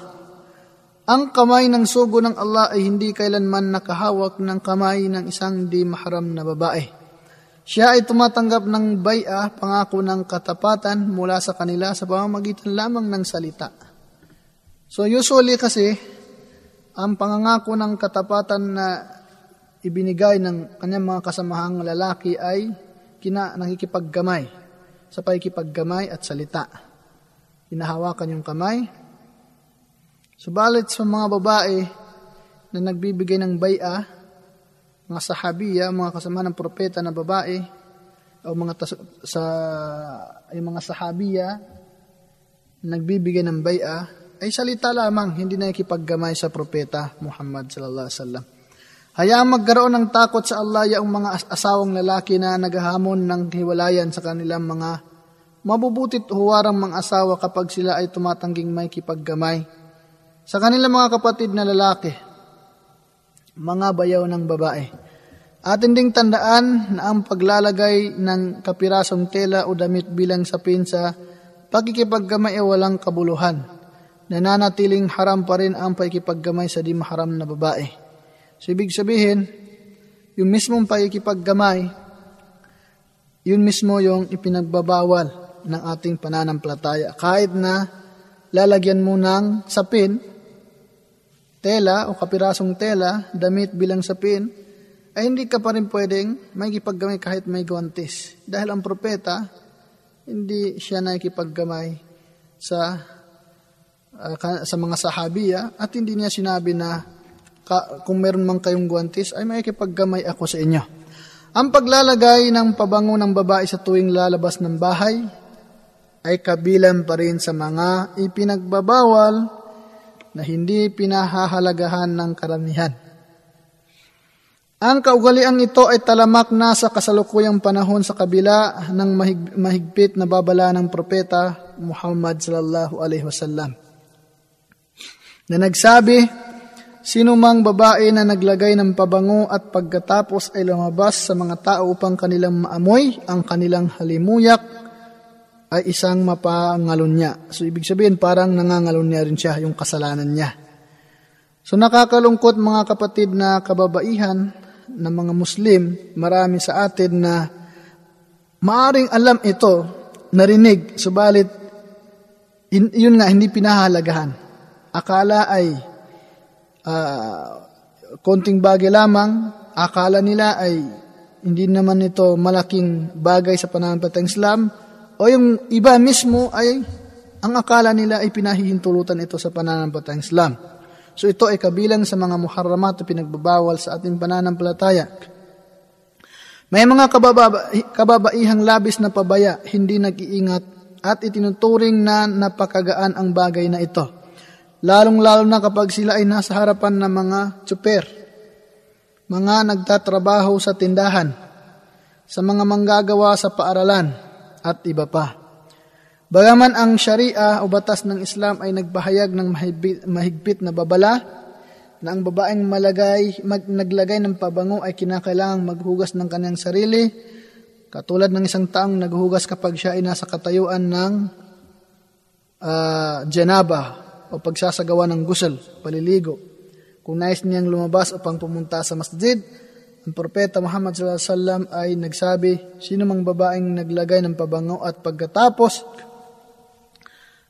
Ang kamay ng sugo ng Allah ay hindi kailanman nakahawak ng kamay ng isang di mahram na babae. Siya ay tumatanggap ng baya, pangako ng katapatan mula sa kanila sa pamamagitan lamang ng salita. So usually kasi, ang pangangako ng katapatan na ibinigay ng kanyang mga kasamahang lalaki ay kina nakikipaggamay sa pakikipaggamay at salita. Hinahawakan yung kamay. Subalit sa mga babae na nagbibigay ng baya, mga sahabiya, mga kasama ng propeta na babae, o mga tas- sa yung mga sahabiya nagbibigay ng baya, ay salita lamang, hindi na ikipaggamay sa propeta Muhammad sallallahu alaihi wasallam. Hayaang magkaroon ng takot sa Allah yung mga asawang lalaki na naghahamon ng hiwalayan sa kanilang mga mabubutit huwarang mga asawa kapag sila ay tumatangging may kipaggamay. Sa kanilang mga kapatid na lalaki, mga bayaw ng babae. Atin ding tandaan na ang paglalagay ng kapirasong tela o damit bilang sapin sa pagkikipaggamay ay walang kabuluhan nananatiling haram pa rin ang pakikipaggamay sa di maharam na babae. So, ibig sabihin, yung mismong pakikipaggamay, yun mismo yung ipinagbabawal ng ating pananampalataya. Kahit na lalagyan mo ng sapin, tela o kapirasong tela, damit bilang sapin, ay hindi ka pa rin pwedeng makikipaggamay kahit may guantes. Dahil ang propeta, hindi siya nakikipaggamay sa sa mga sahabiya at hindi niya sinabi na ka, kung meron man kayong guantes ay may kipaggamay ako sa inyo. Ang paglalagay ng pabango ng babae sa tuwing lalabas ng bahay ay kabilang pa rin sa mga ipinagbabawal na hindi pinahahalagahan ng karamihan. Ang kaugalian ito ay talamak na sa kasalukuyang panahon sa kabila ng mahig, mahigpit na babala ng propeta Muhammad sallallahu alaihi wasallam na nagsabi, Sino mang babae na naglagay ng pabango at pagkatapos ay lumabas sa mga tao upang kanilang maamoy ang kanilang halimuyak ay isang mapangalon niya. So ibig sabihin parang nangangalon niya rin siya yung kasalanan niya. So nakakalungkot mga kapatid na kababaihan ng mga Muslim, marami sa atin na maaring alam ito, narinig, subalit yun nga hindi pinahalagahan akala ay uh, konting bagay lamang, akala nila ay hindi naman ito malaking bagay sa pananampalatayang Islam, o yung iba mismo ay ang akala nila ay pinahihintulutan ito sa pananampalatayang Islam. So ito ay kabilang sa mga muharramat na pinagbabawal sa ating pananampalataya. May mga kababa, kababaihang labis na pabaya, hindi nag-iingat at itinuturing na napakagaan ang bagay na ito lalong-lalo na kapag sila ay nasa harapan ng mga tsuper, mga nagtatrabaho sa tindahan, sa mga manggagawa sa paaralan, at iba pa. Bagaman ang sharia o batas ng Islam ay nagbahayag ng mahigpit, na babala na ang babaeng malagay, mag, naglagay ng pabango ay kinakailangang maghugas ng kanyang sarili, katulad ng isang taong naghugas kapag siya ay nasa katayuan ng uh, janaba o pagsasagawa ng gusal, paliligo. Kung nais niyang lumabas upang pumunta sa masjid, ang propeta Muhammad wasallam ay nagsabi, sino mang babaeng naglagay ng pabango at pagkatapos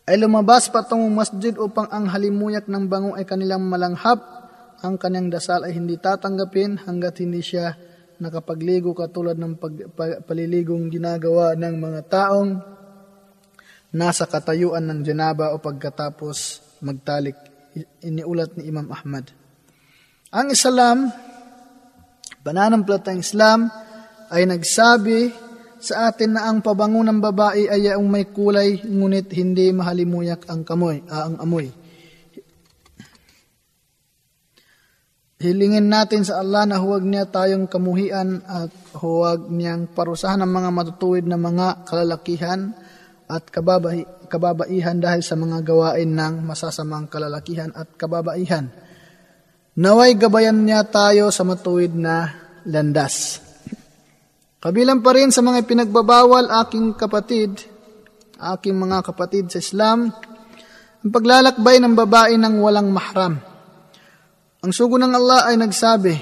ay lumabas patungong masjid upang ang halimuyak ng bango ay kanilang malanghap, ang kanyang dasal ay hindi tatanggapin hanggat hindi siya nakapagligo katulad ng pag, pa, paliligong ginagawa ng mga taong nasa katayuan ng janaba o pagkatapos magtalik. Iniulat ni Imam Ahmad. Ang Islam, pananampalatayang Islam, ay nagsabi sa atin na ang pabango ng babae ay ang may kulay ngunit hindi mahalimuyak ang kamoy, ah, ang amoy. Hilingin natin sa Allah na huwag niya tayong kamuhian at huwag niyang parusahan ng mga matutuwid na mga kalalakihan at kababai, kababaihan dahil sa mga gawain ng masasamang kalalakihan at kababaihan. Naway gabayan niya tayo sa matuwid na landas. Kabilang pa rin sa mga pinagbabawal aking kapatid, aking mga kapatid sa Islam, ang paglalakbay ng babae ng walang mahram. Ang sugo ng Allah ay nagsabi,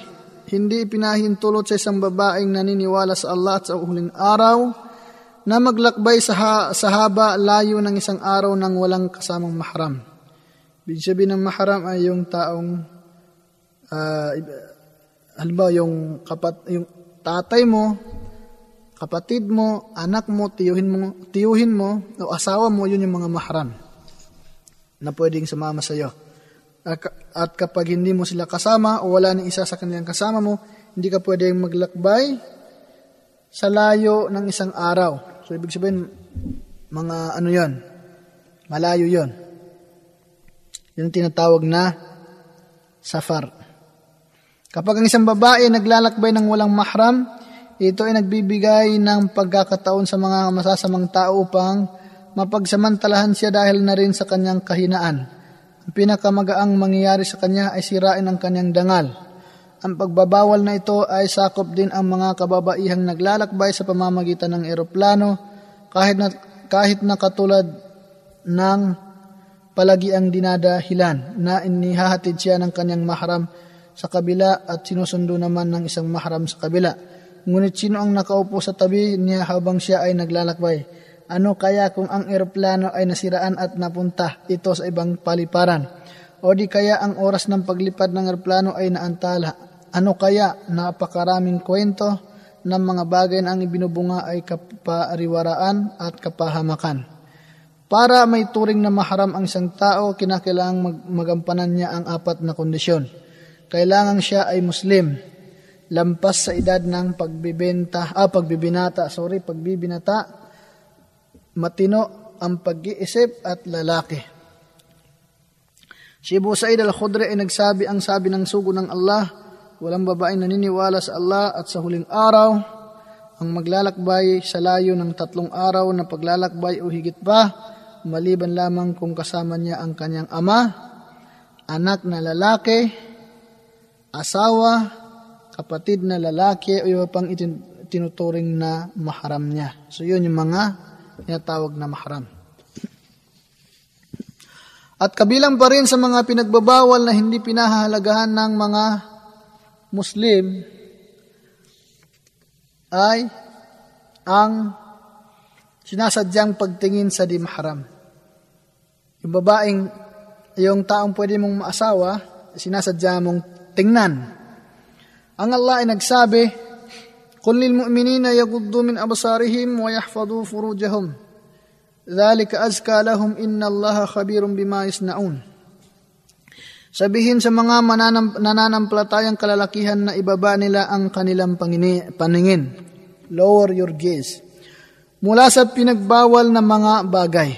hindi pinahintulot sa isang babaeng naniniwala sa Allah at sa huling araw na maglakbay sa, ha, sa haba layo ng isang araw ng walang kasamang mahram. Ibig sabihin ng mahram ay yung taong uh, halimbawa yung kapat yung tatay mo, kapatid mo, anak mo, tiyuhin mo, tiyuhin mo o asawa mo, yun yung mga mahram na pwedeng sumama sa iyo. At kapag hindi mo sila kasama o wala ni isa sa kanilang kasama mo, hindi ka pwedeng maglakbay sa layo ng isang araw. So, ibig sabihin, mga ano yon malayo yon Yung tinatawag na safar. Kapag ang isang babae naglalakbay ng walang mahram, ito ay nagbibigay ng pagkakataon sa mga masasamang tao upang mapagsamantalahan siya dahil na rin sa kanyang kahinaan ang pinakamagaang mangyayari sa kanya ay sirain ang kanyang dangal. Ang pagbabawal na ito ay sakop din ang mga kababaihang naglalakbay sa pamamagitan ng eroplano kahit na, kahit na katulad ng palagiang dinadahilan na inihahatid siya ng kanyang mahram sa kabila at sinusundo naman ng isang mahram sa kabila. Ngunit sino ang nakaupo sa tabi niya habang siya ay naglalakbay? Ano kaya kung ang eroplano ay nasiraan at napunta ito sa ibang paliparan? O di kaya ang oras ng paglipad ng eroplano ay naantala? Ano kaya napakaraming kwento ng mga bagay na ang ibinubunga ay kapariwaraan at kapahamakan? Para may turing na maharam ang isang tao, kinakailangang mag magampanan niya ang apat na kondisyon. Kailangan siya ay Muslim, lampas sa edad ng pagbibenta, ah, pagbibinata, sorry, pagbibinata, matino ang pag-iisip at lalaki. Si Abu Sa'id al-Khudri ay nagsabi ang sabi ng sugo ng Allah, walang babaeng naniniwala sa Allah at sa huling araw, ang maglalakbay sa layo ng tatlong araw na paglalakbay o higit pa, maliban lamang kung kasama niya ang kanyang ama, anak na lalaki, asawa, kapatid na lalaki o iba pang itinuturing na maharam niya. So yun yung mga tinatawag na mahram. At kabilang pa rin sa mga pinagbabawal na hindi pinahahalagahan ng mga Muslim ay ang sinasadyang pagtingin sa di mahram. Yung babaeng, yung taong pwede mong maasawa, sinasadya mong tingnan. Ang Allah ay nagsabi, قل للمؤمنين يغضوا من أبصارهم ويحفظوا فروجهم ذلك أزكى لهم إن الله خبير بما يصنعون Sabihin sa mga mananam, nananampalatayang kalalakihan na ibaba nila ang kanilang pangini, paningin. Lower your gaze. Mula sa pinagbawal na mga bagay.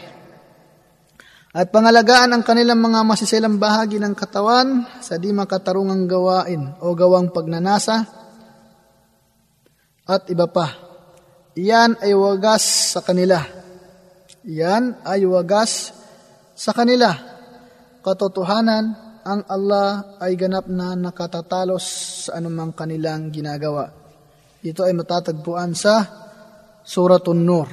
At pangalagaan ang kanilang mga masisilang bahagi ng katawan sa di makatarungang gawain o gawang pagnanasa, at iba pa. Iyan ay wagas sa kanila. Iyan ay wagas sa kanila. Katotohanan, ang Allah ay ganap na nakatatalos sa anumang kanilang ginagawa. Ito ay matatagpuan sa Suratun Nur.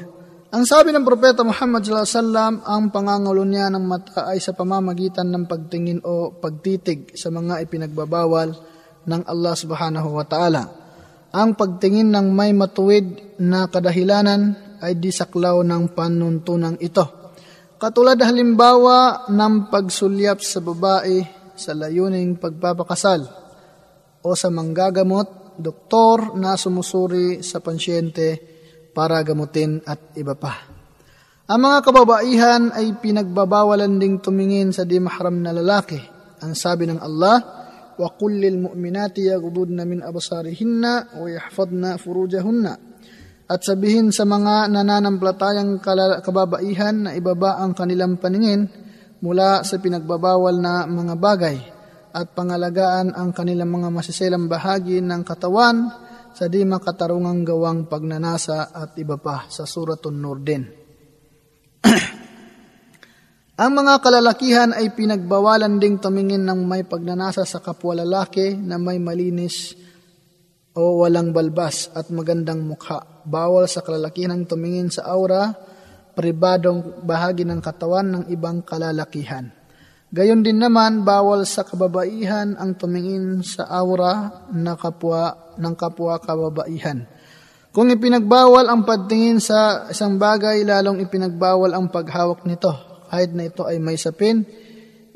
Ang sabi ng Propeta Muhammad wasallam, ang pangangulo niya ng mata ay sa pamamagitan ng pagtingin o pagtitig sa mga ipinagbabawal ng Allah subhanahu wa ta'ala. Ang pagtingin ng may matuwid na kadahilanan ay di saklaw ng panuntunang ito. Katulad halimbawa ng pagsulyap sa babae sa layuning pagpapakasal o sa manggagamot doktor na sumusuri sa pansyente para gamutin at iba pa. Ang mga kababaihan ay pinagbabawalan ding tumingin sa di mahram na lalaki. Ang sabi ng Allah, وَقُلْ لِلْمُؤْمِنَاتِ يَغْضُضْنَ مِنْ أَبْصَارِهِنَّ وَيَحْفَظْنَ فُرُوجَهُنَّ At sabihin sa mga nananampalatayang kababaihan na ibaba ang kanilang paningin mula sa pinagbabawal na mga bagay at pangalagaan ang kanilang mga masiselang bahagi ng katawan sa di makatarungang gawang pagnanasa at iba pa sa Suratun Nur din. Ang mga kalalakihan ay pinagbawalan ding tumingin ng may pagnanasa sa kapwa lalaki na may malinis o walang balbas at magandang mukha. Bawal sa kalalakihan ang tumingin sa aura, pribadong bahagi ng katawan ng ibang kalalakihan. Gayon din naman, bawal sa kababaihan ang tumingin sa aura na kapwa, ng kapwa kababaihan. Kung ipinagbawal ang pagtingin sa isang bagay, lalong ipinagbawal ang paghawak nito kahit na ito ay may sapin.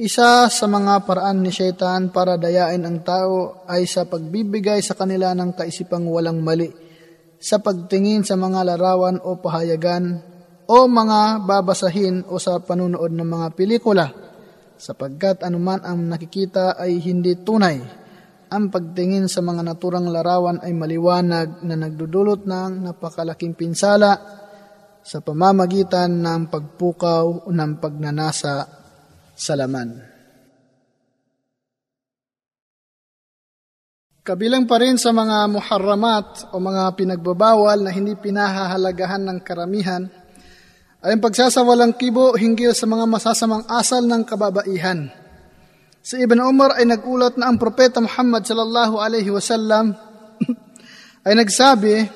Isa sa mga paraan ni Shaitan para dayain ang tao ay sa pagbibigay sa kanila ng kaisipang walang mali sa pagtingin sa mga larawan o pahayagan o mga babasahin o sa panunood ng mga pelikula sapagkat anuman ang nakikita ay hindi tunay. Ang pagtingin sa mga naturang larawan ay maliwanag na nagdudulot ng napakalaking pinsala sa pamamagitan ng pagpukaw ng pagnanasa sa laman. Kabilang pa rin sa mga muharramat o mga pinagbabawal na hindi pinahahalagahan ng karamihan ay ang pagsasawalang kibo hinggil sa mga masasamang asal ng kababaihan. Si Ibn Umar ay nagulat na ang propeta Muhammad sallallahu alaihi wasallam ay nagsabi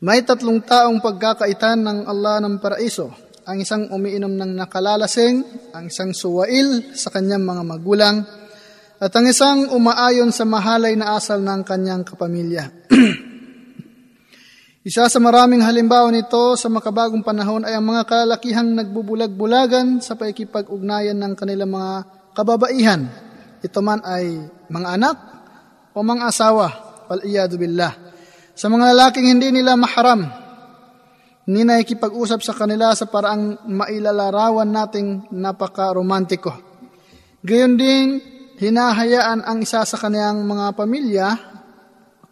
may tatlong taong pagkakaitan ng Allah ng paraiso. Ang isang umiinom ng nakalalasing, ang isang suwail sa kanyang mga magulang, at ang isang umaayon sa mahalay na asal ng kanyang kapamilya. Isa sa maraming halimbawa nito sa makabagong panahon ay ang mga kalalakihang nagbubulag-bulagan sa paikipag-ugnayan ng kanilang mga kababaihan. Ito man ay mga anak o mga asawa, pal-iyadu billah. Sa mga lalaking hindi nila maharam, ni nakikipag-usap sa kanila sa paraang mailalarawan nating napaka-romantiko. Gayon din, hinahayaan ang isa sa kaniyang mga pamilya,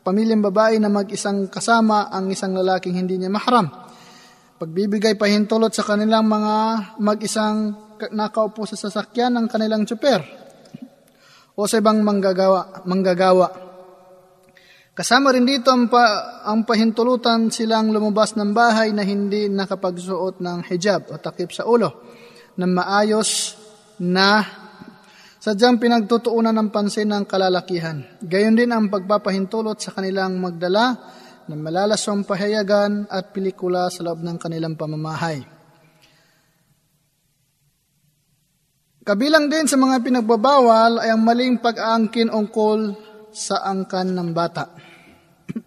pamilyang babae na mag-isang kasama ang isang lalaking hindi niya maharam. Pagbibigay pahintulot sa kanilang mga mag-isang nakaupo sa sasakyan ng kanilang tsuper o sa ibang manggagawa. manggagawa. Kasama rin dito ang, pa, ang pahintulutan silang lumabas ng bahay na hindi nakapagsuot ng hijab o takip sa ulo na maayos na sadyang pinagtutuunan ng pansin ng kalalakihan. Gayon din ang pagpapahintulot sa kanilang magdala ng malalaswang pahayagan at pelikula sa loob ng kanilang pamamahay. Kabilang din sa mga pinagbabawal ay ang maling pag-aangkin ungkol sa angkan ng bata.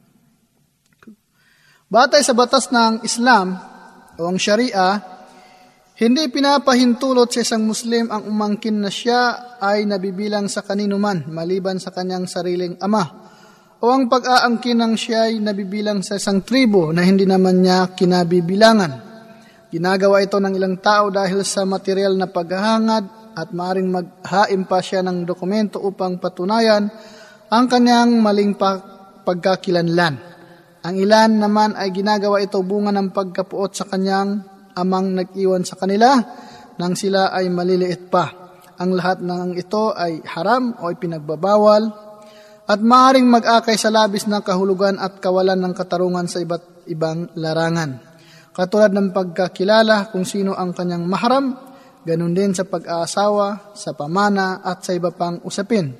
Batay sa batas ng Islam o ang Sharia, hindi pinapahintulot sa isang Muslim ang umangkin na siya ay nabibilang sa kanino man maliban sa kanyang sariling ama o ang pag-aangkin ng siya ay nabibilang sa isang tribo na hindi naman niya kinabibilangan. Ginagawa ito ng ilang tao dahil sa material na paghahangad at maaring maghaim pa siya ng dokumento upang patunayan ang kanyang maling pagkakilanlan. Ang ilan naman ay ginagawa ito bunga ng pagkapuot sa kanyang amang nag-iwan sa kanila nang sila ay maliliit pa. Ang lahat ng ito ay haram o ipinagbabawal at maaaring mag-akay sa labis ng kahulugan at kawalan ng katarungan sa iba't ibang larangan. Katulad ng pagkakilala kung sino ang kanyang maharam, ganun din sa pag-aasawa, sa pamana at sa iba pang usapin.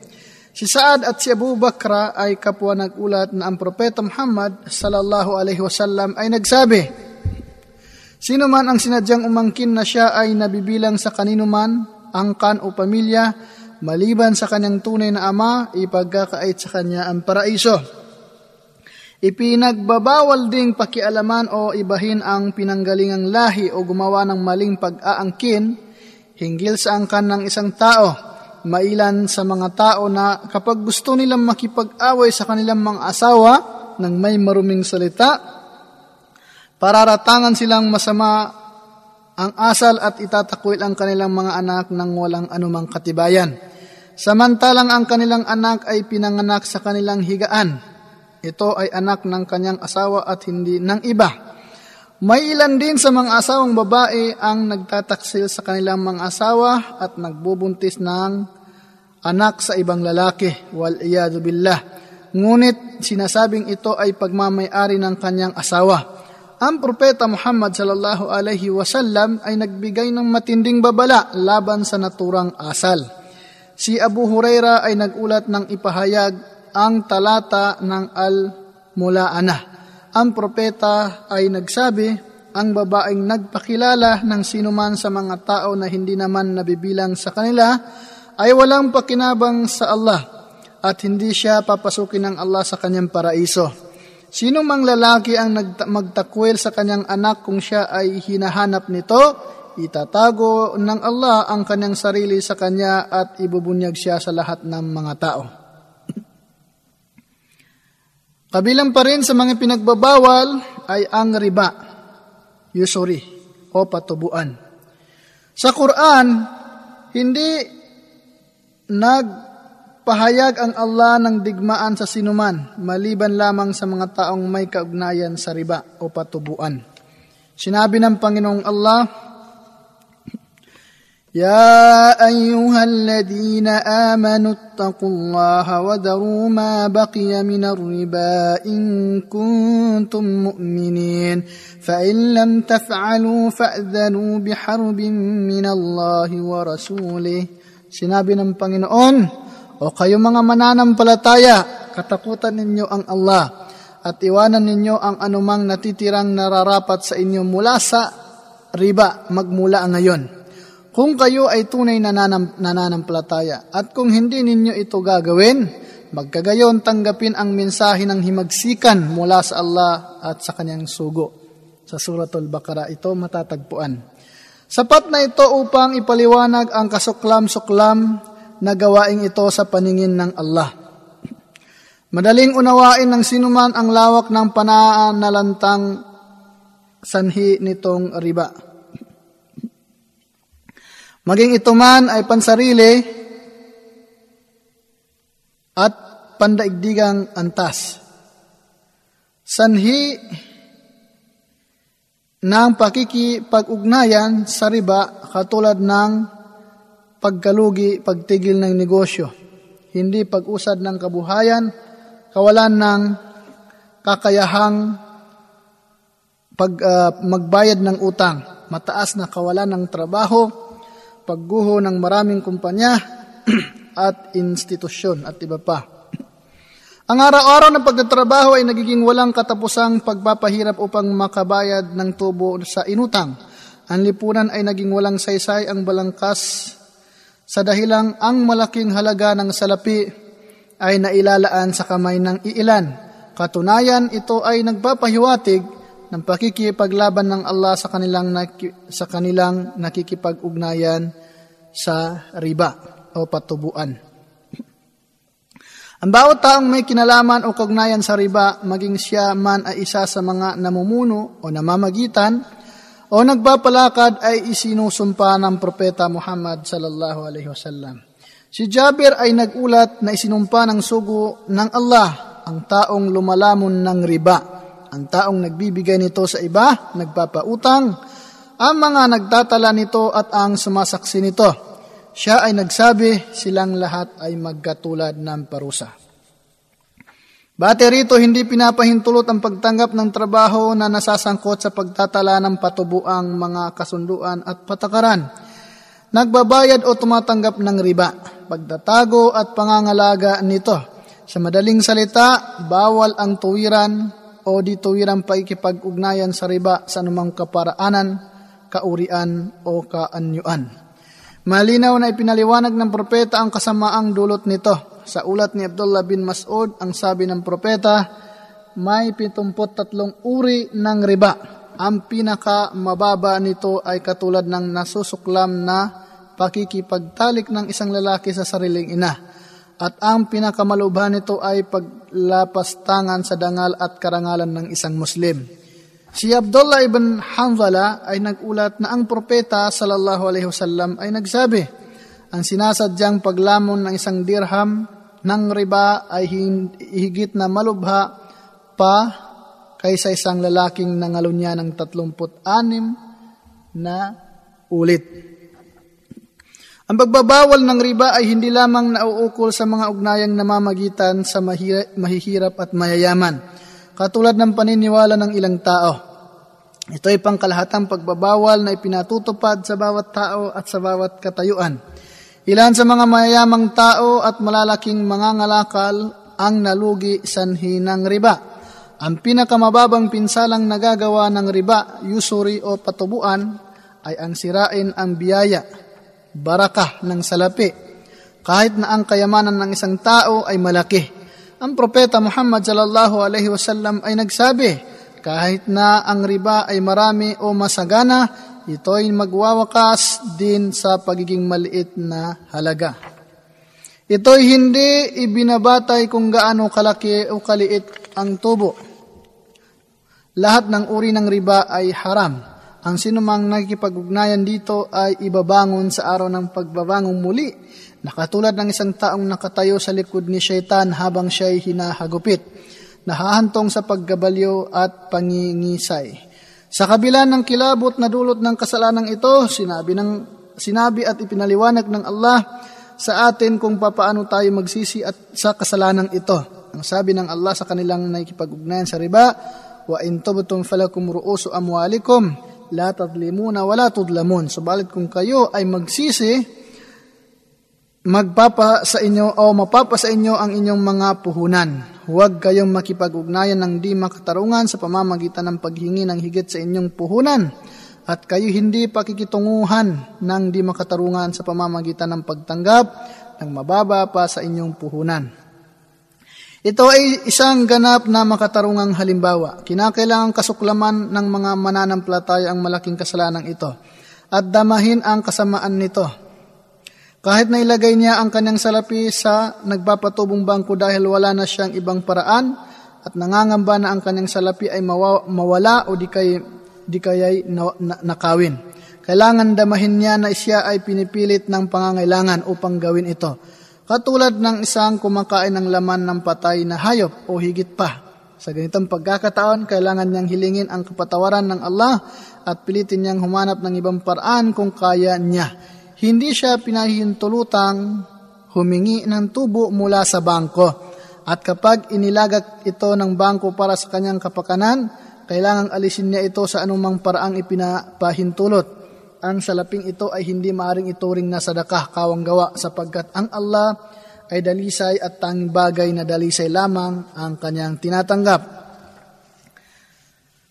Si Saad at si Abu Bakra ay kapwa nagulat na ang Propeta Muhammad sallallahu alaihi wasallam ay nagsabi, Sino man ang sinadyang umangkin na siya ay nabibilang sa kanino man, angkan o pamilya, maliban sa kanyang tunay na ama, ipagkakait sa kanya ang paraiso. Ipinagbabawal ding pakialaman o ibahin ang pinanggalingang lahi o gumawa ng maling pag-aangkin hinggil sa angkan ng isang tao mailan sa mga tao na kapag gusto nilang makipag-away sa kanilang mga asawa ng may maruming salita, pararatangan silang masama ang asal at itatakwil ang kanilang mga anak ng walang anumang katibayan. Samantalang ang kanilang anak ay pinanganak sa kanilang higaan. Ito ay anak ng kanyang asawa at hindi ng iba. May ilan din sa mga asawang babae ang nagtataksil sa kanilang mga asawa at nagbubuntis ng anak sa ibang lalaki, wal iyadu billah. Ngunit sinasabing ito ay pagmamayari ng kanyang asawa. Ang propeta Muhammad sallallahu alaihi wasallam ay nagbigay ng matinding babala laban sa naturang asal. Si Abu Huraira ay nagulat ng ipahayag ang talata ng Al-Mulaana. Ang propeta ay nagsabi, ang babaeng nagpakilala ng sinuman sa mga tao na hindi naman nabibilang sa kanila ay walang pakinabang sa Allah at hindi siya papasukin ng Allah sa kanyang paraiso. Sino mang lalaki ang magtakwil sa kanyang anak kung siya ay hinahanap nito, itatago ng Allah ang kanyang sarili sa kanya at ibubunyag siya sa lahat ng mga tao. Kabilang pa rin sa mga pinagbabawal ay ang riba, usury, o patubuan. Sa Quran, hindi Pahayag ang Allah ng digmaan sa sinuman, maliban lamang sa mga taong may kaugnayan sa riba o patubuan. Sinabi ng Panginoong Allah, Ya ayyuhalladhina amanu attaqullaha wa daru ma baqiya minar riba in kuntum mu'minin fa in lam taf'alu fa'dhanu biharbin minallahi wa rasulih Sinabi ng Panginoon, o kayo mga mananampalataya, katakutan ninyo ang Allah at iwanan ninyo ang anumang natitirang nararapat sa inyo mula sa riba magmula ngayon. Kung kayo ay tunay na nanam, nananampalataya at kung hindi ninyo ito gagawin, magkagayon tanggapin ang mensahe ng himagsikan mula sa Allah at sa kanyang sugo. Sa Suratul Baqarah ito matatagpuan. Sapat na ito upang ipaliwanag ang kasuklam-suklam na gawaing ito sa paningin ng Allah. Madaling unawain ng sinuman ang lawak ng pananalantang sanhi nitong riba. Maging ito man ay pansarili at pandaigdigang antas. Sanhi ng pakikipag-ugnayan sa riba katulad ng pagkalugi, pagtigil ng negosyo, hindi pag-usad ng kabuhayan, kawalan ng kakayahang pag, uh, magbayad ng utang, mataas na kawalan ng trabaho, pagguho ng maraming kumpanya at institusyon at iba pa. Ang araw-araw ng pagtatrabaho ay nagiging walang katapusang pagpapahirap upang makabayad ng tubo sa inutang. Ang lipunan ay naging walang saysay ang balangkas sa dahilang ang malaking halaga ng salapi ay nailalaan sa kamay ng iilan. Katunayan, ito ay nagpapahiwatig ng pakikipaglaban ng Allah sa kanilang, sa kanilang nakikipag-ugnayan sa riba o patubuan. Ang bawat taong may kinalaman o kagnayan sa riba, maging siya man ay isa sa mga namumuno o namamagitan o nagpapalakad ay isinusumpa ng propeta Muhammad sallallahu alaihi wasallam. Si Jabir ay nagulat na isinumpa ng sugo ng Allah ang taong lumalamon ng riba, ang taong nagbibigay nito sa iba, nagpapautang, ang mga nagtatala nito at ang sumasaksi nito siya ay nagsabi, silang lahat ay magkatulad ng parusa. Bate rito, hindi pinapahintulot ang pagtanggap ng trabaho na nasasangkot sa pagtatala ng patubuang mga kasunduan at patakaran. Nagbabayad o tumatanggap ng riba, pagtatago at pangangalaga nito. Sa madaling salita, bawal ang tuwiran o di tuwiran paikipag-ugnayan sa riba sa anumang kaparaanan, kaurian o kaanyuan. Malinaw na ipinaliwanag ng propeta ang kasamaang dulot nito. Sa ulat ni Abdullah bin Mas'ud, ang sabi ng propeta, may 73 uri ng riba. Ang pinaka mababa nito ay katulad ng nasusuklam na pakikipagtalik ng isang lalaki sa sariling ina. At ang pinakamalubhan nito ay paglapastangan sa dangal at karangalan ng isang Muslim. Si Abdullah ibn Hanzala ay nagulat na ang propeta sallallahu alaihi wasallam ay nagsabi, ang sinasadyang paglamon ng isang dirham ng riba ay higit na malubha pa kaysa isang lalaking nangalunya ng 36 na ulit. Ang pagbabawal ng riba ay hindi lamang nauukol sa mga ugnayang namamagitan sa mahihirap at mayayaman, katulad ng paniniwala ng ilang tao. Ito ay pangkalahatang pagbabawal na ipinatutupad sa bawat tao at sa bawat katayuan. Ilan sa mga mayayamang tao at malalaking mga ngalakal ang nalugi sanhi ng riba. Ang pinakamababang pinsalang nagagawa ng riba, usury o patubuan ay ang sirain ang biyaya, barakah ng salapi, kahit na ang kayamanan ng isang tao ay malaki. Ang propeta Muhammad sallallahu alaihi wasallam ay nagsabi, kahit na ang riba ay marami o masagana, ito ay magwawakas din sa pagiging maliit na halaga. Ito ay hindi ibinabatay kung gaano kalaki o kaliit ang tubo. Lahat ng uri ng riba ay haram. Ang sinumang nagkipag-ugnayan dito ay ibabangon sa araw ng pagbabangong muli, nakatulad ng isang taong nakatayo sa likod ni Shaitan habang siya'y hinahagupit nahahantong sa paggabalyo at pangingisay. Sa kabila ng kilabot na dulot ng kasalanang ito, sinabi, ng, sinabi at ipinaliwanag ng Allah sa atin kung papaano tayo magsisi at sa kasalanang ito. Ang sabi ng Allah sa kanilang nakikipag-ugnayan sa riba, wa in tubtum falakum ru'usu amwalikum la tadlimuna wa la tudlamun. Subalit kung kayo ay magsisi, magpapa sa inyo o mapapa sa inyo ang inyong mga puhunan huwag kayong makipag-ugnayan ng di makatarungan sa pamamagitan ng paghingi ng higit sa inyong puhunan at kayo hindi pakikitunguhan ng di makatarungan sa pamamagitan ng pagtanggap ng mababa pa sa inyong puhunan. Ito ay isang ganap na makatarungang halimbawa. Kinakailangang kasuklaman ng mga mananampalataya ang malaking kasalanan ito at damahin ang kasamaan nito kahit na ilagay niya ang kanyang salapi sa nagpapatubong bangko dahil wala na siyang ibang paraan at nangangamba na ang kanyang salapi ay mawala o di, kay, di kaya'y na, na, nakawin. Kailangan damahin niya na siya ay pinipilit ng pangangailangan upang gawin ito. Katulad ng isang kumakain ng laman ng patay na hayop o higit pa. Sa ganitong pagkakataon, kailangan niyang hilingin ang kapatawaran ng Allah at pilitin niyang humanap ng ibang paraan kung kaya niya hindi siya pinahihintulutang humingi ng tubo mula sa bangko. At kapag inilagak ito ng bangko para sa kanyang kapakanan, kailangang alisin niya ito sa anumang paraang ipinapahintulot. Ang salaping ito ay hindi maaring ituring na sadakah kawang gawa sapagkat ang Allah ay dalisay at tanging bagay na dalisay lamang ang kanyang tinatanggap.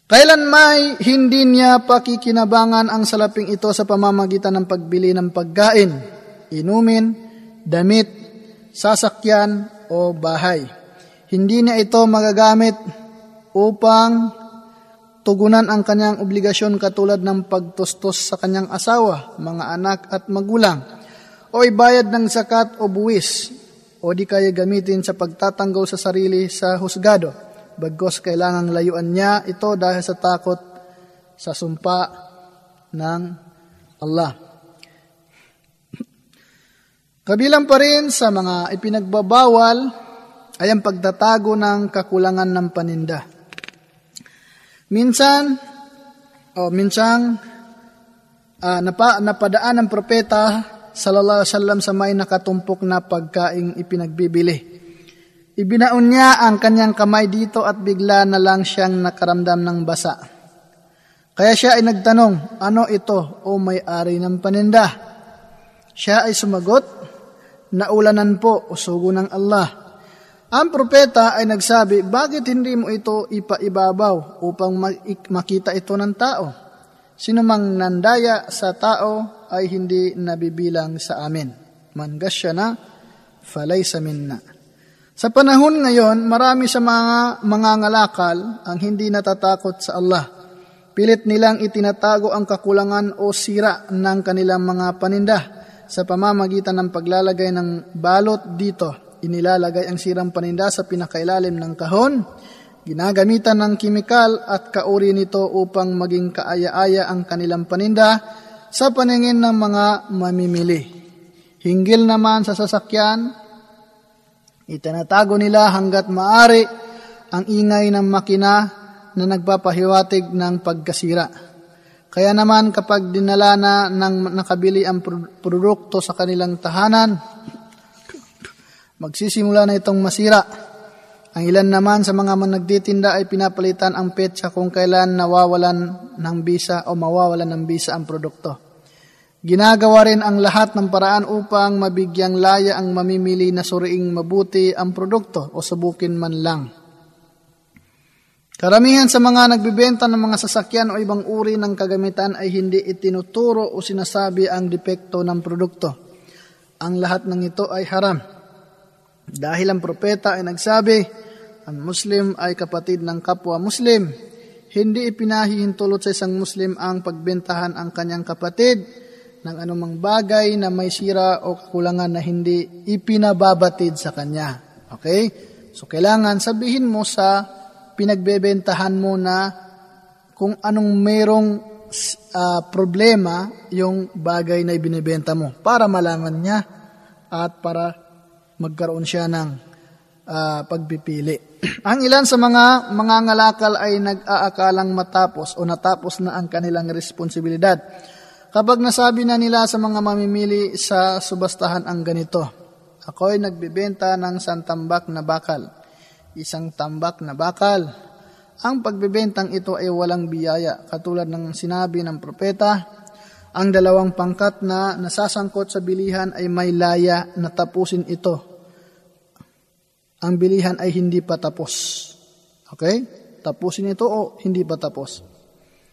Kailan may hindi niya pakikinabangan ang salaping ito sa pamamagitan ng pagbili ng pagkain, inumin, damit, sasakyan o bahay. Hindi niya ito magagamit upang tugunan ang kanyang obligasyon katulad ng pagtustos sa kanyang asawa, mga anak at magulang, o ibayad ng zakat o buwis, o di kaya gamitin sa pagtatanggol sa sarili sa husgado bagos kailangang layuan niya ito dahil sa takot sa sumpa ng Allah. Kabilang pa rin sa mga ipinagbabawal ay ang pagtatago ng kakulangan ng paninda. Minsan, o oh, minsan, uh, napa, napadaan ng propeta sallallahu alaihi wasallam sa may nakatumpok na pagkaing ipinagbibili. Ibinaon niya ang kanyang kamay dito at bigla na lang siyang nakaramdam ng basa. Kaya siya ay nagtanong, ano ito o may-ari ng paninda? Siya ay sumagot, naulanan po o sugo ng Allah. Ang propeta ay nagsabi, bakit hindi mo ito ipaibabaw upang makita ito ng tao? Sinumang nandaya sa tao ay hindi nabibilang sa amin. Man gasya na, falay sa minna. Sa panahon ngayon, marami sa mga mga ngalakal ang hindi natatakot sa Allah. Pilit nilang itinatago ang kakulangan o sira ng kanilang mga paninda. sa pamamagitan ng paglalagay ng balot dito. Inilalagay ang sirang paninda sa pinakailalim ng kahon. Ginagamitan ng kimikal at kauri nito upang maging kaaya-aya ang kanilang paninda sa paningin ng mga mamimili. Hinggil naman sa sasakyan, itinatago nila hanggat maari ang ingay ng makina na nagpapahiwatig ng pagkasira. Kaya naman kapag dinala na ng nakabili ang produkto sa kanilang tahanan, magsisimula na itong masira. Ang ilan naman sa mga nagtitinda ay pinapalitan ang petsa kung kailan nawawalan ng bisa o mawawalan ng bisa ang produkto. Ginagawa rin ang lahat ng paraan upang mabigyang laya ang mamimili na suriing mabuti ang produkto o subukin man lang. Karamihan sa mga nagbibenta ng mga sasakyan o ibang uri ng kagamitan ay hindi itinuturo o sinasabi ang depekto ng produkto. Ang lahat ng ito ay haram. Dahil ang propeta ay nagsabi, ang Muslim ay kapatid ng kapwa Muslim. Hindi ipinahihintulot sa isang Muslim ang pagbentahan ang kanyang kapatid ng anumang bagay na may sira o kakulangan na hindi ipinababatid sa kanya. Okay? So, kailangan sabihin mo sa pinagbebentahan mo na kung anong merong uh, problema yung bagay na ibinibenta mo para malaman niya at para magkaroon siya ng uh, pagpipili. ang ilan sa mga mga ngalakal ay nag-aakalang matapos o natapos na ang kanilang responsibilidad. Kapag nasabi na nila sa mga mamimili sa subastahan ang ganito, ako ay nagbibenta ng santambak na bakal isang tambak na bakal. Ang pagbebentang ito ay walang biyaya, katulad ng sinabi ng propeta, ang dalawang pangkat na nasasangkot sa bilihan ay may laya na tapusin ito. Ang bilihan ay hindi pa tapos. Okay? Tapusin ito o hindi pa tapos.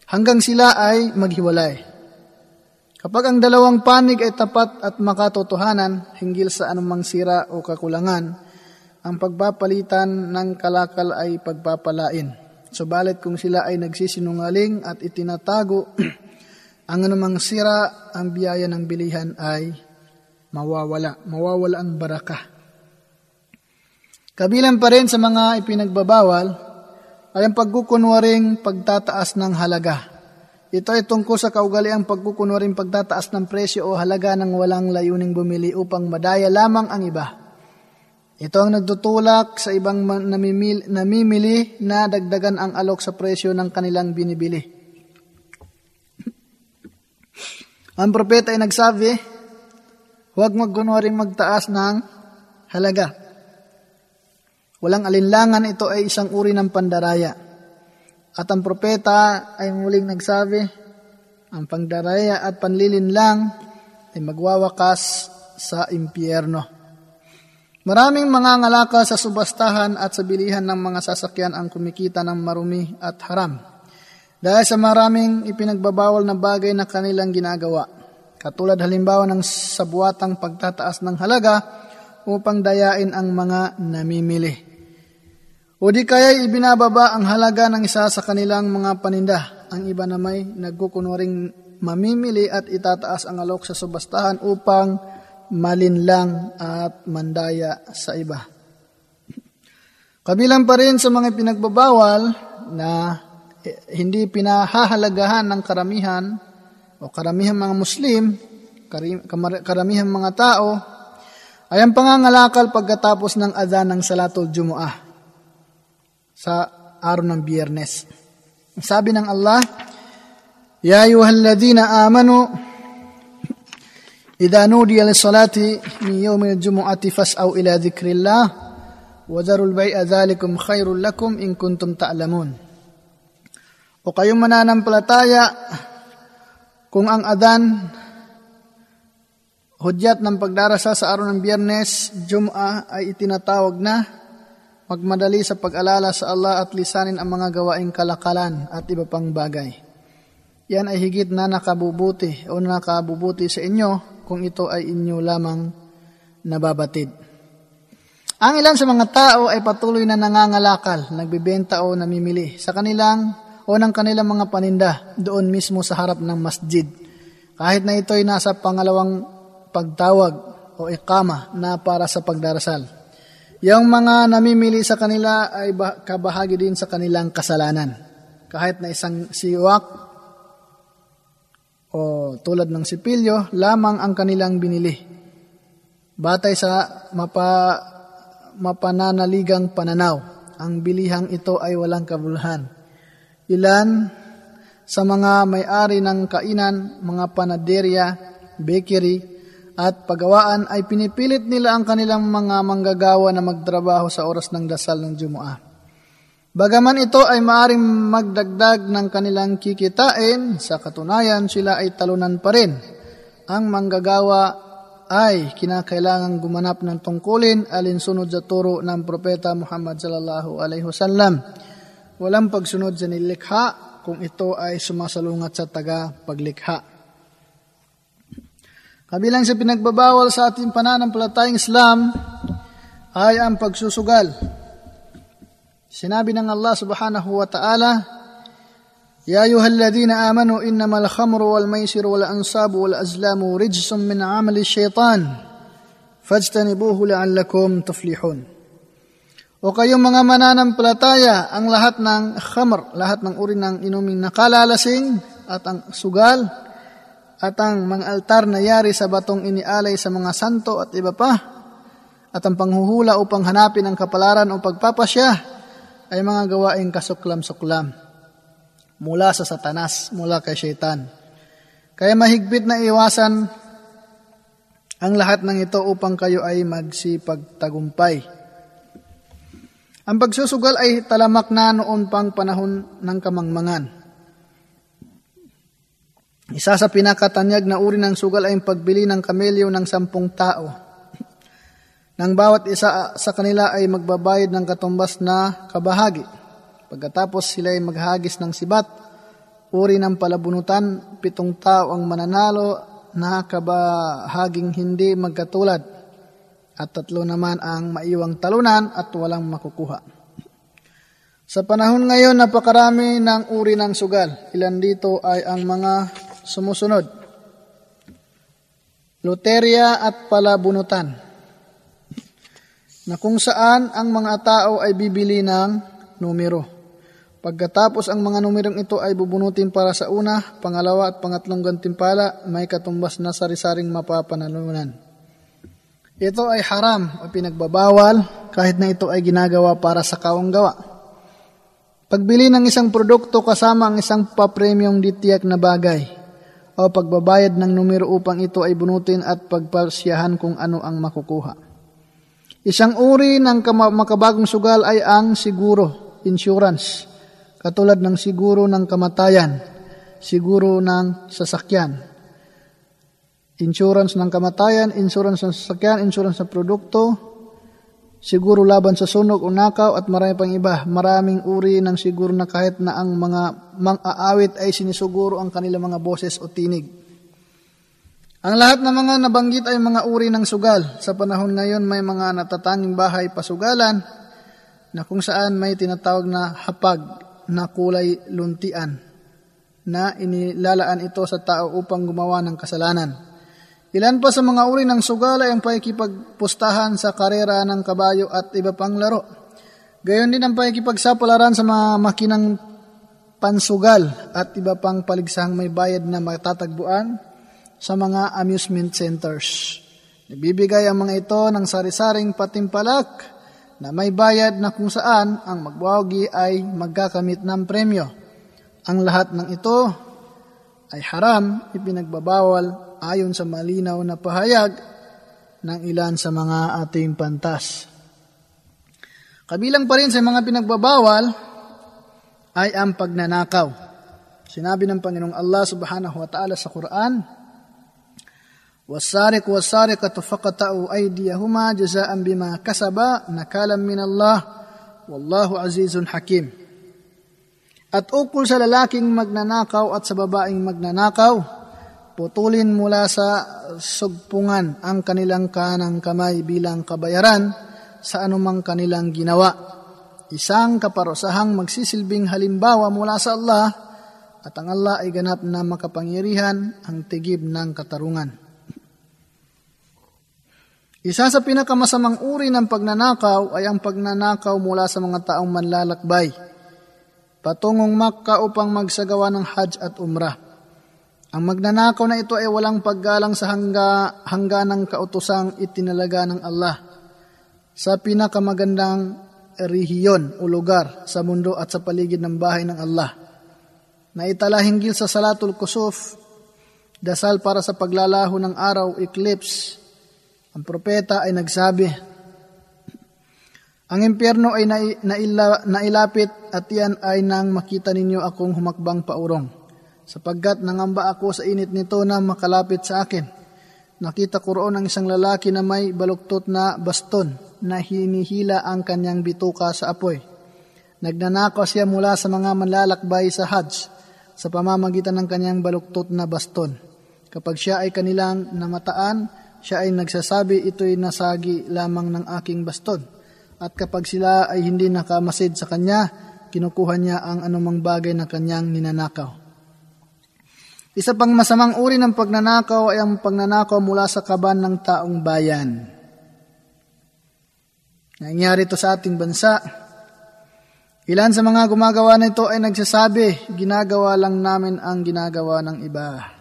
Hanggang sila ay maghiwalay. Kapag ang dalawang panig ay tapat at makatotohanan hinggil sa anumang sira o kakulangan, ang pagpapalitan ng kalakal ay pagpapalain. Subalit kung sila ay nagsisinungaling at itinatago, ang anumang sira, ang biyaya ng bilihan ay mawawala. Mawawala ang baraka. Kabilang pa rin sa mga ipinagbabawal ay ang pagkukunwaring pagtataas ng halaga. Ito ay tungkol sa kaugaliang pagkukunwaring pagtataas ng presyo o halaga ng walang layuning bumili upang madaya lamang ang iba. Ito ang nagtutulak sa ibang namimili, namimili na dagdagan ang alok sa presyo ng kanilang binibili. ang propeta ay nagsabi, huwag magkunwaring magtaas ng halaga. Walang alinlangan, ito ay isang uri ng pandaraya. At ang propeta ay muling nagsabi, ang pandaraya at panlilin lang ay magwawakas sa impyerno. Maraming mga ngalaka sa subastahan at sa bilihan ng mga sasakyan ang kumikita ng marumi at haram. Dahil sa maraming ipinagbabawal na bagay na kanilang ginagawa. Katulad halimbawa ng sabuatang pagtataas ng halaga upang dayain ang mga namimili. O di kaya ibinababa ang halaga ng isa sa kanilang mga paninda. Ang iba na may nagkukunuring mamimili at itataas ang alok sa subastahan upang malinlang at mandaya sa iba. Kabilang pa rin sa mga pinagbabawal na hindi pinahahalagahan ng karamihan o karamihan mga Muslim, karamihan mga tao, ay ang pangangalakal pagkatapos ng adhan ng Salatul Jumu'ah sa araw ng biyernes. Sabi ng Allah, Ya ayuhalladina amanu إذا نودي للصلاة من يوم الجمعة فاسعوا إلى ذكر الله وذروا البيع ذلكم خير لكم إن كنتم تعلمون O kayong mananampalataya kung ang adan hudyat ng pagdarasa sa araw ng biyernes, Jum'a ay itinatawag na magmadali sa pag-alala sa Allah at lisanin ang mga gawaing kalakalan at iba pang bagay. Yan ay higit na nakabubuti o nakabubuti sa inyo kung ito ay inyo lamang nababatid. Ang ilan sa mga tao ay patuloy na nangangalakal, nagbibenta o namimili sa kanilang o ng kanilang mga paninda doon mismo sa harap ng masjid. Kahit na ito ay nasa pangalawang pagtawag o ikama na para sa pagdarasal. Yung mga namimili sa kanila ay kabahagi din sa kanilang kasalanan. Kahit na isang siwak o tulad ng sipilyo, lamang ang kanilang binili. Batay sa mapa, mapananaligang pananaw, ang bilihang ito ay walang kabuluhan. Ilan sa mga may-ari ng kainan, mga panaderya, bakery, at pagawaan ay pinipilit nila ang kanilang mga manggagawa na magtrabaho sa oras ng dasal ng Jumu'ah. Bagaman ito ay maaring magdagdag ng kanilang kikitain, sa katunayan sila ay talunan pa rin. Ang manggagawa ay kinakailangang gumanap ng tungkulin alinsunod sa turo ng propeta Muhammad sallallahu alaihi wasallam. Walang pagsunod sa nilikha kung ito ay sumasalungat sa taga-paglikha. Kabilang sa pinagbabawal sa ating pananampalatayang Islam ay ang pagsusugal. Sinabi ng Allah subhanahu wa ta'ala, يا أيها الذين آمنوا إنما الخمر والميسر والأنصاب والأزلام رجس من عمل الشيطان فاجتنبوه لعلكم تفلحون o kayong mga mananampalataya, ang lahat ng khamr, lahat ng uri ng inuming nakalalasing, at ang sugal, at ang mga altar na yari sa batong inialay sa mga santo at iba pa, at ang panghuhula upang hanapin ang kapalaran o pagpapasya, ay mga gawaing kasuklam-suklam mula sa satanas, mula kay syaitan. Kaya mahigpit na iwasan ang lahat ng ito upang kayo ay magsipagtagumpay ang pagsusugal ay talamak na noon pang panahon ng kamangmangan. Isa sa pinakatanyag na uri ng sugal ay ang pagbili ng kamelyo ng sampung tao. Nang bawat isa sa kanila ay magbabayad ng katumbas na kabahagi. Pagkatapos sila ay maghagis ng sibat, uri ng palabunutan, pitong tao ang mananalo na kabahaging hindi magkatulad at tatlo naman ang maiwang talunan at walang makukuha. Sa panahon ngayon, napakarami ng uri ng sugal. Ilan dito ay ang mga sumusunod. Loteria at palabunutan. Na kung saan ang mga tao ay bibili ng numero. Pagkatapos ang mga numerong ito ay bubunutin para sa una, pangalawa at pangatlong gantimpala, may katumbas na sari-saring mapapanalunan. Ito ay haram o pinagbabawal kahit na ito ay ginagawa para sa kawang gawa. Pagbili ng isang produkto kasama ang isang papremyong ditiyak na bagay o pagbabayad ng numero upang ito ay bunutin at pagpasyahan kung ano ang makukuha. Isang uri ng makabagong sugal ay ang siguro, insurance, katulad ng siguro ng kamatayan, siguro ng sasakyan, insurance ng kamatayan, insurance ng sasakyan, insurance ng produkto, siguro laban sa sunog o nakaw at marami pang iba. Maraming uri ng siguro na kahit na ang mga mang-aawit ay sinisuguro ang kanilang mga boses o tinig. Ang lahat ng mga nabanggit ay mga uri ng sugal. Sa panahon ngayon may mga natatanging bahay pasugalan na kung saan may tinatawag na hapag na kulay luntian na inilalaan ito sa tao upang gumawa ng kasalanan. Ilan pa sa mga uri ng sugal ay ang pakikipagpustahan sa karera ng kabayo at iba pang laro. Gayon din ang pakikipagsapalaran sa mga makinang pansugal at iba pang paligsahang may bayad na matatagbuan sa mga amusement centers. Nabibigay ang mga ito ng sari-saring patimpalak na may bayad na kung saan ang magwagi ay magkakamit ng premyo. Ang lahat ng ito ay haram, ipinagbabawal ayon sa malinaw na pahayag ng ilan sa mga ating pantas. Kabilang pa rin sa mga pinagbabawal ay ang pagnanakaw. Sinabi ng Panginoong Allah subhanahu wa ta'ala sa Quran, والسارق والسارقة فقطعوا أيديهما جزاء بما كسبا نكالا من الله والله عزيز حكيم At ukol sa lalaking magnanakaw at sa babaeng magnanakaw, putulin mula sa sugpungan ang kanilang kanang kamay bilang kabayaran sa anumang kanilang ginawa. Isang kaparosahang magsisilbing halimbawa mula sa Allah at ang Allah ay ganap na makapangyarihan ang tigib ng katarungan. Isa sa pinakamasamang uri ng pagnanakaw ay ang pagnanakaw mula sa mga taong manlalakbay, patungong Makka upang magsagawa ng Hajj at Umrah. Ang magnanakaw na ito ay walang paggalang sa hangga, hangga ng kautusang itinalaga ng Allah sa pinakamagandang rehiyon o lugar sa mundo at sa paligid ng bahay ng Allah. Na itala hinggil sa Salatul Kusuf, dasal para sa paglalaho ng araw, eclipse, ang propeta ay nagsabi, Ang impyerno ay naila, nailapit at yan ay nang makita ninyo akong humakbang paurong, sapagkat nangamba ako sa init nito na makalapit sa akin. Nakita ko roon ang isang lalaki na may baluktot na baston na hinihila ang kanyang bituka sa apoy. Nagnanakaw siya mula sa mga manlalakbay sa Hajj sa pamamagitan ng kanyang baluktot na baston. Kapag siya ay kanilang namataan, siya ay nagsasabi, ito'y nasagi lamang ng aking baston. At kapag sila ay hindi nakamasid sa kanya, kinukuha niya ang anumang bagay na kanyang ninanakaw. Isa pang masamang uri ng pagnanakaw ay ang pagnanakaw mula sa kaban ng taong bayan. Nangyari ito sa ating bansa. Ilan sa mga gumagawa nito ay nagsasabi, ginagawa lang namin ang ginagawa ng iba.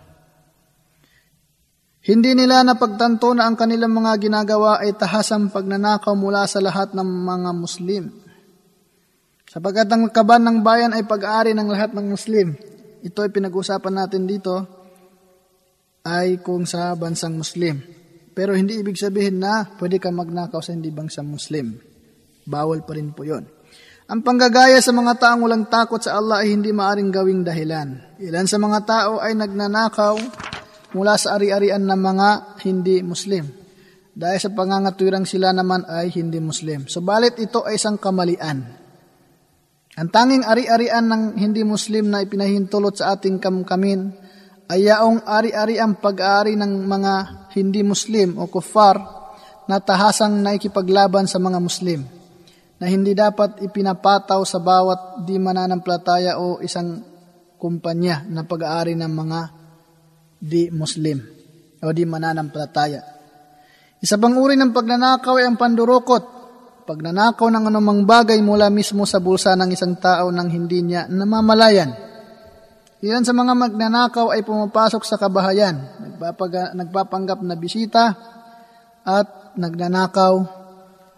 Hindi nila napagtanto na ang kanilang mga ginagawa ay tahasang pagnanakaw mula sa lahat ng mga Muslim. Sapagkat ang kaban ng bayan ay pag-aari ng lahat ng Muslim. Ito ay pinag-usapan natin dito ay kung sa bansang Muslim. Pero hindi ibig sabihin na pwede ka magnakaw sa hindi bansang Muslim. Bawal pa rin po yon. Ang panggagaya sa mga taong walang takot sa Allah ay hindi maaring gawing dahilan. Ilan sa mga tao ay nagnanakaw mula sa ari-arian ng mga hindi Muslim. Dahil sa pangangatwirang sila naman ay hindi Muslim. Subalit ito ay isang kamalian. Ang tanging ari-arian ng hindi Muslim na ipinahintulot sa ating kamkamin ay yaong ari-ari ang pag-aari ng mga hindi Muslim o kuffar na tahasang naikipaglaban sa mga Muslim na hindi dapat ipinapataw sa bawat di mananampalataya o isang kumpanya na pag-aari ng mga di Muslim o di mananampalataya. Isa pang uri ng pagnanakaw ay ang pandurukot. Pagnanakaw ng anumang bagay mula mismo sa bulsa ng isang tao nang hindi niya namamalayan. Ilan sa mga magnanakaw ay pumapasok sa kabahayan, nagpapag- nagpapanggap na bisita at nagnanakaw.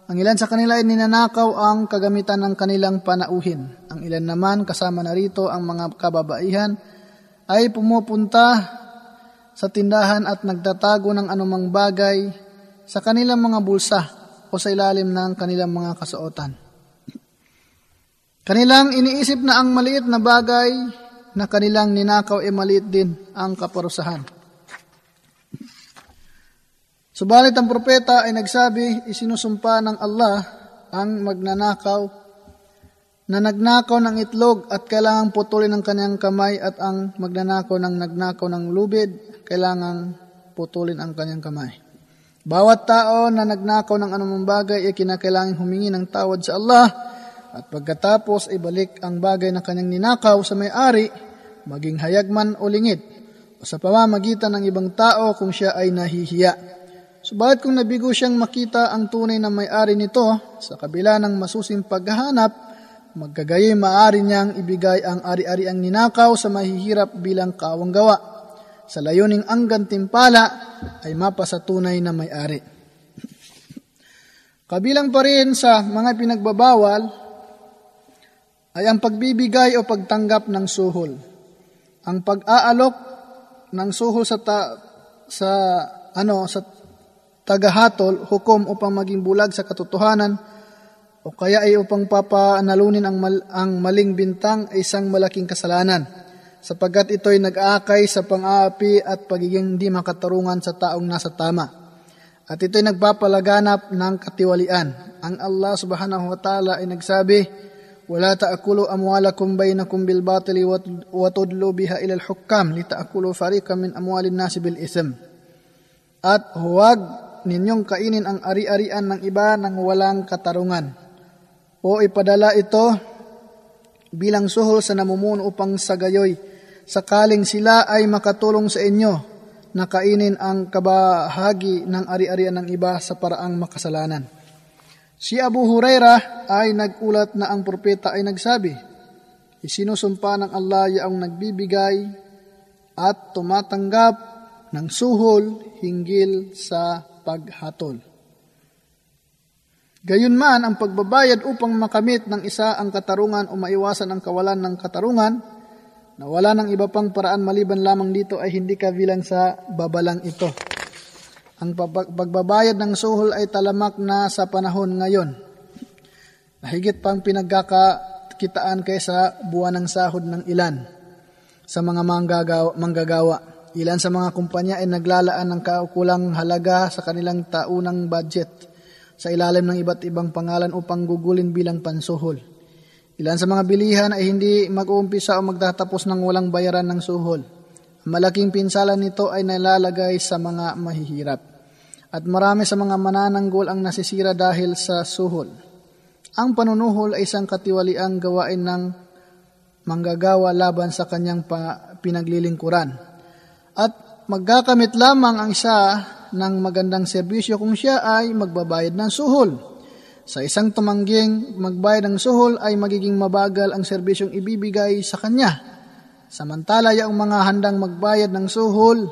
Ang ilan sa kanila ay ninanakaw ang kagamitan ng kanilang panauhin. Ang ilan naman, kasama na rito ang mga kababaihan, ay pumupunta sa tindahan at nagtatago ng anumang bagay sa kanilang mga bulsa o sa ilalim ng kanilang mga kasuotan. Kanilang iniisip na ang maliit na bagay na kanilang ninakaw ay maliit din ang kaparusahan. Subalit ang propeta ay nagsabi, isinusumpa ng Allah ang magnanakaw na nagnakaw ng itlog at kailangang putulin ang kanyang kamay at ang magnanakaw ng nagnakaw ng lubid, kailangang putulin ang kanyang kamay. Bawat tao na nagnakaw ng anumang bagay ay kinakailangan humingi ng tawad sa Allah at pagkatapos ibalik ang bagay na kanyang ninakaw sa may-ari, maging hayag man o lingid, o sa pamamagitan ng ibang tao kung siya ay nahihiya. Subalit kung nabigo siyang makita ang tunay na may-ari nito sa kabila ng masusing paghahanap, Magkagayoy maaari niyang ibigay ang ari-ariang ninakaw sa mahihirap bilang kawang gawa. Sa layuning ang gantimpala ay mapa sa tunay na may-ari. Kabilang pa rin sa mga pinagbabawal ay ang pagbibigay o pagtanggap ng suhol. Ang pag-aalok ng suhol sa ta, sa ano sa tagahatol hukom upang maging bulag sa katotohanan o kaya ay upang papanalunin ang, mal, ang maling bintang ay isang malaking kasalanan, sapagkat ito'y nag-aakay sa pang-aapi at pagiging hindi makatarungan sa taong nasa tama. At ito'y nagpapalaganap ng katiwalian. Ang Allah subhanahu wa ta'ala ay nagsabi, ولا تأكلوا أموالكم بينكم بالباطل وتدلوا بها إلى الحكام لتأكلوا فريقا من أموال الناس بالإثم. At huwag ninyong kainin ang ari-arian ng iba ng walang katarungan o ipadala ito bilang suhol sa namumuno upang sa gayoy sakaling sila ay makatulong sa inyo na kainin ang kabahagi ng ari-arian ng iba sa paraang makasalanan. Si Abu Huraira ay nagulat na ang propeta ay nagsabi, Isinusumpa ng Allah yaong nagbibigay at tumatanggap ng suhol hinggil sa paghatol. Gayunman, ang pagbabayad upang makamit ng isa ang katarungan o maiwasan ang kawalan ng katarungan, na wala ng iba pang paraan maliban lamang dito ay hindi kabilang sa babalang ito. Ang pagbabayad ng suhol ay talamak na sa panahon ngayon. Nahigit pang pinagkakakitaan kaysa buwan ng sahod ng ilan sa mga manggagawa. manggagawa. Ilan sa mga kumpanya ay naglalaan ng kaukulang halaga sa kanilang taunang budget sa ilalim ng iba't ibang pangalan upang gugulin bilang pansuhol. Ilan sa mga bilihan ay hindi mag-uumpisa o magtatapos ng walang bayaran ng suhol. Ang malaking pinsalan nito ay nalalagay sa mga mahihirap. At marami sa mga manananggol ang nasisira dahil sa suhol. Ang panunuhol ay isang katiwaliang gawain ng manggagawa laban sa kanyang pinaglilingkuran. At magkakamit lamang ang isa ng magandang serbisyo kung siya ay magbabayad ng suhol. Sa isang tumangging magbayad ng suhol ay magiging mabagal ang serbisyong ibibigay sa kanya. Samantala yung mga handang magbayad ng suhol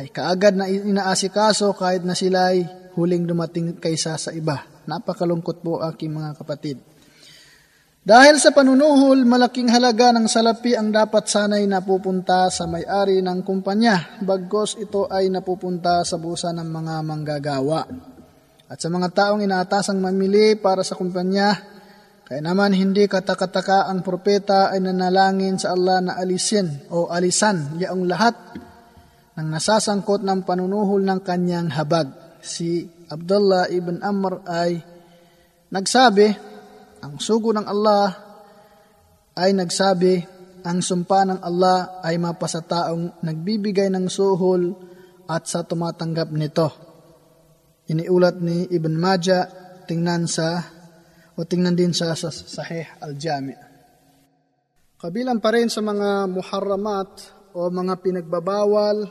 ay kaagad na inaasikaso kahit na sila ay huling dumating kaysa sa iba. Napakalungkot po aking mga kapatid. Dahil sa panunuhol, malaking halaga ng salapi ang dapat sanay napupunta sa may-ari ng kumpanya, bagkos ito ay napupunta sa busa ng mga manggagawa. At sa mga taong inaatasang mamili para sa kumpanya, kaya naman hindi katakataka ang propeta ay nanalangin sa Allah na alisin o alisan yaong lahat ng nasasangkot ng panunuhol ng kanyang habag. Si Abdullah ibn Amr ay nagsabi, ang sugo ng Allah ay nagsabi, ang sumpa ng Allah ay mapasa taong nagbibigay ng suhol at sa tumatanggap nito. Iniulat ni Ibn Majah, tingnan sa o tingnan din sa, sa Sahih Al-Jami. Kabilang pa rin sa mga muharramat o mga pinagbabawal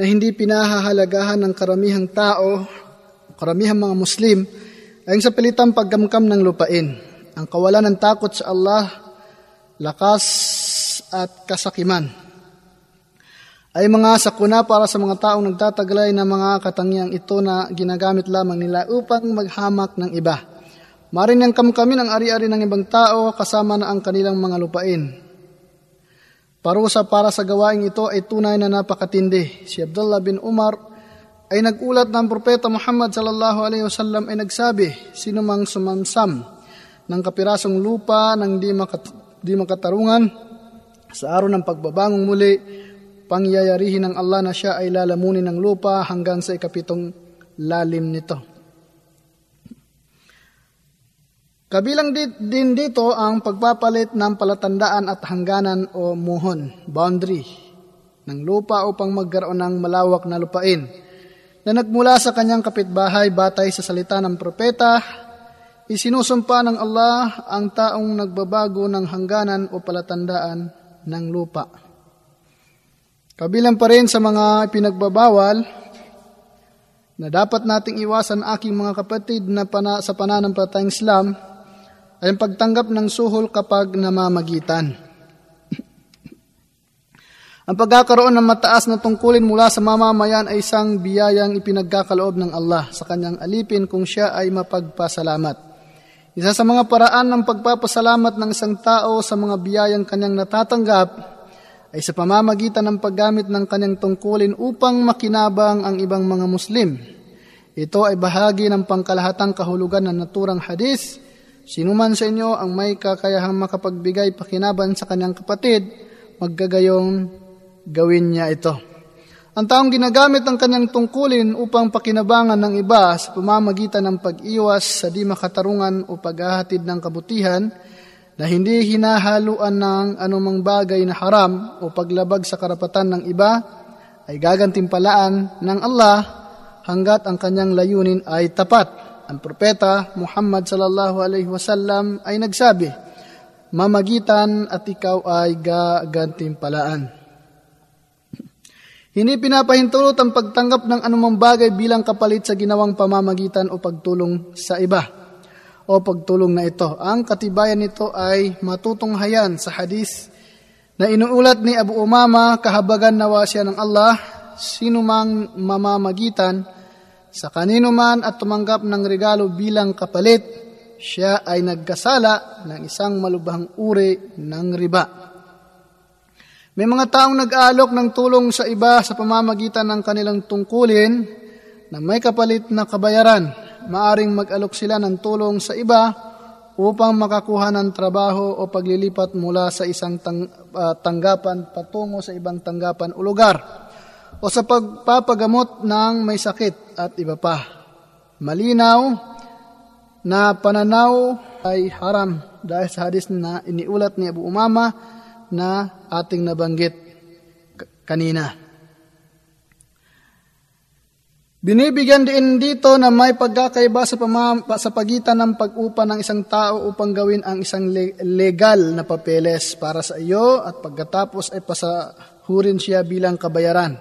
na hindi pinahahalagahan ng karamihang tao, karamihang mga Muslim, ay sa pilitang paggamkam ng lupain, ang kawalan ng takot sa Allah, lakas at kasakiman, ay mga sakuna para sa mga taong nagtataglay ng mga katangiang ito na ginagamit lamang nila upang maghamak ng iba. Maring ang kamkamin ang ari-ari ng ibang tao kasama na ang kanilang mga lupain. Parusa para sa gawaing ito ay tunay na napakatindi. Si Abdullah bin Umar ay nagulat ng propeta Muhammad sallallahu alaihi wasallam ay nagsabi, sino mang sumamsam ng kapirasong lupa ng di, makat, di makatarungan sa araw ng pagbabangong muli, pangyayarihin ng Allah na siya ay lalamunin ng lupa hanggang sa ikapitong lalim nito. Kabilang din dito ang pagpapalit ng palatandaan at hangganan o muhon, boundary, ng lupa upang magkaroon ng malawak na lupain na nagmula sa kanyang kapitbahay batay sa salita ng propeta, isinusumpa ng Allah ang taong nagbabago ng hangganan o palatandaan ng lupa. Kabilang pa rin sa mga pinagbabawal na dapat nating iwasan aking mga kapatid na pana, sa pananampalatayang Islam ay ang pagtanggap ng suhol kapag namamagitan. Ang pagkakaroon ng mataas na tungkulin mula sa mamamayan ay isang biyayang ipinagkakaloob ng Allah sa kanyang alipin kung siya ay mapagpasalamat. Isa sa mga paraan ng pagpapasalamat ng isang tao sa mga biyayang kanyang natatanggap ay sa pamamagitan ng paggamit ng kanyang tungkulin upang makinabang ang ibang mga Muslim. Ito ay bahagi ng pangkalahatang kahulugan ng naturang hadis. Sinuman sa inyo ang may kakayahang makapagbigay pakinaban sa kanyang kapatid, maggagayong gawin niya ito. Ang taong ginagamit ang kanyang tungkulin upang pakinabangan ng iba sa pamamagitan ng pag-iwas sa di makatarungan o paghahatid ng kabutihan na hindi hinahaluan ng anumang bagay na haram o paglabag sa karapatan ng iba ay gagantimpalaan ng Allah hanggat ang kanyang layunin ay tapat. Ang propeta Muhammad sallallahu alaihi wasallam ay nagsabi, "Mamagitan at ikaw ay gagantimpalaan." Hindi pinapahintulot ang pagtanggap ng anumang bagay bilang kapalit sa ginawang pamamagitan o pagtulong sa iba o pagtulong na ito. Ang katibayan nito ay matutunghayan sa hadis na inuulat ni Abu Umama kahabagan nawa siya ng Allah sino mang mamamagitan sa kanino man at tumanggap ng regalo bilang kapalit siya ay nagkasala ng isang malubhang uri ng riba. May mga taong nag-aalok ng tulong sa iba sa pamamagitan ng kanilang tungkulin na may kapalit na kabayaran. Maaring mag-alok sila ng tulong sa iba upang makakuha ng trabaho o paglilipat mula sa isang tang, uh, tanggapan patungo sa ibang tanggapan o lugar o sa pagpapagamot ng may sakit at iba pa. Malinaw na pananaw ay haram dahil sa hadis na iniulat ni Abu Umama na ating nabanggit kanina. Binibigyan din dito na may pagkakaiba sa, pamam- sa pagitan ng pag-upa ng isang tao upang gawin ang isang legal na papeles para sa iyo at pagkatapos ay pasahurin siya bilang kabayaran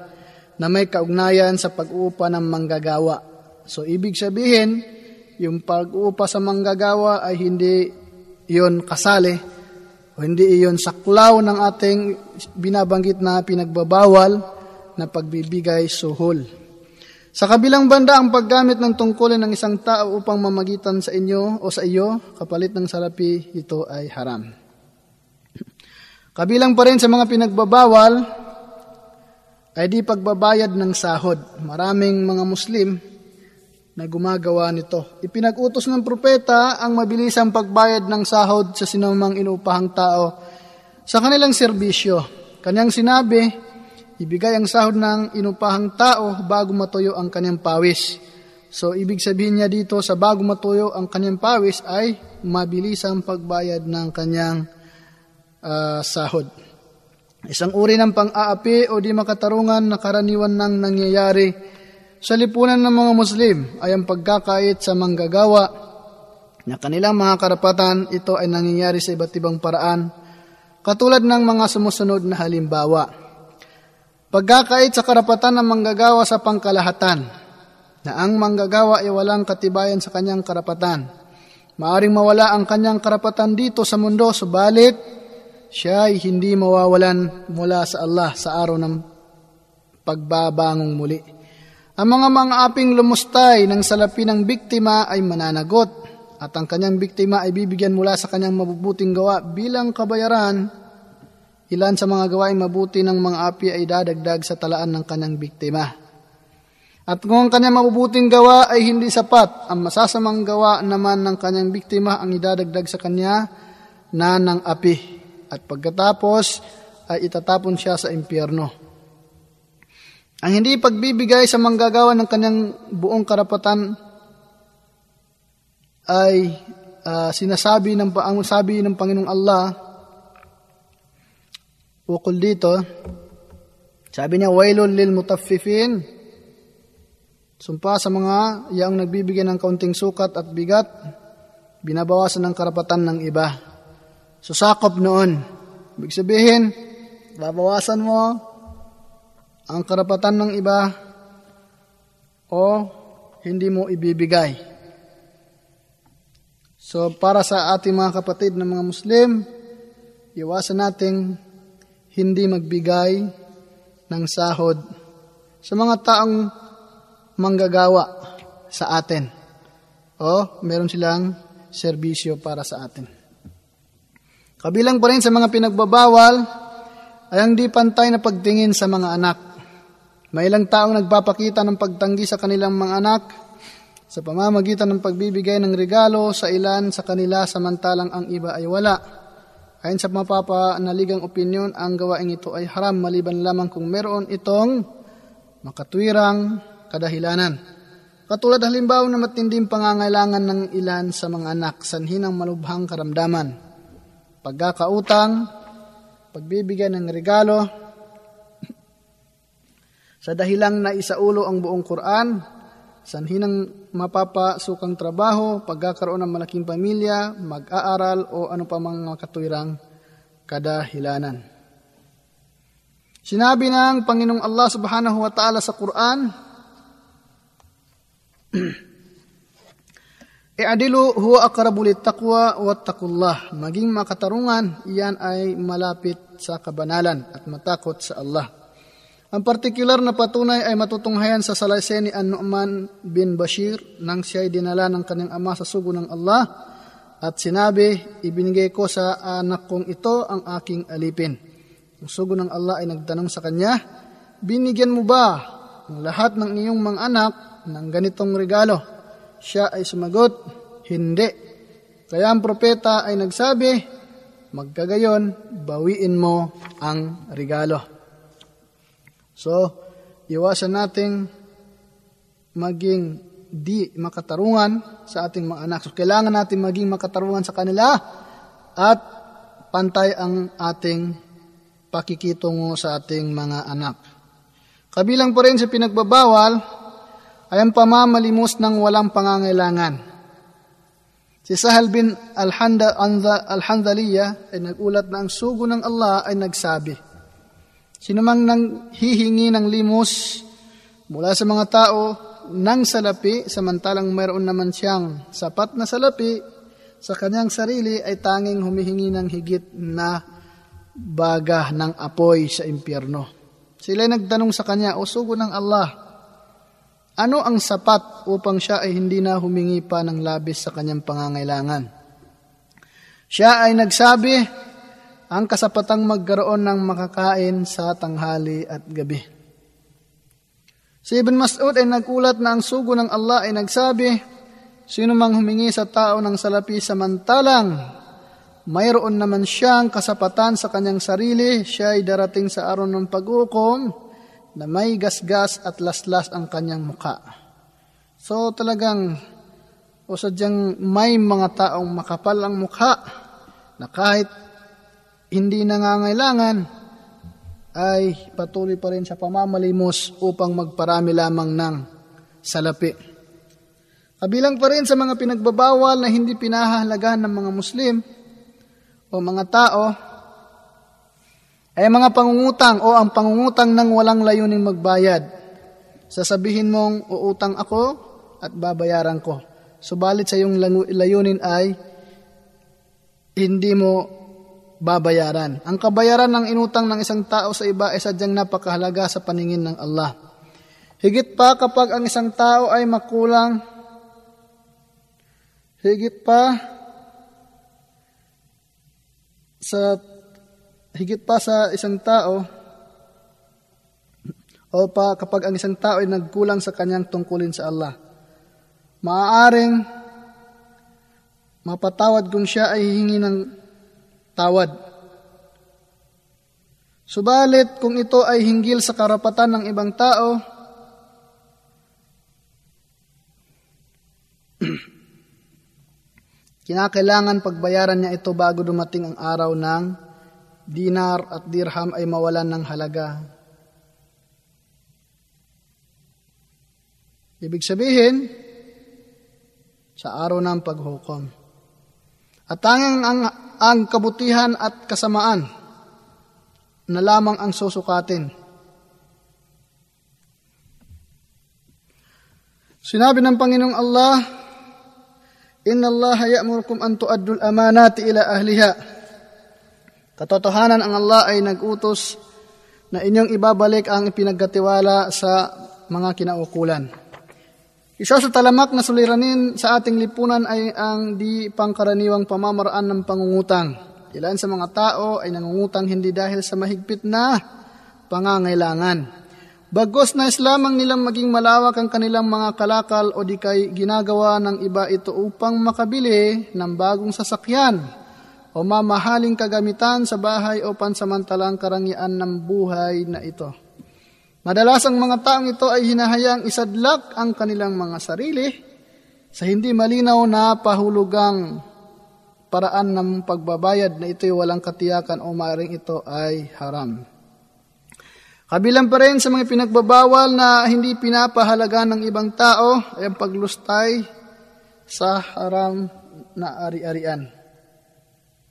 na may kaugnayan sa pag-uupa ng manggagawa. So ibig sabihin, yung pag-uupa sa manggagawa ay hindi yon kasali, o hindi iyon saklaw ng ating binabanggit na pinagbabawal na pagbibigay suhol. Sa kabilang banda, ang paggamit ng tungkulin ng isang tao upang mamagitan sa inyo o sa iyo, kapalit ng salapi, ito ay haram. Kabilang pa rin sa mga pinagbabawal ay di pagbabayad ng sahod. Maraming mga Muslim na gumagawa nito. Ipinag-utos ng propeta ang mabilisang pagbayad ng sahod sa sinumang inupahang tao sa kanilang serbisyo. Kanyang sinabi, ibigay ang sahod ng inupahang tao bago matuyo ang kanyang pawis. So, ibig sabihin niya dito sa bago matuyo ang kanyang pawis ay mabilisang pagbayad ng kanyang uh, sahod. Isang uri ng pang-aapi o di makatarungan na karaniwan ng nangyayari sa lipunan ng mga Muslim ay ang pagkakait sa manggagawa na kanilang mga karapatan, ito ay nangyayari sa iba't ibang paraan, katulad ng mga sumusunod na halimbawa. Pagkakait sa karapatan ng manggagawa sa pangkalahatan, na ang manggagawa ay walang katibayan sa kanyang karapatan. Maaring mawala ang kanyang karapatan dito sa mundo, subalit siya ay hindi mawawalan mula sa Allah sa araw ng pagbabangong muli. Ang mga mga aping lumustay ng salapi ng biktima ay mananagot at ang kanyang biktima ay bibigyan mula sa kanyang mabubuting gawa bilang kabayaran. Ilan sa mga gawaing mabuti ng mga api ay dadagdag sa talaan ng kanyang biktima. At kung ang kanyang mabubuting gawa ay hindi sapat, ang masasamang gawa naman ng kanyang biktima ang idadagdag sa kanya na ng api. At pagkatapos ay itatapon siya sa impyerno. Ang hindi pagbibigay sa manggagawa ng kanyang buong karapatan ay uh, sinasabi ng ang sabi ng Panginoong Allah ukol dito sabi niya wailul lil mutaffifin. Sumpa sa mga yang nagbibigay ng kaunting sukat at bigat binabawasan ng karapatan ng iba. Susakop noon. Ibig sabihin babawasan mo ang karapatan ng iba o hindi mo ibibigay. So para sa ating mga kapatid na mga Muslim, iwasan nating hindi magbigay ng sahod sa mga taong manggagawa sa atin. O meron silang serbisyo para sa atin. Kabilang pa rin sa mga pinagbabawal ay ang di pantay na pagtingin sa mga anak may ilang taong nagpapakita ng pagtanggi sa kanilang mga anak sa pamamagitan ng pagbibigay ng regalo sa ilan sa kanila samantalang ang iba ay wala. Ayon sa mapapanaligang opinyon, ang gawaing ito ay haram maliban lamang kung meron itong makatwirang kadahilanan. Katulad halimbawa na matinding pangangailangan ng ilan sa mga anak, sanhin ng malubhang karamdaman. Pagkakautang, pagbibigay ng regalo, sa dahilang na isaulo ang buong Quran, sanhinang mapapasukang trabaho, pagkakaroon ng malaking pamilya, mag-aaral o ano pa mga katwirang kadahilanan. Sinabi ng Panginoong Allah subhanahu wa ta'ala sa Quran, I'adilu huwa aqrabu taqwa wa taqullah. Maging makatarungan, iyan ay malapit sa kabanalan at matakot sa Allah. Ang partikular na patunay ay matutunghayan sa salaysay ni An-Nu'man bin Bashir nang siya ay dinala ng kanyang ama sa sugo ng Allah at sinabi, ibinigay ko sa anak kong ito ang aking alipin. Ang sugo ng Allah ay nagtanong sa kanya, binigyan mo ba ang lahat ng iyong mga anak ng ganitong regalo? Siya ay sumagot, hindi. Kaya ang propeta ay nagsabi, magkagayon, bawiin mo ang regalo. So, iwasan nating maging di makatarungan sa ating mga anak. So, kailangan natin maging makatarungan sa kanila at pantay ang ating pakikitungo sa ating mga anak. Kabilang po rin sa pinagbabawal ay ang pamamalimos ng walang pangangailangan. Si Sahal bin Al-Handaliya ay nagulat na ang sugo ng Allah ay nagsabi, Sino mang nang hihingi ng limos mula sa mga tao ng salapi, samantalang mayroon naman siyang sapat na salapi sa kanyang sarili ay tanging humihingi ng higit na baga ng apoy sa impyerno. Sila nagtanong sa kanya, O sugo ng Allah, ano ang sapat upang siya ay hindi na humingi pa ng labis sa kanyang pangangailangan? Siya ay nagsabi, ang kasapatang magkaroon ng makakain sa tanghali at gabi. Si Ibn Mas'ud ay nagulat na ang sugo ng Allah ay nagsabi, Sino mang humingi sa tao ng salapi samantalang mayroon naman siyang kasapatan sa kanyang sarili, siya ay darating sa araw ng pag-ukom na may gasgas at laslas ang kanyang muka. So talagang o sadyang may mga taong makapal ang mukha na kahit hindi nangangailangan ay patuloy pa rin sa pamamalimos upang magparami lamang ng salapi. Kabilang pa rin sa mga pinagbabawal na hindi pinahahalagahan ng mga Muslim o mga tao ay mga pangungutang o ang pangungutang ng walang layuning magbayad. Sasabihin mong uutang ako at babayaran ko. Subalit sa iyong layunin ay hindi mo babayaran. Ang kabayaran ng inutang ng isang tao sa iba ay sadyang napakahalaga sa paningin ng Allah. Higit pa kapag ang isang tao ay makulang, higit pa sa higit pa sa isang tao o pa kapag ang isang tao ay nagkulang sa kanyang tungkulin sa Allah. Maaaring mapatawad kung siya ay hihingi ng tawad. Subalit kung ito ay hinggil sa karapatan ng ibang tao, kinakailangan pagbayaran niya ito bago dumating ang araw ng dinar at dirham ay mawalan ng halaga. Ibig sabihin, sa araw ng paghukom. At tanging ang ang kabutihan at kasamaan na lamang ang susukatin. Sinabi ng Panginoong Allah, Inna Allah ya'murukum an tu'addul amanati ila ahliha. Katotohanan ang Allah ay nagutos na inyong ibabalik ang ipinagkatiwala sa mga kinaukulan. Isa sa talamak na suliranin sa ating lipunan ay ang di pangkaraniwang pamamaraan ng pangungutang. Ilan sa mga tao ay nangungutang hindi dahil sa mahigpit na pangangailangan. Bagos na lamang nilang maging malawak ang kanilang mga kalakal o di kay ginagawa ng iba ito upang makabili ng bagong sasakyan o mamahaling kagamitan sa bahay o pansamantalang karangian ng buhay na ito. Madalas ang mga taong ito ay hinahayang isadlak ang kanilang mga sarili sa hindi malinaw na pahulugang paraan ng pagbabayad na ito'y walang katiyakan o maaaring ito ay haram. Kabilang pa rin sa mga pinagbabawal na hindi pinapahalaga ng ibang tao ay ang paglustay sa haram na ari-arian.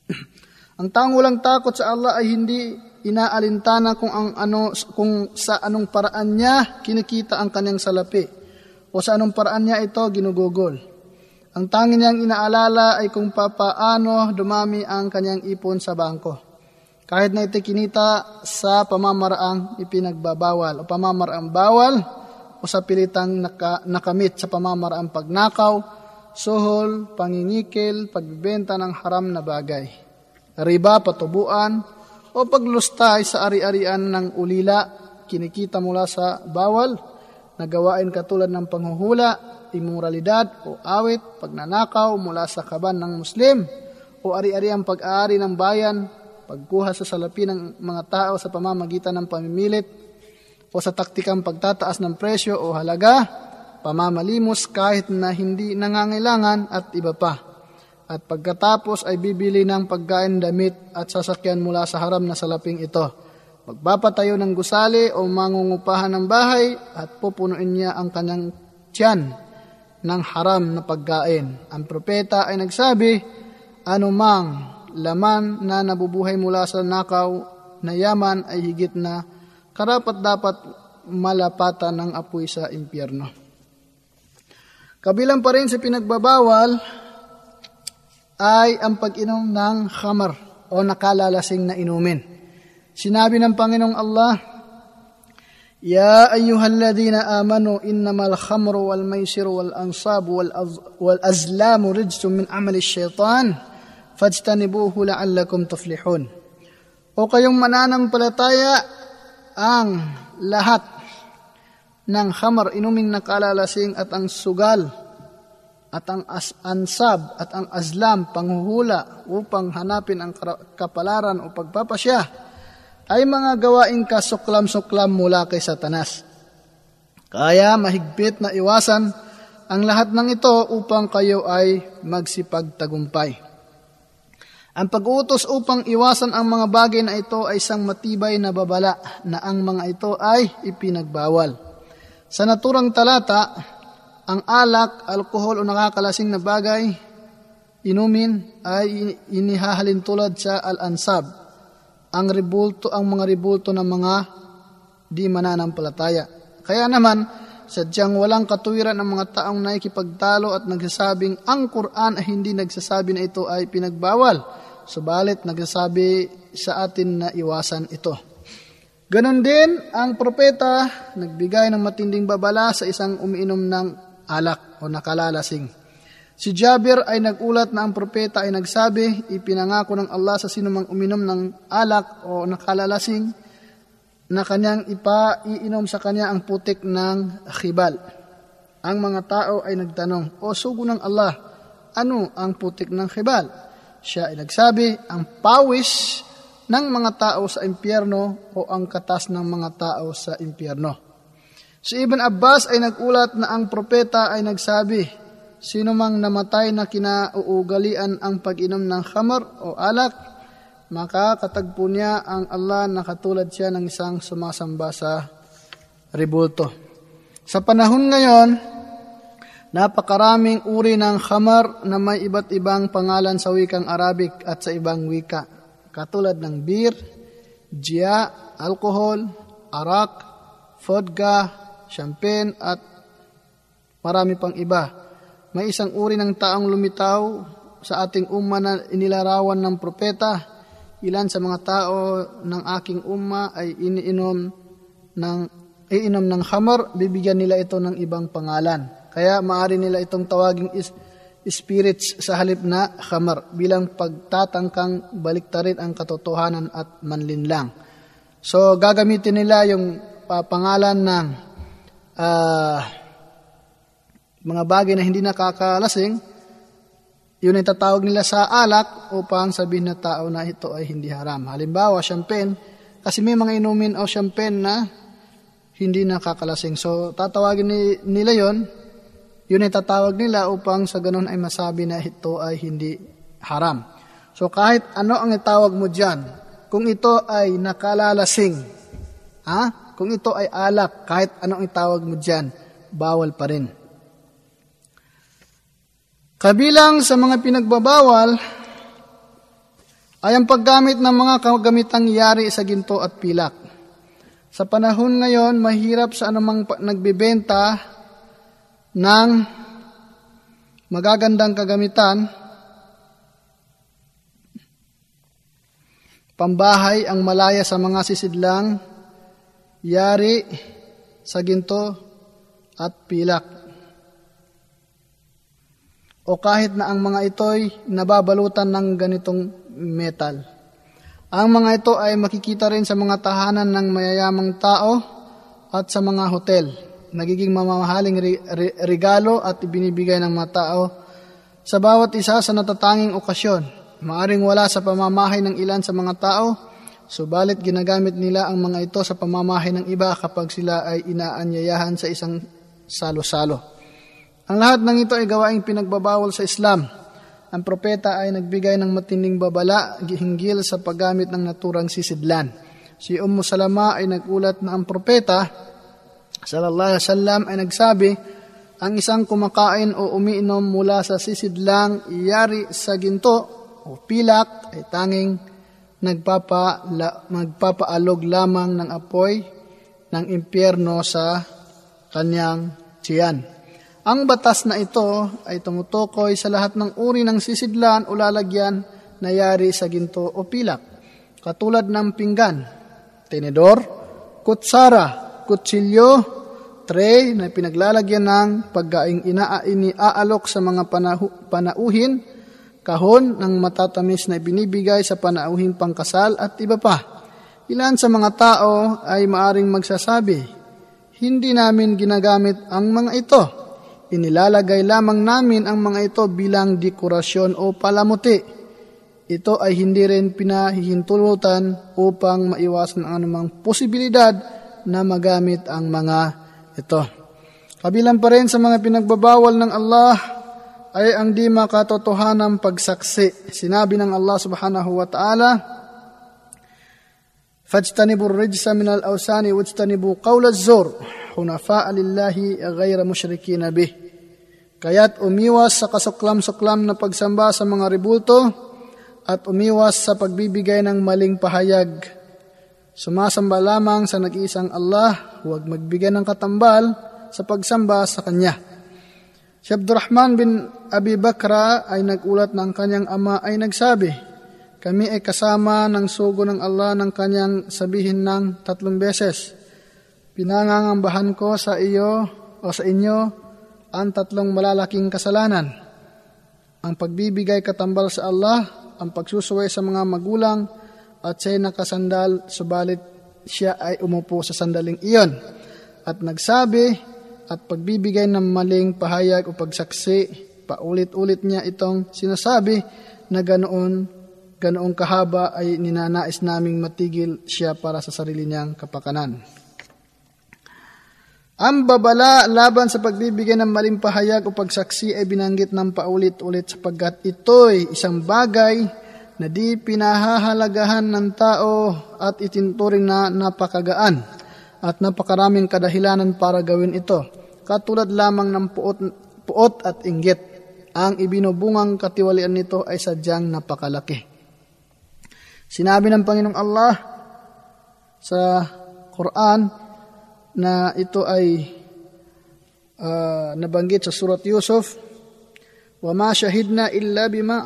ang taong walang takot sa Allah ay hindi inaalintana kung ang ano kung sa anong paraan niya kinikita ang kanyang salapi o sa anong paraan niya ito ginugugol. Ang tanging niyang inaalala ay kung papaano dumami ang kanyang ipon sa bangko. Kahit na ito kinita sa pamamaraang ipinagbabawal o pamamaraang bawal o sa pilitang naka, nakamit sa pamamaraang pagnakaw, suhol, pangingikil, pagbibenta ng haram na bagay. Riba, patubuan, o paglustay sa ari-arian ng ulila, kinikita mula sa bawal, na gawain katulad ng panghuhula, imoralidad o awit, pagnanakaw mula sa kaban ng Muslim, o ari-ariang pag-aari ng bayan, pagkuha sa salapi ng mga tao sa pamamagitan ng pamimilit, o sa taktikang pagtataas ng presyo o halaga, pamamalimos kahit na hindi nangangailangan at iba pa at pagkatapos ay bibili ng pagkain, damit at sasakyan mula sa haram na salaping ito. Magpapatayo ng gusali o mangungupahan ng bahay at pupunuin niya ang kanyang tiyan ng haram na pagkain. Ang propeta ay nagsabi, anumang laman na nabubuhay mula sa nakaw na yaman ay higit na karapat dapat malapatan ng apoy sa impyerno. Kabilang pa rin sa pinagbabawal ay ang pag-inom ng khamar o nakalalasing na inumin. Sinabi ng Panginoong Allah, Ya ayyuhalladhina amanu innamal khamru wal maisiru wal ansabu wal, wal azlamu rijsum min amali syaitan fajtanibuhu la'allakum tuflihun. O kayong mananampalataya ang lahat ng khamar, inuming nakalalasing at ang sugal at ang as ansab at ang azlam panghuhula upang hanapin ang kapalaran o pagpapasya ay mga gawaing kasuklam-suklam mula kay Satanas. Kaya mahigpit na iwasan ang lahat ng ito upang kayo ay magsipagtagumpay. Ang pag-uutos upang iwasan ang mga bagay na ito ay isang matibay na babala na ang mga ito ay ipinagbawal. Sa naturang talata, ang alak, alkohol o nakakalasing na bagay, inumin ay inihahalin tulad sa al-ansab, ang ribulto, ang mga ribulto ng mga di mananampalataya. Kaya naman, sadyang walang katuwiran ng mga taong naikipagtalo at nagsasabing ang Quran ay hindi nagsasabi na ito ay pinagbawal, subalit nagsasabi sa atin na iwasan ito. Ganon din, ang propeta nagbigay ng matinding babala sa isang umiinom ng alak o nakalalasing. Si Jabir ay nagulat na ang propeta ay nagsabi, ipinangako ng Allah sa sinumang uminom ng alak o nakalalasing na kanyang ipaiinom sa kanya ang putik ng khibal. Ang mga tao ay nagtanong, O sugo ng Allah, ano ang putik ng khibal? Siya ay nagsabi, ang pawis ng mga tao sa impyerno o ang katas ng mga tao sa impyerno. Si Ibn Abbas ay nagulat na ang propeta ay nagsabi, sino mang namatay na kinauugalian ang pag-inom ng khamar o alak, makakatagpo niya ang Allah na katulad siya ng isang sumasamba sa ribulto. Sa panahon ngayon, napakaraming uri ng khamar na may iba't ibang pangalan sa wikang Arabic at sa ibang wika, katulad ng beer, jia, alcohol, arak, vodka, champagne at marami pang iba. May isang uri ng taong lumitaw sa ating umma na inilarawan ng propeta. Ilan sa mga tao ng aking umma ay iniinom ng iinom ng khamar, bibigyan nila ito ng ibang pangalan. Kaya maari nila itong tawaging is, spirits sa halip na khamar bilang pagtatangkang baliktarin ang katotohanan at manlinlang. So gagamitin nila yung uh, pangalan ng uh, mga bagay na hindi nakakalasing, yun ay tatawag nila sa alak upang sabihin na tao na ito ay hindi haram. Halimbawa, champagne, kasi may mga inumin o champagne na hindi nakakalasing. So, tatawagin ni, nila yon yun ay tatawag nila upang sa ganun ay masabi na ito ay hindi haram. So, kahit ano ang itawag mo dyan, kung ito ay nakalalasing, ha? Kung ito ay alak, kahit anong itawag mo dyan, bawal pa rin. Kabilang sa mga pinagbabawal ay ang paggamit ng mga kagamitang yari sa ginto at pilak. Sa panahon ngayon, mahirap sa anumang nagbibenta ng magagandang kagamitan, pambahay ang malaya sa mga sisidlang, yari sa ginto at pilak. O kahit na ang mga ito'y nababalutan ng ganitong metal. Ang mga ito ay makikita rin sa mga tahanan ng mayayamang tao at sa mga hotel. Nagiging mamamahaling regalo at ibinibigay ng mga tao sa bawat isa sa natatanging okasyon. Maaring wala sa pamamahay ng ilan sa mga tao, subalit ginagamit nila ang mga ito sa pamamahay ng iba kapag sila ay inaanyayahan sa isang salo-salo. Ang lahat ng ito ay gawaing pinagbabawal sa Islam ang propeta ay nagbigay ng matinding babala hinggil sa paggamit ng naturang sisidlan. Si Ummu Salama ay nagulat na ang propeta sallallahu alaihi wasallam ay nagsabi, ang isang kumakain o umiinom mula sa sisidlang iyari sa ginto o pilak ay tanging nagpapa, la, magpapaalog lamang ng apoy ng impyerno sa kanyang tiyan. Ang batas na ito ay tumutukoy sa lahat ng uri ng sisidlan o lalagyan na yari sa ginto o pilak, katulad ng pinggan, tenedor, kutsara, kutsilyo, tray na pinaglalagyan ng pagkaing iniaalok sa mga panauhin, kahon ng matatamis na ibinibigay sa panauhin pangkasal at iba pa. Ilan sa mga tao ay maaring magsasabi, hindi namin ginagamit ang mga ito Inilalagay lamang namin ang mga ito bilang dekorasyon o palamuti. Ito ay hindi rin pinahihintulutan upang maiwasan ang anumang posibilidad na magamit ang mga ito. Kabilang pa rin sa mga pinagbabawal ng Allah ay ang di makatotohanang pagsaksi. Sinabi ng Allah subhanahu wa ta'ala, فاجتنبوا الرجس من الأوثان واجتنبوا قول الزور حنفاء لله غير مشركين به Kaya't umiwas sa kasuklam-suklam na pagsamba sa mga ribulto at umiwas sa pagbibigay ng maling pahayag. Sumasamba lamang sa nag-iisang Allah, huwag magbigay ng katambal sa pagsamba sa Kanya. Si Abdurrahman bin Abi Bakra ay nagulat ng kanyang ama ay nagsabi, kami ay kasama ng sugo ng Allah ng kanyang sabihin ng tatlong beses. Pinangangambahan ko sa iyo o sa inyo ang tatlong malalaking kasalanan. Ang pagbibigay katambal sa Allah, ang pagsusuway sa mga magulang, at siya'y nakasandal, subalit siya ay umupo sa sandaling iyon. At nagsabi, at pagbibigay ng maling pahayag o pagsaksi, paulit-ulit niya itong sinasabi na ganoon, ganoong kahaba ay ninanais naming matigil siya para sa sarili niyang kapakanan. Ang babala laban sa pagbibigay ng maling pahayag o pagsaksi ay binanggit ng paulit-ulit sapagkat ito'y isang bagay na di pinahahalagahan ng tao at itinturing na napakagaan at napakaraming kadahilanan para gawin ito. Katulad lamang ng puot, puot at inggit. Ang ibinubungang katiwalian nito ay sadyang napakalaki. Sinabi ng Panginoong Allah sa Quran, na ito ay uh, nabanggit sa surat Yusuf, وَمَا شَهِدْنَا إِلَّا بِمَا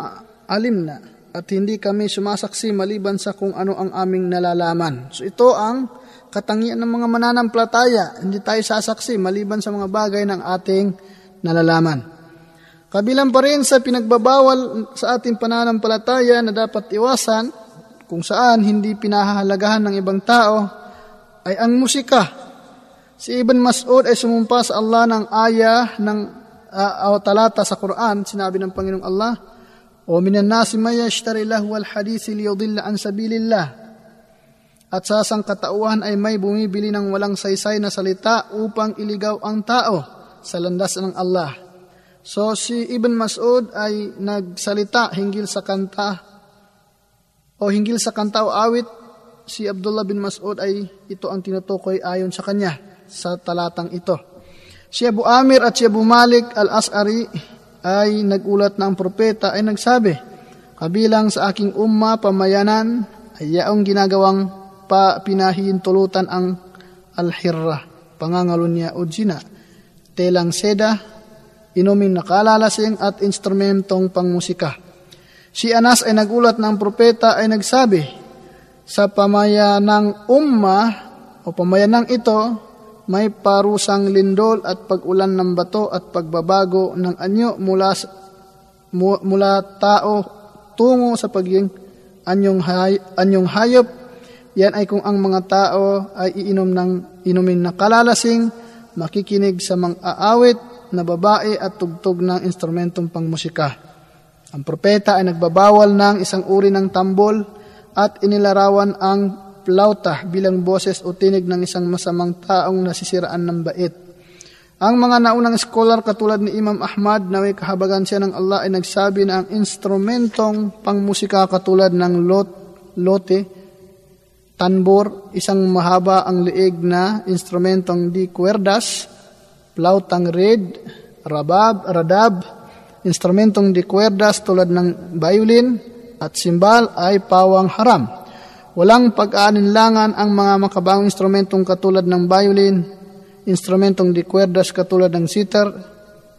alimna at hindi kami sumasaksi maliban sa kung ano ang aming nalalaman. So ito ang katangian ng mga mananampalataya. Hindi tayo sasaksi maliban sa mga bagay ng ating nalalaman. Kabilang pa rin sa pinagbabawal sa ating pananampalataya na dapat iwasan kung saan hindi pinahahalagahan ng ibang tao ay ang musika Si Ibn Mas'ud ay sumumpa sa Allah ng aya ng uh, talata sa Quran. Sinabi ng Panginoong Allah, O minan nasi may yashtari lahu al hadisi liyudilla an sabilillah. At sa sangkatauhan ay may bumibili ng walang saysay na salita upang iligaw ang tao sa landas ng Allah. So si Ibn Mas'ud ay nagsalita hinggil sa kanta o hinggil sa kanta o awit si Abdullah bin Mas'ud ay ito ang tinutukoy ayon sa kanya sa talatang ito. Si Abu Amir at si Abu Malik al-As'ari ay nagulat na ang propeta ay nagsabi, Kabilang sa aking umma, pamayanan, ay yaong ginagawang pa pinahihintulutan ang alhirra, pangangalo niya o jina, telang seda, inuming nakalalasing at instrumentong pangmusika. Si Anas ay nagulat ng propeta ay nagsabi, sa pamayanang umma o pamayanang ito, may parusang lindol at pagulan ng bato at pagbabago ng anyo mula, mula tao tungo sa pagiging anyong, hay, anyong hayop. Yan ay kung ang mga tao ay iinom ng inumin na kalalasing, makikinig sa mga aawit na babae at tugtog ng instrumentong pangmusika. Ang propeta ay nagbabawal ng isang uri ng tambol at inilarawan ang plauta bilang boses o tinig ng isang masamang taong nasisiraan ng bait. Ang mga naunang scholar katulad ni Imam Ahmad na may kahabagan siya ng Allah ay nagsabi na ang instrumentong pangmusika katulad ng lot, lote, tanbor, isang mahaba ang liig na instrumentong di cuerdas, plautang red, rabab, radab, instrumentong di cuerdas tulad ng violin at simbal ay pawang haram. Walang pag-aalinlangan ang mga makabang instrumentong katulad ng violin, instrumentong di cuerdas katulad ng sitar,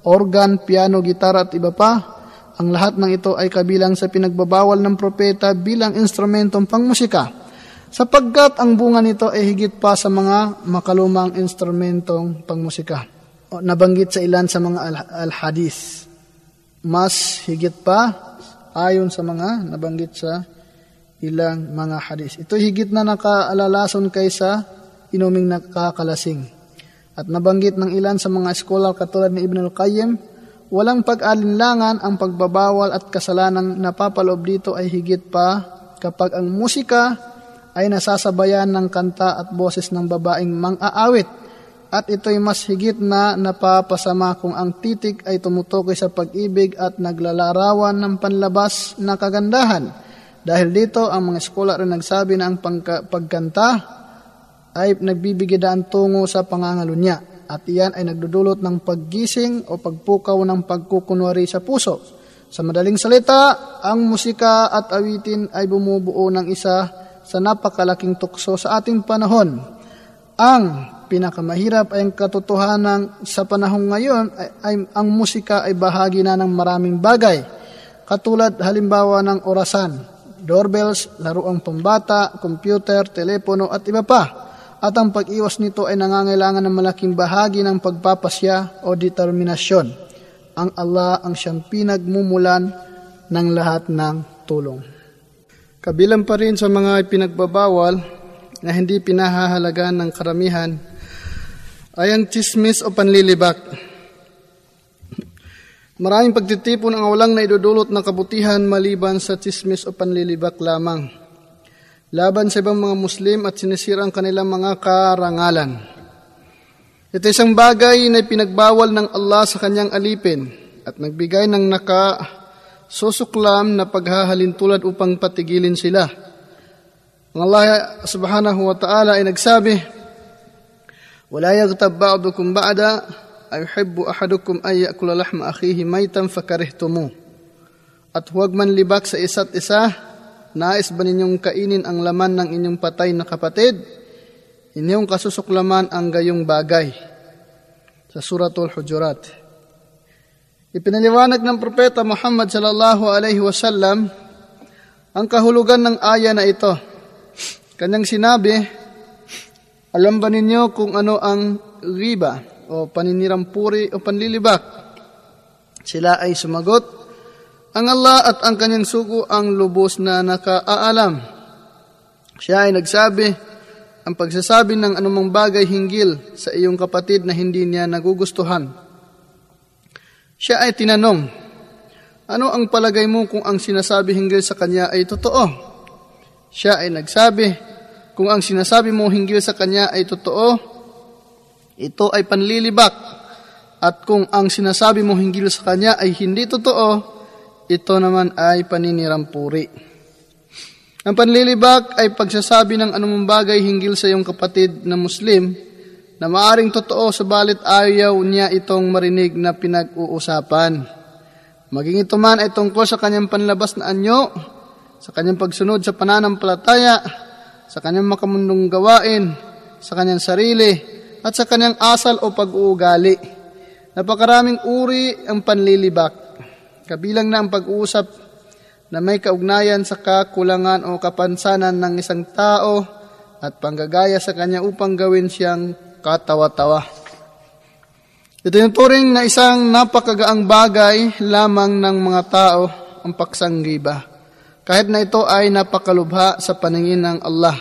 organ, piano, gitara at iba pa. Ang lahat ng ito ay kabilang sa pinagbabawal ng propeta bilang instrumentong pangmusika sapagkat ang bunga nito ay higit pa sa mga makalumang instrumentong pangmusika. O, nabanggit sa ilan sa mga al-hadith mas higit pa ayon sa mga nabanggit sa ilang mga hadis. Ito higit na nakaalalason kaysa inuming nakakalasing. At nabanggit ng ilan sa mga scholar katulad ni Ibn al-Qayyim, walang pag-alinlangan ang pagbabawal at kasalanang napapaloob dito ay higit pa kapag ang musika ay nasasabayan ng kanta at boses ng babaeng mang-aawit at ito'y mas higit na napapasama kung ang titik ay tumutukoy sa pag-ibig at naglalarawan ng panlabas na kagandahan. Dahil dito, ang mga eskola rin nagsabi na ang pagka, pagkanta ay nagbibigidaan tungo sa pangangalunya at iyan ay nagdudulot ng paggising o pagpukaw ng pagkukunwari sa puso. Sa madaling salita, ang musika at awitin ay bumubuo ng isa sa napakalaking tukso sa ating panahon. Ang pinakamahirap ay ang katotohanan sa panahong ngayon ay, ay ang musika ay bahagi na ng maraming bagay. Katulad halimbawa ng orasan, doorbells, laruang pambata, computer, telepono at iba pa. At ang pag-iwas nito ay nangangailangan ng malaking bahagi ng pagpapasya o determinasyon. Ang Allah ang siyang pinagmumulan ng lahat ng tulong. Kabilang pa rin sa mga pinagbabawal na hindi pinahahalagan ng karamihan ay ang chismis o panlilibak. Maraming pagtitipon ang walang na idudulot ng kabutihan maliban sa chismis o panlilibak lamang. Laban sa ibang mga Muslim at sinisira ang kanilang mga karangalan. Ito isang bagay na pinagbawal ng Allah sa kanyang alipin at nagbigay ng naka susuklam na paghahalintulad upang patigilin sila. Ang Allah subhanahu wa ta'ala ay nagsabi, ولا يغتب بعضكم بعدا أيحب أحدكم أن يأكل لحم أخيه ميتا فكرهتموه At huwag man libak sa isa't isa, nais ba ninyong kainin ang laman ng inyong patay na kapatid? Inyong kasusuklaman ang gayong bagay. Sa Suratul Hujurat. Ipinaliwanag ng Propeta Muhammad sallallahu alaihi wasallam ang kahulugan ng aya na ito. Kanyang sinabi, alam ba ninyo kung ano ang riba o paninirampuri o panlilibak? Sila ay sumagot, ang Allah at ang kanyang sugo ang lubos na nakaaalam. Siya ay nagsabi, ang pagsasabi ng anumang bagay hinggil sa iyong kapatid na hindi niya nagugustuhan. Siya ay tinanong, ano ang palagay mo kung ang sinasabi hinggil sa kanya ay totoo? Siya ay nagsabi, kung ang sinasabi mo hinggil sa kanya ay totoo, ito ay panlilibak. At kung ang sinasabi mo hinggil sa kanya ay hindi totoo, ito naman ay paninirampuri. Ang panlilibak ay pagsasabi ng anumang bagay hinggil sa iyong kapatid na Muslim na maaring totoo sabalit ayaw niya itong marinig na pinag-uusapan. Maging ito man ay tungkol sa kanyang panlabas na anyo, sa kanyang pagsunod sa pananampalataya, sa kanyang makamundong gawain, sa kanyang sarili, at sa kanyang asal o pag-uugali. Napakaraming uri ang panlilibak. Kabilang na ang pag-uusap na may kaugnayan sa kakulangan o kapansanan ng isang tao at panggagaya sa kanya upang gawin siyang katawa-tawa. Ito yung turing na isang napakagaang bagay lamang ng mga tao ang paksanggiba. Kahit na ito ay napakalubha sa paningin ng Allah.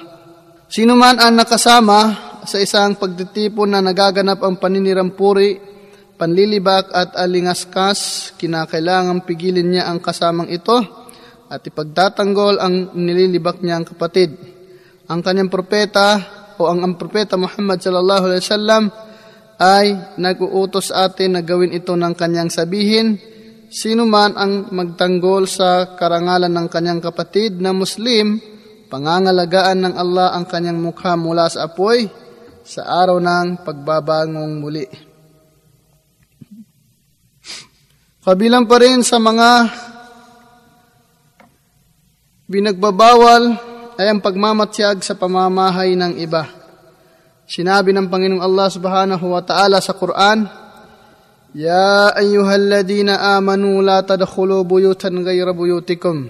Sino man ang nakasama sa isang pagtitipon na nagaganap ang paninirampuri, panlilibak at alingaskas, kinakailangang pigilin niya ang kasamang ito at ipagtatanggol ang nililibak niyang kapatid. Ang kanyang propeta o ang, ang propeta Muhammad sallallahu alaihi wasallam ay nag-uutos atin na gawin ito ng kanyang sabihin, sino man ang magtanggol sa karangalan ng kanyang kapatid na Muslim, pangangalagaan ng Allah ang kanyang mukha mula sa apoy sa araw ng pagbabangong muli. Kabilang pa rin sa mga binagbabawal ay ang pagmamatsyag sa pamamahay ng iba. Sinabi ng Panginoong Allah subhanahu wa ta'ala sa Quran, Ya ayyuhalladina amanu la tadkhulu buyutan ghayra buyutikum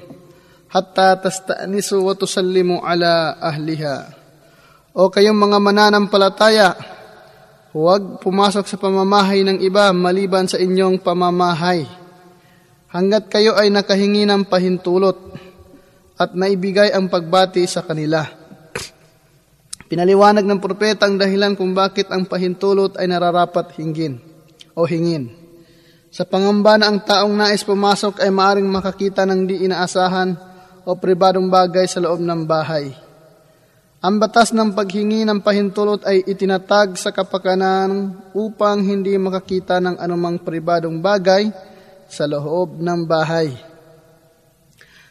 hatta tasta'nisu wa tusallimu ala ahliha. O kayong mga mananampalataya, huwag pumasok sa pamamahay ng iba maliban sa inyong pamamahay. Hanggat kayo ay nakahingi ng pahintulot at naibigay ang pagbati sa kanila. Pinaliwanag ng propeta ang dahilan kung bakit ang pahintulot ay nararapat hinggin o hingin. Sa pangamba na ang taong nais pumasok ay maaring makakita ng di inaasahan o pribadong bagay sa loob ng bahay. Ang batas ng paghingi ng pahintulot ay itinatag sa kapakanan upang hindi makakita ng anumang pribadong bagay sa loob ng bahay.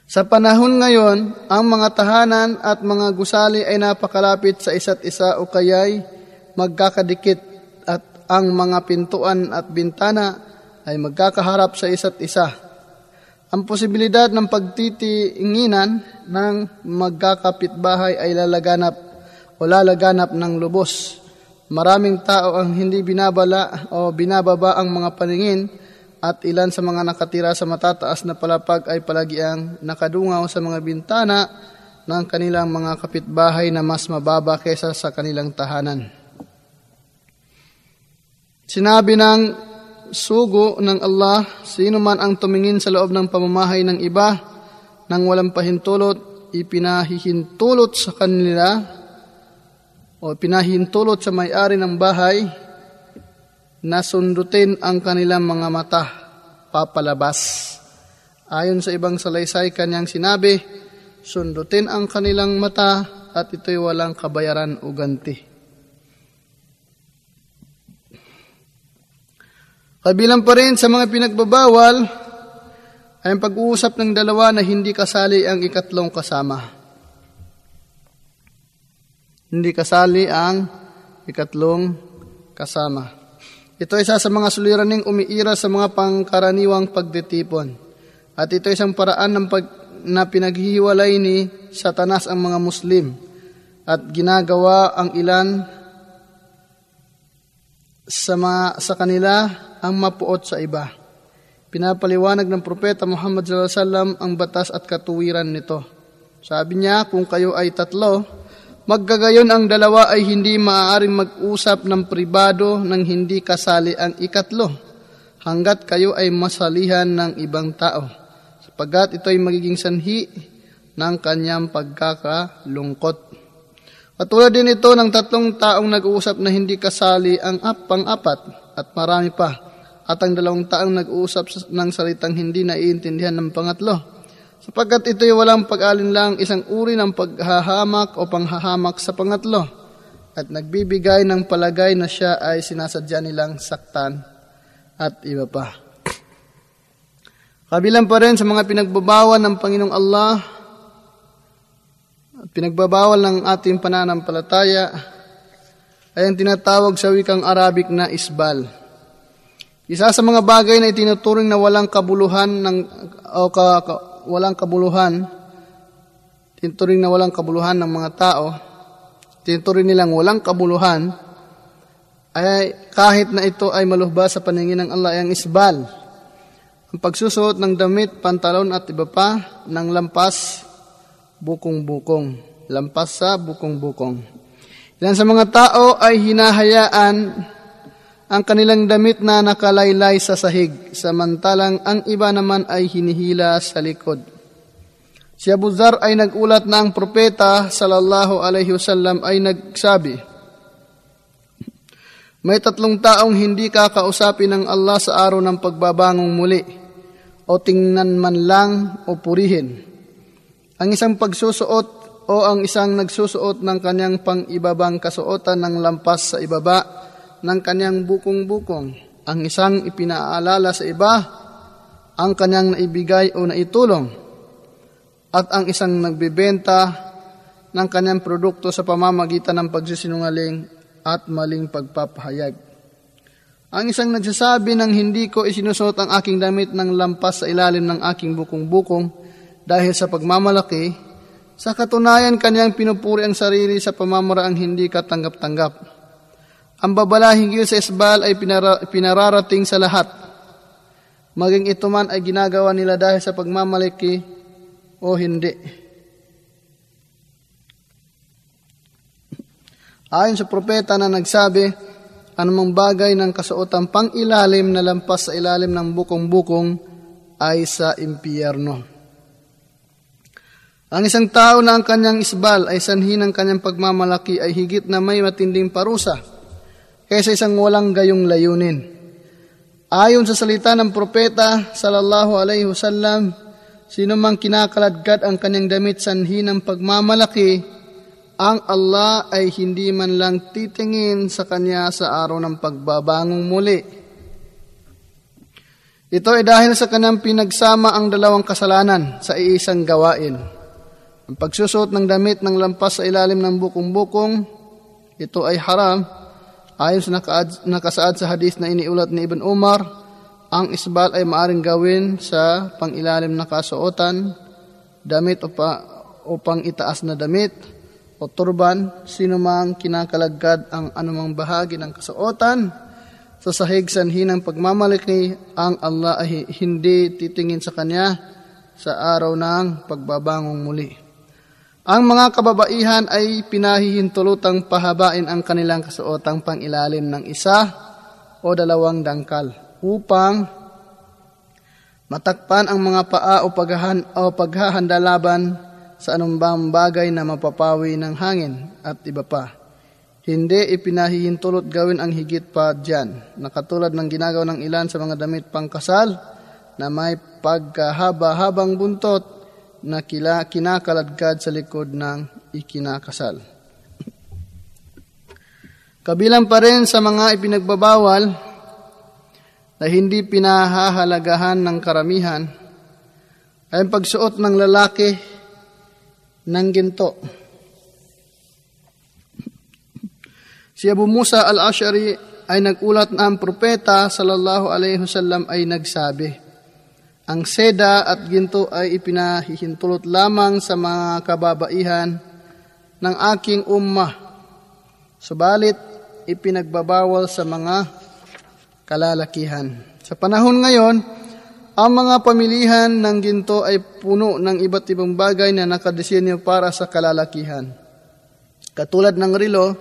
Sa panahon ngayon, ang mga tahanan at mga gusali ay napakalapit sa isa't isa o kaya'y magkakadikit at ang mga pintuan at bintana ay magkakaharap sa isa't isa. Ang posibilidad ng pagtitinginan ng magkakapitbahay ay lalaganap o lalaganap ng lubos. Maraming tao ang hindi binabala o binababa ang mga paningin at ilan sa mga nakatira sa matataas na palapag ay palagi ang nakadungaw sa mga bintana ng kanilang mga kapitbahay na mas mababa kaysa sa kanilang tahanan. Sinabi ng sugo ng Allah, sino man ang tumingin sa loob ng pamamahay ng iba nang walang pahintulot, ipinahihintulot sa kanila o pinahintulot sa may-ari ng bahay na sundutin ang kanilang mga mata papalabas. Ayon sa ibang salaysay kanyang sinabi, sundutin ang kanilang mata at ito'y walang kabayaran o ganti. Kabilang pa rin sa mga pinagbabawal ay ang pag-uusap ng dalawa na hindi kasali ang ikatlong kasama. Hindi kasali ang ikatlong kasama. Ito ay isa sa mga suliraning umiira sa mga pangkaraniwang pagtitipon. At ito ay isang paraan ng pag, na pinaghihiwalay ni Satanas ang mga Muslim at ginagawa ang ilan sa, mga, sa kanila ang mapuot sa iba. Pinapaliwanag ng propeta Muhammad wasallam ang batas at katuwiran nito. Sabi niya, kung kayo ay tatlo, maggagayon ang dalawa ay hindi maaaring mag-usap ng pribado nang hindi kasali ang ikatlo, hanggat kayo ay masalihan ng ibang tao, sapagat ito ay magiging sanhi ng kanyang pagkakalungkot. Katulad din ito ng tatlong taong nag-uusap na hindi kasali ang pang-apat at marami pa at ang dalawang taong nag-uusap ng salitang hindi naiintindihan ng pangatlo. Sapagkat ito'y walang pag-alinlang isang uri ng paghahamak o panghahamak sa pangatlo at nagbibigay ng palagay na siya ay sinasadya nilang saktan at iba pa. Kabilang pa rin sa mga pinagbabawal ng Panginoong Allah at pinagbabawal ng ating pananampalataya ay ang tinatawag sa wikang Arabic na isbal. Isa sa mga bagay na itinuturing na walang kabuluhan ng o ka, walang kabuluhan, tinuturing na walang kabuluhan ng mga tao, tinuturing nilang walang kabuluhan, ay kahit na ito ay maluhba sa paningin ng Allah ay ang isbal. Ang pagsusuot ng damit, pantalon at iba pa ng lampas, bukong-bukong. Lampas sa bukong-bukong. Ilan sa mga tao ay hinahayaan ang kanilang damit na nakalaylay sa sahig, samantalang ang iba naman ay hinihila sa likod. Si Abu Zar ay nagulat na ang propeta sallallahu alaihi wasallam ay nagsabi, May tatlong taong hindi kakausapin ng Allah sa araw ng pagbabangong muli o tingnan man lang o purihin. Ang isang pagsusuot o ang isang nagsusuot ng kanyang pang-ibabang kasuotan ng lampas sa ibaba ng kanyang bukong-bukong. Ang isang ipinaalala sa iba, ang kanyang naibigay o naitulong. At ang isang nagbebenta ng kanyang produkto sa pamamagitan ng pagsisinungaling at maling pagpapahayag. Ang isang nagsasabi ng hindi ko isinusuot ang aking damit ng lampas sa ilalim ng aking bukong-bukong dahil sa pagmamalaki, sa katunayan kanyang pinupuri ang sarili sa pamamaraang hindi katanggap-tanggap. Ang babala hinggil sa isbal ay pinara, pinararating sa lahat. Maging ito man ay ginagawa nila dahil sa pagmamaliki o hindi. Ayon sa propeta na nagsabi, anumang bagay ng kasuotang pang ilalim na lampas sa ilalim ng bukong-bukong ay sa impyerno. Ang isang tao na ang kanyang isbal ay sanhi ng kanyang pagmamalaki ay higit na may matinding parusa kaysa isang walang gayong layunin. Ayon sa salita ng propeta sallallahu alaihi wasallam, sino mang kinakaladkad ang kanyang damit sanhi ng pagmamalaki, ang Allah ay hindi man lang titingin sa kanya sa araw ng pagbabangong muli. Ito ay dahil sa kanyang pinagsama ang dalawang kasalanan sa iisang gawain. Ang pagsusot ng damit ng lampas sa ilalim ng bukong-bukong, ito ay haram Ayon sa nakasaad sa hadith na iniulat ni Ibn Umar, ang isbal ay maaring gawin sa pangilalim na kasuotan, damit o, pa, o pang itaas na damit, o turban, sino mang kinakalagad ang anumang bahagi ng kasuotan, sa sahig sanhi ng pagmamalaki, ang Allah ay hindi titingin sa kanya sa araw ng pagbabangong muli. Ang mga kababaihan ay pinahihintulutang pahabain ang kanilang kasuotang pangilalim ng isa o dalawang dangkal upang matakpan ang mga paa o, paghahan, o paghahanda laban sa anumbang bagay na mapapawi ng hangin at iba pa. Hindi ipinahihintulot gawin ang higit pa dyan, na katulad ng ginagawa ng ilan sa mga damit pangkasal na may pagkahaba-habang buntot na kila, kinakaladkad sa likod ng ikinakasal. Kabilang pa rin sa mga ipinagbabawal na hindi pinahahalagahan ng karamihan ay ang pagsuot ng lalaki ng ginto. Si Abu Musa al-Ash'ari ay nagulat na ang propeta sallallahu alaihi wasallam ay nagsabi, ang seda at ginto ay ipinahihintulot lamang sa mga kababaihan ng aking ummah. Subalit, ipinagbabawal sa mga kalalakihan. Sa panahon ngayon, ang mga pamilihan ng ginto ay puno ng iba't ibang bagay na nakadesinyo para sa kalalakihan. Katulad ng rilo,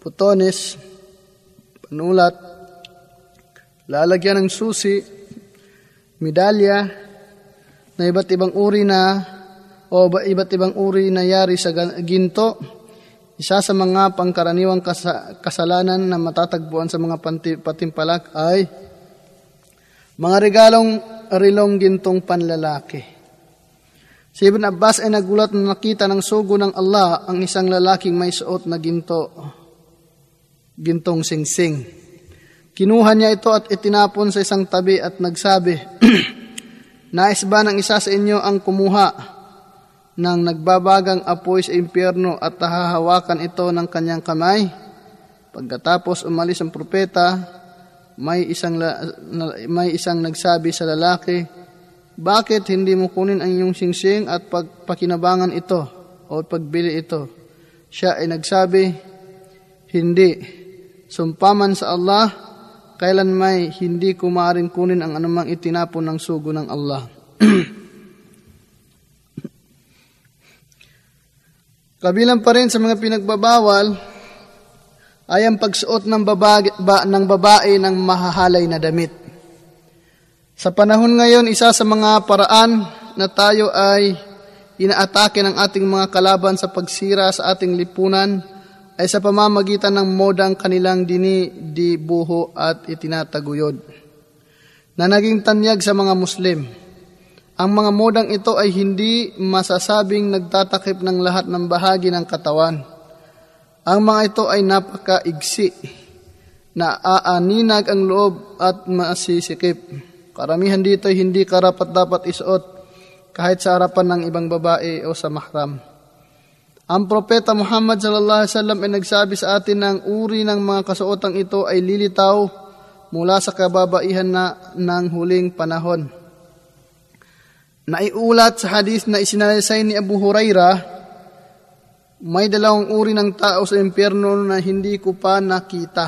putones, panulat, lalagyan ng susi, medalya na iba't ibang uri na o iba't ibang uri na yari sa ginto. Isa sa mga pangkaraniwang kasalanan na matatagpuan sa mga patimpalak ay mga regalong rilong gintong panlalaki. Si Ibn Abbas ay nagulat na nakita ng sugo ng Allah ang isang lalaking may suot na ginto, gintong singsing. Kinuha niya ito at itinapon sa isang tabi at nagsabi, Nais ba ng isa sa inyo ang kumuha ng nagbabagang apoy sa impyerno at hahawakan ito ng kanyang kamay? Pagkatapos umalis ang propeta, may isang, may isang nagsabi sa lalaki, bakit hindi mo kunin ang iyong singsing at pagpakinabangan ito o pagbili ito? Siya ay nagsabi, hindi. Sumpaman sa Allah, kailan may hindi ko maaaring kunin ang anumang itinapon ng sugo ng Allah. Kabilang pa rin sa mga pinagbabawal ay ang pagsuot ng babae, ba, ng babae ng mahahalay na damit. Sa panahon ngayon, isa sa mga paraan na tayo ay inaatake ng ating mga kalaban sa pagsira sa ating lipunan ay sa pamamagitan ng modang kanilang dini, di, buho at itinataguyod na naging tanyag sa mga Muslim. Ang mga modang ito ay hindi masasabing nagtatakip ng lahat ng bahagi ng katawan. Ang mga ito ay napakaigsi na aaninag ang loob at masisikip. Karamihan dito ay hindi karapat dapat isuot kahit sa harapan ng ibang babae o sa mahram. Ang propeta Muhammad sallallahu alaihi wasallam ay nagsabi sa atin ng uri ng mga kasuotang ito ay lilitaw mula sa kababaihan na ng huling panahon. Naiulat sa hadith na isinalaysay ni Abu Huraira, may dalawang uri ng tao sa impyerno na hindi ko pa nakita.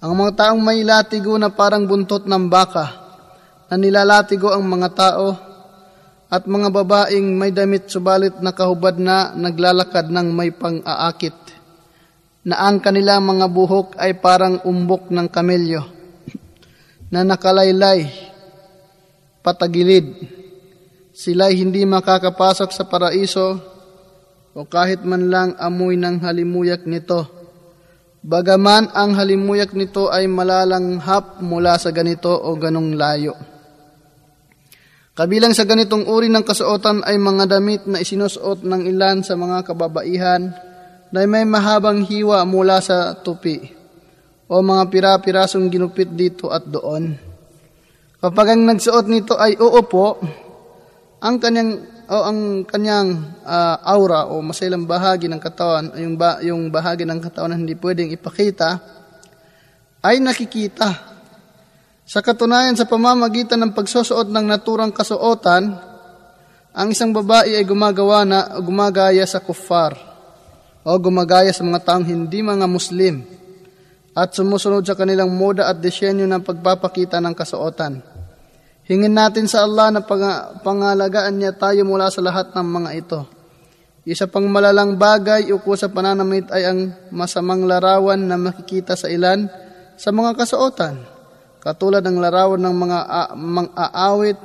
Ang mga taong may latigo na parang buntot ng baka, na nilalatigo ang mga tao, at mga babaeng may damit subalit na kahubad na naglalakad ng may pang-aakit, na ang kanilang mga buhok ay parang umbok ng kamelyo, na nakalaylay, patagilid. Sila'y hindi makakapasok sa paraiso o kahit man lang amoy ng halimuyak nito Bagaman ang halimuyak nito ay malalanghap mula sa ganito o ganong layo. Kabilang sa ganitong uri ng kasuotan ay mga damit na isinusuot ng ilan sa mga kababaihan na may mahabang hiwa mula sa tupi o mga pira-pirasong ginupit dito at doon. Kapag ang nagsuot nito ay uupo, ang kanyang o ang kanyang uh, aura o masailang bahagi ng katawan, yung, ba, yung bahagi ng katawan na hindi pwedeng ipakita, ay nakikita. Sa katunayan, sa pamamagitan ng pagsusuot ng naturang kasuotan, ang isang babae ay gumagawa na gumagaya sa kuffar o gumagaya sa mga taong hindi mga Muslim at sumusunod sa kanilang moda at disenyo ng pagpapakita ng kasuotan. Hingin natin sa Allah na pang- pangalagaan niya tayo mula sa lahat ng mga ito. Isa pang malalang bagay uko sa pananamit ay ang masamang larawan na makikita sa ilan sa mga kasuotan, katulad ng larawan ng mga mang-aawit,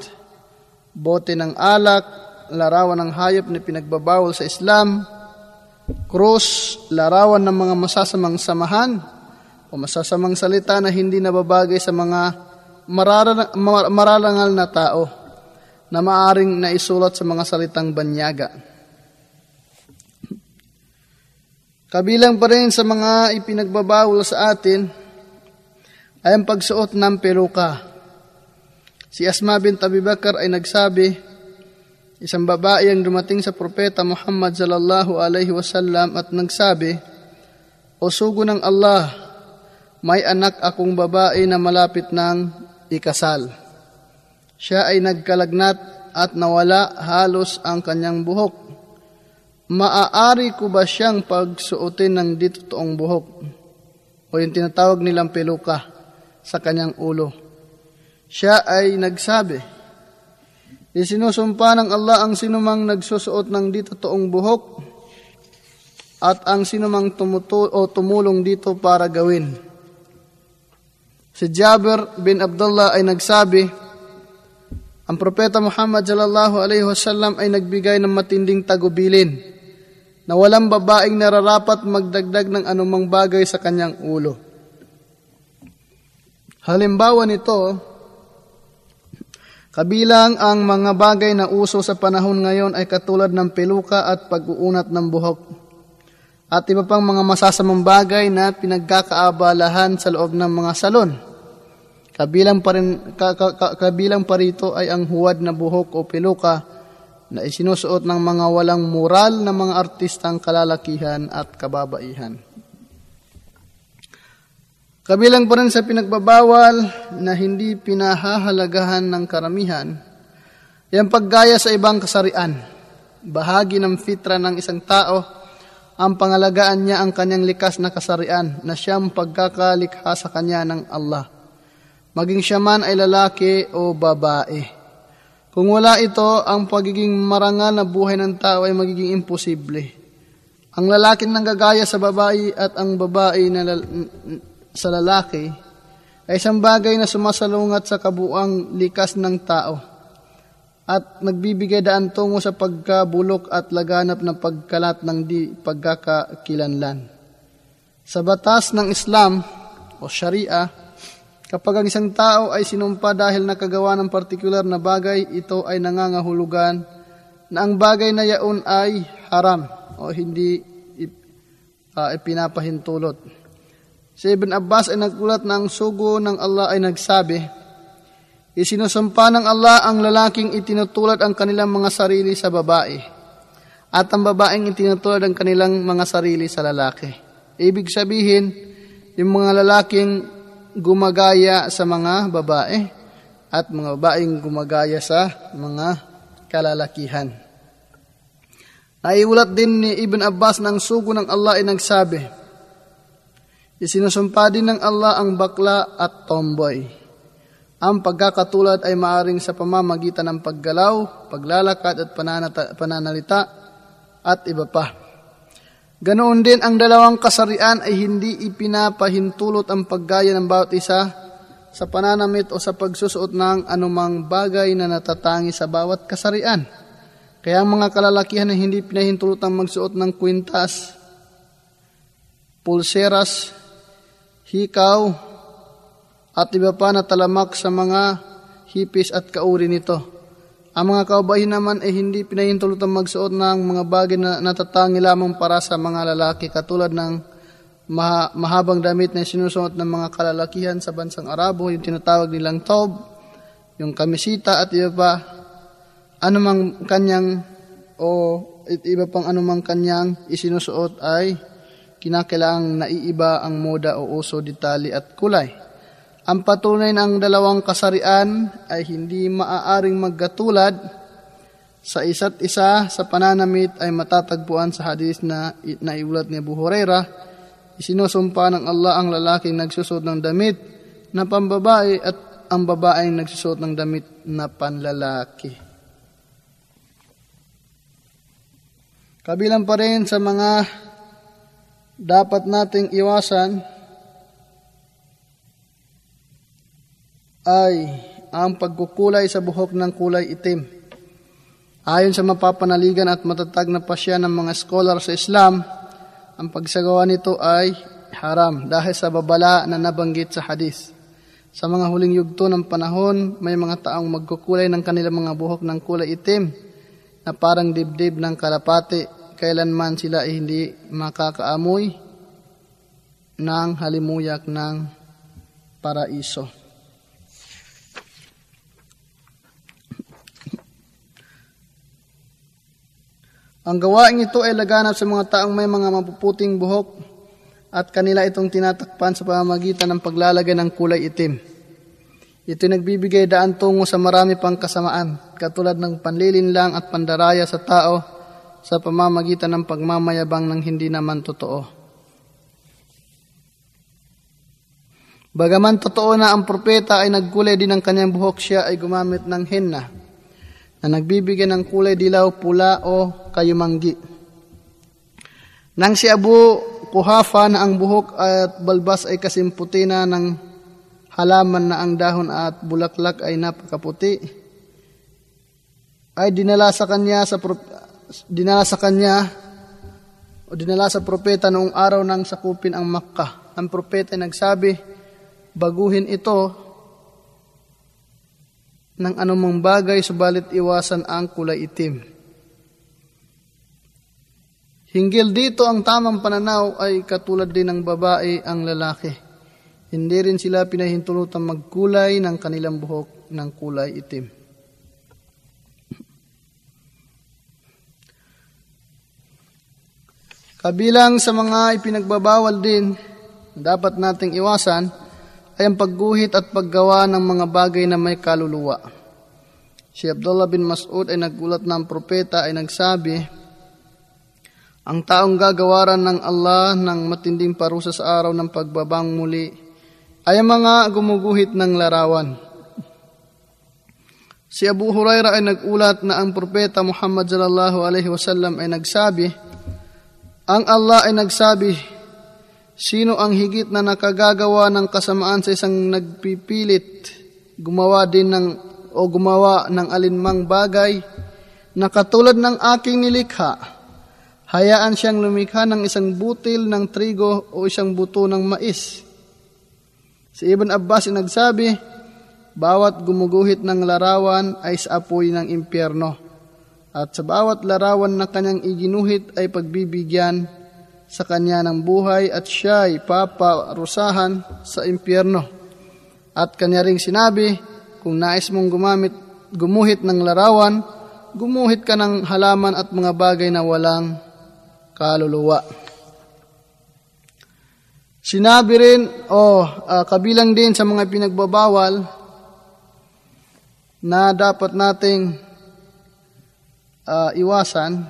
bote ng alak, larawan ng hayop na pinagbabawal sa Islam, krus, larawan ng mga masasamang samahan o masasamang salita na hindi nababagay sa mga mararangal na tao na maaring naisulat sa mga salitang banyaga. Kabilang pa rin sa mga ipinagbabawal sa atin ay ang pagsuot ng peruka. Si Asma bint Abi Bakar ay nagsabi, isang babae ang dumating sa propeta Muhammad sallallahu alaihi wasallam at nagsabi, O sugo ng Allah, may anak akong babae na malapit ng ikasal. Siya ay nagkalagnat at nawala halos ang kanyang buhok. Maaari ko ba siyang pagsuotin ng ditotoong buhok o yung tinatawag nilang peluka sa kanyang ulo? Siya ay nagsabi, Isinusumpa ng Allah ang sinumang nagsusuot ng ditotoong buhok at ang sinumang tumutu- o tumulong dito para gawin Si Jabir bin Abdullah ay nagsabi, ang propeta Muhammad sallallahu alaihi wasallam ay nagbigay ng matinding tagubilin na walang babaeng nararapat magdagdag ng anumang bagay sa kanyang ulo. Halimbawa nito, kabilang ang mga bagay na uso sa panahon ngayon ay katulad ng peluka at pag-uunat ng buhok at iba pang mga masasamang bagay na pinagkakaabalahan sa loob ng mga salon. Kabilang pa, rin, ka, ka, kabilang pa rito ay ang huwad na buhok o peluka na isinusuot ng mga walang moral na mga artistang kalalakihan at kababaihan. Kabilang pa rin sa pinagbabawal na hindi pinahahalagahan ng karamihan, yung paggaya sa ibang kasarian. Bahagi ng fitra ng isang tao, ang pangalagaan niya ang kanyang likas na kasarian na siyang pagkakalikha sa kanya ng Allah. Maging siya man ay lalaki o babae. Kung wala ito, ang pagiging marangal na buhay ng tao ay magiging imposible. Ang lalaki nang gagaya sa babae at ang babae na sa lalaki ay isang bagay na sumasalungat sa kabuang likas ng tao at nagbibigay daan tungo sa pagkabulok at laganap ng pagkalat ng di pagkakakilanlan. Sa batas ng Islam o Sharia, kapag ang isang tao ay sinumpa dahil nakagawa ng partikular na bagay, ito ay nangangahulugan na ang bagay na yaon ay haram o hindi uh, ipinapahintulot. Si Ibn Abbas ay nagkulat na ang sugo ng Allah ay nagsabi, Isinusumpa ng Allah ang lalaking itinutulad ang kanilang mga sarili sa babae, at ang babaeng itinutulad ang kanilang mga sarili sa lalaki. Ibig sabihin, yung mga lalaking gumagaya sa mga babae at mga babaeng gumagaya sa mga kalalakihan. Naiulat din ni Ibn Abbas ng sugo ng Allah ay nagsabi, Isinusumpa din ng Allah ang bakla at tomboy. Ang pagkakatulad ay maaring sa pamamagitan ng paggalaw, paglalakad at pananata, pananalita at iba pa. Ganoon din ang dalawang kasarian ay hindi ipinapahintulot ang paggaya ng bawat isa sa pananamit o sa pagsusuot ng anumang bagay na natatangi sa bawat kasarian. Kaya ang mga kalalakihan ay hindi pinahintulot ang magsuot ng kwintas, pulseras, hikaw, at iba pa na talamak sa mga hipis at kauri nito. Ang mga kaubahin naman ay hindi pinahintulutang magsuot ng mga bagay na natatangi lamang para sa mga lalaki katulad ng maha, mahabang damit na sinusuot ng mga kalalakihan sa bansang Arabo, yung tinatawag nilang tob, yung kamisita at iba pa, anumang kanyang o iba pang anumang kanyang isinusuot ay kinakailangang naiiba ang moda o uso, detalye at kulay. Ang patunay ng dalawang kasarian ay hindi maaaring magkatulad sa isa't isa sa pananamit ay matatagpuan sa hadis na naiulat ni Abu Huraira. Isinusumpa ng Allah ang lalaking nagsusot ng damit na pambabae at ang babaeng nagsusot ng damit na panlalaki. Kabilang pa rin sa mga dapat nating iwasan ay ang pagkukulay sa buhok ng kulay itim. Ayon sa mapapanaligan at matatag na pasya ng mga scholar sa Islam, ang pagsagawa nito ay haram dahil sa babala na nabanggit sa hadis. Sa mga huling yugto ng panahon, may mga taong magkukulay ng kanilang mga buhok ng kulay itim na parang dibdib ng kalapati kailanman sila ay hindi makakaamoy ng halimuyak ng paraiso. Ang gawain ito ay laganap sa mga taong may mga mapuputing buhok at kanila itong tinatakpan sa pamamagitan ng paglalagay ng kulay itim. Ito nagbibigay daan tungo sa marami pang kasamaan, katulad ng panlilinlang at pandaraya sa tao sa pamamagitan ng pagmamayabang ng hindi naman totoo. Bagaman totoo na ang propeta ay nagkulay din ng kanyang buhok, siya ay gumamit ng henna na nagbibigay ng kulay dilaw, pula o kayumanggi. Nang si Abu Kuhafa na ang buhok at balbas ay kasimputi na ng halaman na ang dahon at bulaklak ay napakaputi, ay dinala sa kanya sa dinala sa kanya o dinala sa propeta noong araw ng sakupin ang Makkah. Ang propeta ay nagsabi, baguhin ito ng anumang bagay subalit iwasan ang kulay itim. Hinggil dito ang tamang pananaw ay katulad din ng babae ang lalaki. Hindi rin sila pinahintulutang magkulay ng kanilang buhok ng kulay itim. Kabilang sa mga ipinagbabawal din dapat nating iwasan ay ang pagguhit at paggawa ng mga bagay na may kaluluwa. Si Abdullah bin Mas'ud ay nagulat ng propeta ay nagsabi, ang taong gagawaran ng Allah ng matinding parusa sa araw ng pagbabang muli ay ang mga gumuguhit ng larawan. Si Abu Huraira ay nagulat na ang propeta Muhammad sallallahu alaihi wasallam ay nagsabi, ang Allah ay nagsabi, sino ang higit na nakagagawa ng kasamaan sa isang nagpipilit gumawa din ng o gumawa ng alinmang bagay na katulad ng aking nilikha Hayaan siyang lumikha ng isang butil ng trigo o isang buto ng mais. Si Ibn Abbas ay nagsabi, bawat gumuguhit ng larawan ay sa apoy ng impyerno. At sa bawat larawan na kanyang iginuhit ay pagbibigyan sa kanya ng buhay at siya ay paparusahan sa impyerno. At kanya ring sinabi, kung nais mong gumamit, gumuhit ng larawan, gumuhit ka ng halaman at mga bagay na walang kaluluwa. Sinabi rin, o oh, uh, kabilang din sa mga pinagbabawal na dapat nating uh, iwasan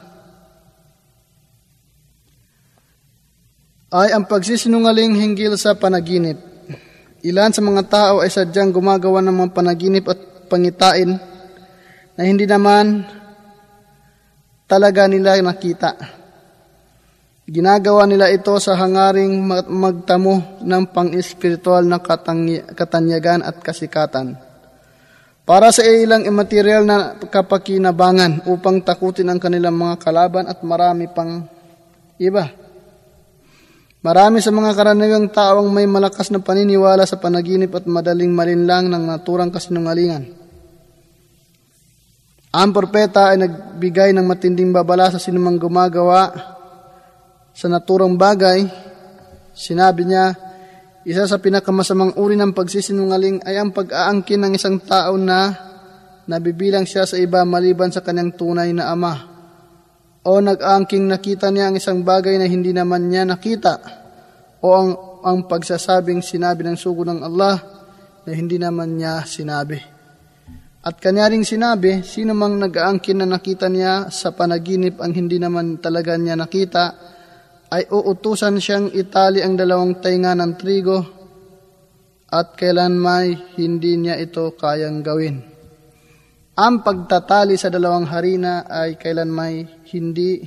ay ang pagsisinungaling hinggil sa panaginip. Ilan sa mga tao ay sadyang gumagawa ng mga panaginip at pangitain na hindi naman talaga nila nakita. Ginagawa nila ito sa hangaring magtamo ng pang-espiritual na katanyagan at kasikatan. Para sa ilang immaterial na kapakinabangan upang takutin ang kanilang mga kalaban at marami pang iba. Marami sa mga karaniwang tao ang may malakas na paniniwala sa panaginip at madaling malinlang ng naturang kasinungalingan. Ang propeta ay nagbigay ng matinding babala sa sinumang gumagawa sa naturang bagay, sinabi niya, isa sa pinakamasamang uri ng pagsisinungaling ay ang pag-aangkin ng isang tao na nabibilang siya sa iba maliban sa kanyang tunay na ama. O nag-aangking nakita niya ang isang bagay na hindi naman niya nakita. O ang, ang pagsasabing sinabi ng sugo ng Allah na hindi naman niya sinabi. At kanya sinabi, sino mang nag-aangkin na nakita niya sa panaginip ang hindi naman talaga niya nakita, ay uutusan siyang itali ang dalawang tainga ng trigo at kailan may hindi niya ito kayang gawin. Ang pagtatali sa dalawang harina ay kailan may hindi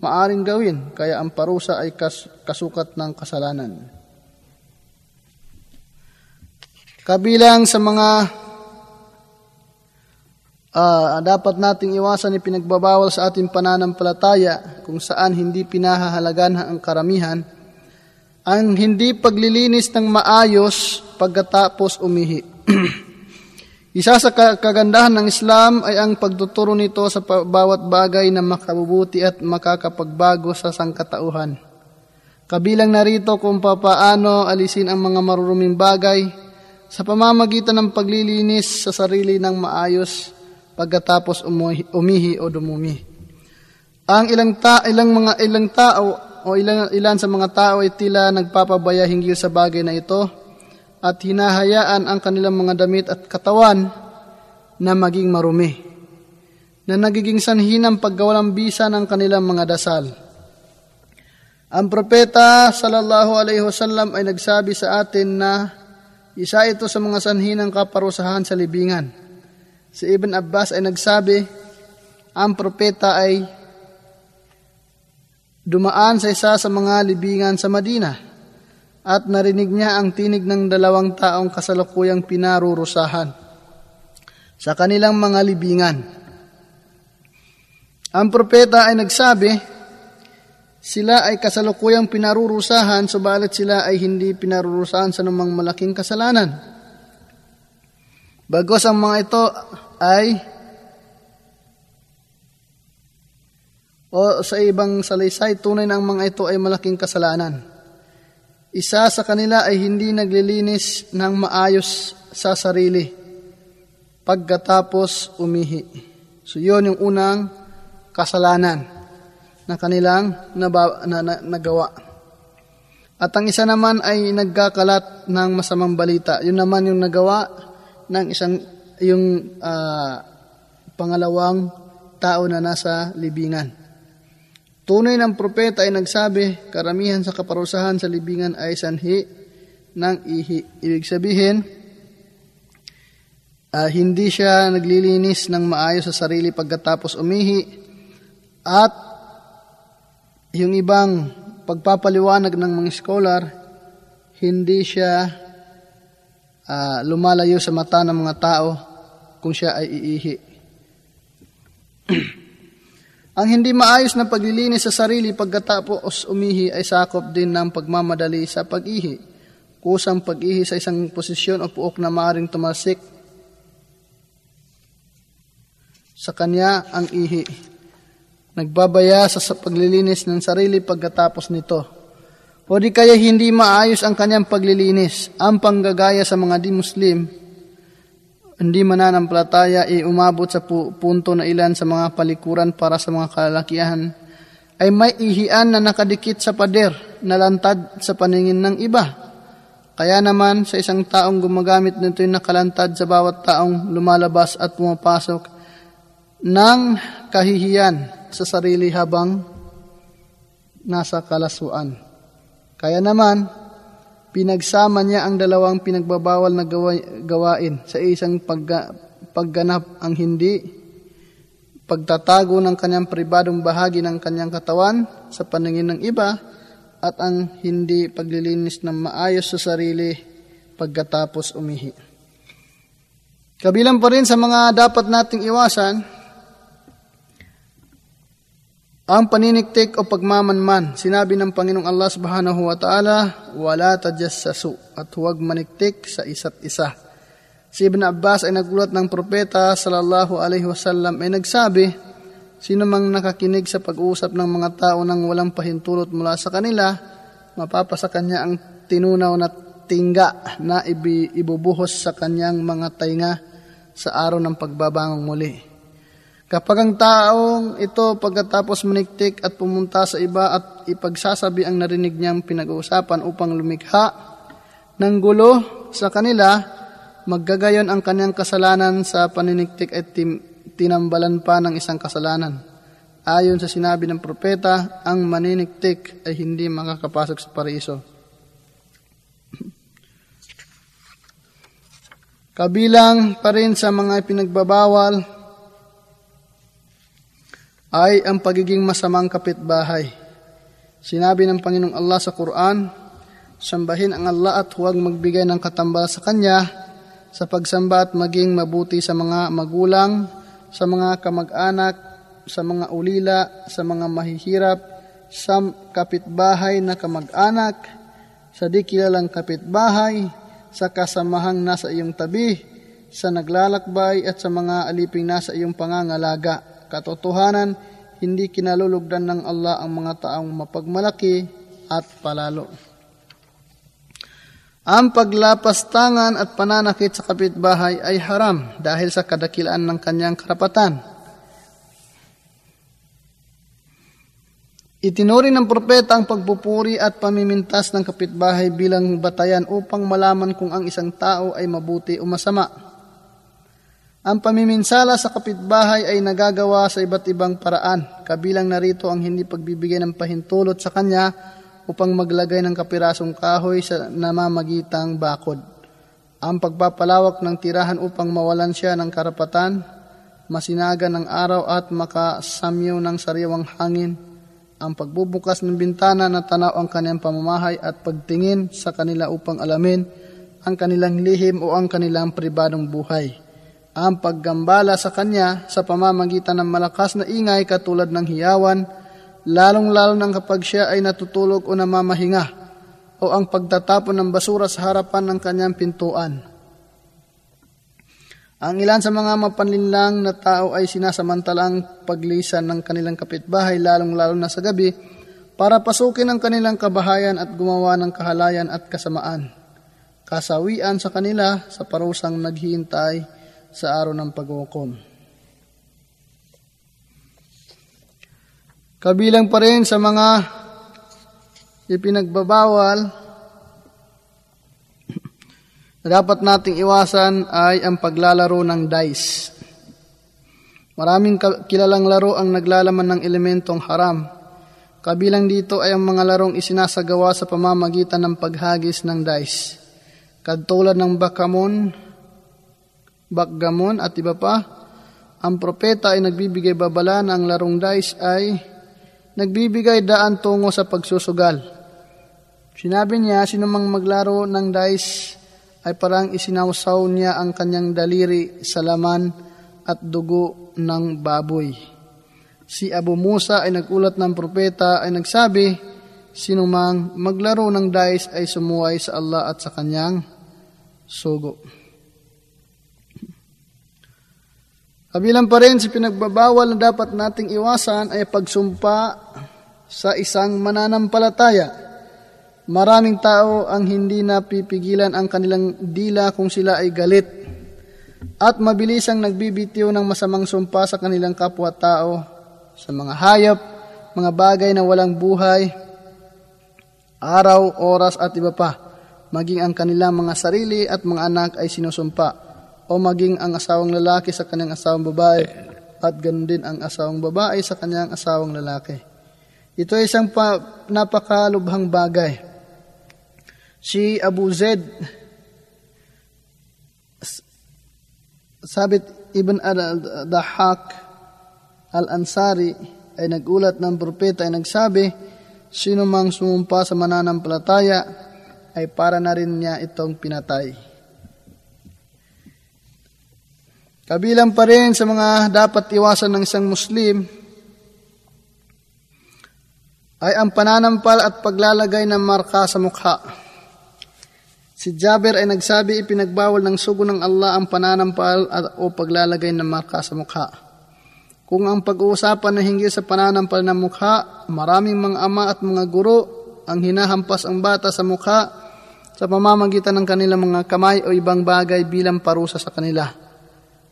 maaring gawin, kaya ang parusa ay kas- kasukat ng kasalanan. Kabilang sa mga uh, dapat nating iwasan ni pinagbabawal sa ating pananampalataya kung saan hindi pinahahalagan ang karamihan, ang hindi paglilinis ng maayos pagkatapos umihi. Isa sa kagandahan ng Islam ay ang pagtuturo nito sa bawat bagay na makabubuti at makakapagbago sa sangkatauhan. Kabilang narito kung papaano alisin ang mga maruruming bagay sa pamamagitan ng paglilinis sa sarili ng maayos pagkatapos umuhi, umihi o dumumi. Ang ilang ta, ilang mga ilang tao o ilang ilan sa mga tao ay tila nagpapabaya hinggil sa bagay na ito at hinahayaan ang kanilang mga damit at katawan na maging marumi na nagiging sanhi ng paggawalang bisa ng kanilang mga dasal. Ang propeta sallallahu alaihi wasallam ay nagsabi sa atin na isa ito sa mga sanhi ng kaparusahan sa libingan Si Ibn Abbas ay nagsabi, ang propeta ay dumaan sa isa sa mga libingan sa Madina at narinig niya ang tinig ng dalawang taong kasalukuyang pinarurusahan sa kanilang mga libingan. Ang propeta ay nagsabi, sila ay kasalukuyang pinarurusahan, subalit sila ay hindi pinarurusahan sa namang malaking kasalanan. Bagos ang mga ito ay o sa ibang salaysay, tunay na ang mga ito ay malaking kasalanan. Isa sa kanila ay hindi naglilinis ng maayos sa sarili pagkatapos umihi. So yun yung unang kasalanan na kanilang naba, na, na, nagawa. At ang isa naman ay nagkakalat ng masamang balita. Yun naman yung nagawa ng isang yung uh, pangalawang tao na nasa libingan. Tunay ng propeta ay nagsabi, karamihan sa kaparusahan sa libingan ay sanhi ng ihi. Ibig sabihin, uh, hindi siya naglilinis ng maayos sa sarili pagkatapos umihi at yung ibang pagpapaliwanag ng mga scholar, hindi siya uh, lumalayo sa mata ng mga tao kung siya ay iihi. Ang hindi maayos na paglilinis sa sarili pagkatapos umihi ay sakop din ng pagmamadali sa pag-ihi. Kusang pag-ihi sa isang posisyon o puok na maaring tumasik sa kanya ang ihi nagbabaya sa paglilinis ng sarili pagkatapos nito. O di kaya hindi maayos ang kanyang paglilinis, ang panggagaya sa mga di-Muslim, hindi mananampalataya ay umabot sa punto na ilan sa mga palikuran para sa mga kalalakihan, ay may ihian na nakadikit sa pader na lantad sa paningin ng iba. Kaya naman sa isang taong gumagamit nito yung nakalantad sa bawat taong lumalabas at pumapasok ng kahihiyan sa sarili habang nasa kalasuan. Kaya naman, pinagsama niya ang dalawang pinagbabawal na gawain sa isang pagga, pagganap ang hindi pagtatago ng kanyang pribadong bahagi ng kanyang katawan sa paningin ng iba at ang hindi paglilinis ng maayos sa sarili pagkatapos umihi. Kabilang pa rin sa mga dapat nating iwasan ang paniniktik o pagmamanman, sinabi ng Panginoong Allah subhanahu wa ta'ala, wala tajassasu at huwag maniktik sa isa't isa. Si Ibn Abbas ay nagulat ng propeta sallallahu alaihi wasallam ay nagsabi, sino mang nakakinig sa pag-uusap ng mga tao nang walang pahintulot mula sa kanila, mapapasa kanya ang tinunaw na tingga na ibubuhos sa kanyang mga tainga sa araw ng pagbabangong muli. Kapag ang taong ito pagkatapos maniktik at pumunta sa iba at ipagsasabi ang narinig niyang pinag-uusapan upang lumikha ng gulo sa kanila, maggagayon ang kanyang kasalanan sa paniniktik at tinambalan pa ng isang kasalanan. Ayon sa sinabi ng propeta, ang maniniktik ay hindi makakapasok sa paraiso. Kabilang pa rin sa mga pinagbabawal ay ang pagiging masamang kapitbahay. Sinabi ng Panginoong Allah sa Quran, Sambahin ang Allah at huwag magbigay ng katambal sa Kanya sa pagsamba at maging mabuti sa mga magulang, sa mga kamag-anak, sa mga ulila, sa mga mahihirap, sa kapitbahay na kamag-anak, sa di kilalang kapitbahay, sa kasamahang nasa iyong tabi, sa naglalakbay at sa mga aliping nasa iyong pangangalaga katotohanan, hindi kinalulugdan ng Allah ang mga taong mapagmalaki at palalo. Ang paglapastangan at pananakit sa kapitbahay ay haram dahil sa kadakilaan ng kanyang karapatan. Itinuri ng propeta ang pagpupuri at pamimintas ng kapitbahay bilang batayan upang malaman kung ang isang tao ay mabuti o masama. Ang pamiminsala sa kapitbahay ay nagagawa sa iba't ibang paraan. Kabilang narito ang hindi pagbibigay ng pahintulot sa kanya upang maglagay ng kapirasong kahoy sa namamagitang bakod. Ang pagpapalawak ng tirahan upang mawalan siya ng karapatan, masinaga ng araw at makasamyo ng sariwang hangin, ang pagbubukas ng bintana na tanaw ang kanyang pamamahay at pagtingin sa kanila upang alamin ang kanilang lihim o ang kanilang pribadong buhay ang paggambala sa kanya sa pamamagitan ng malakas na ingay katulad ng hiyawan, lalong-lalo nang kapag siya ay natutulog o namamahinga, o ang pagtatapon ng basura sa harapan ng kanyang pintuan. Ang ilan sa mga mapanlinlang na tao ay sinasamantalang paglisan ng kanilang kapitbahay, lalong-lalo na sa gabi, para pasukin ang kanilang kabahayan at gumawa ng kahalayan at kasamaan. Kasawian sa kanila sa parusang naghihintay sa araw ng paghukom. Kabilang pa rin sa mga ipinagbabawal na dapat nating iwasan ay ang paglalaro ng dice. Maraming kilalang laro ang naglalaman ng elementong haram. Kabilang dito ay ang mga larong isinasagawa sa pamamagitan ng paghagis ng dice. Katulad ng bakamon, bakgamon at iba pa, ang propeta ay nagbibigay babala na ang larong dice ay nagbibigay daan tungo sa pagsusugal. Sinabi niya, sinumang maglaro ng dice ay parang isinawsaw niya ang kanyang daliri sa laman at dugo ng baboy. Si Abu Musa ay nagulat ng propeta ay nagsabi, sinumang maglaro ng dice ay sumuway sa Allah at sa kanyang sugo. Kabilang pa rin si pinagbabawal na dapat nating iwasan ay pagsumpa sa isang mananampalataya. Maraming tao ang hindi napipigilan ang kanilang dila kung sila ay galit. At mabilis ang nagbibitiw ng masamang sumpa sa kanilang kapwa-tao sa mga hayop, mga bagay na walang buhay, araw, oras at iba pa, maging ang kanilang mga sarili at mga anak ay sinusumpa o maging ang asawang lalaki sa kanyang asawang babae at ganoon din ang asawang babae sa kanyang asawang lalaki. Ito ay isang pa, napakalubhang bagay Si Abu Zaid, Sabit ibn al-Dahak al-Ansari ay nagulat ng propeta ay nagsabi, sino mang sumumpa sa mananampalataya ay para na rin niya itong pinatay. Kabilang pa rin sa mga dapat iwasan ng isang Muslim ay ang pananampal at paglalagay ng marka sa mukha. Si Jaber ay nagsabi ipinagbawal ng sugo ng Allah ang pananampal at, o paglalagay ng marka sa mukha. Kung ang pag-uusapan na hinggil sa pananampal ng mukha, maraming mga ama at mga guro ang hinahampas ang bata sa mukha sa pamamagitan ng kanilang mga kamay o ibang bagay bilang parusa sa kanila.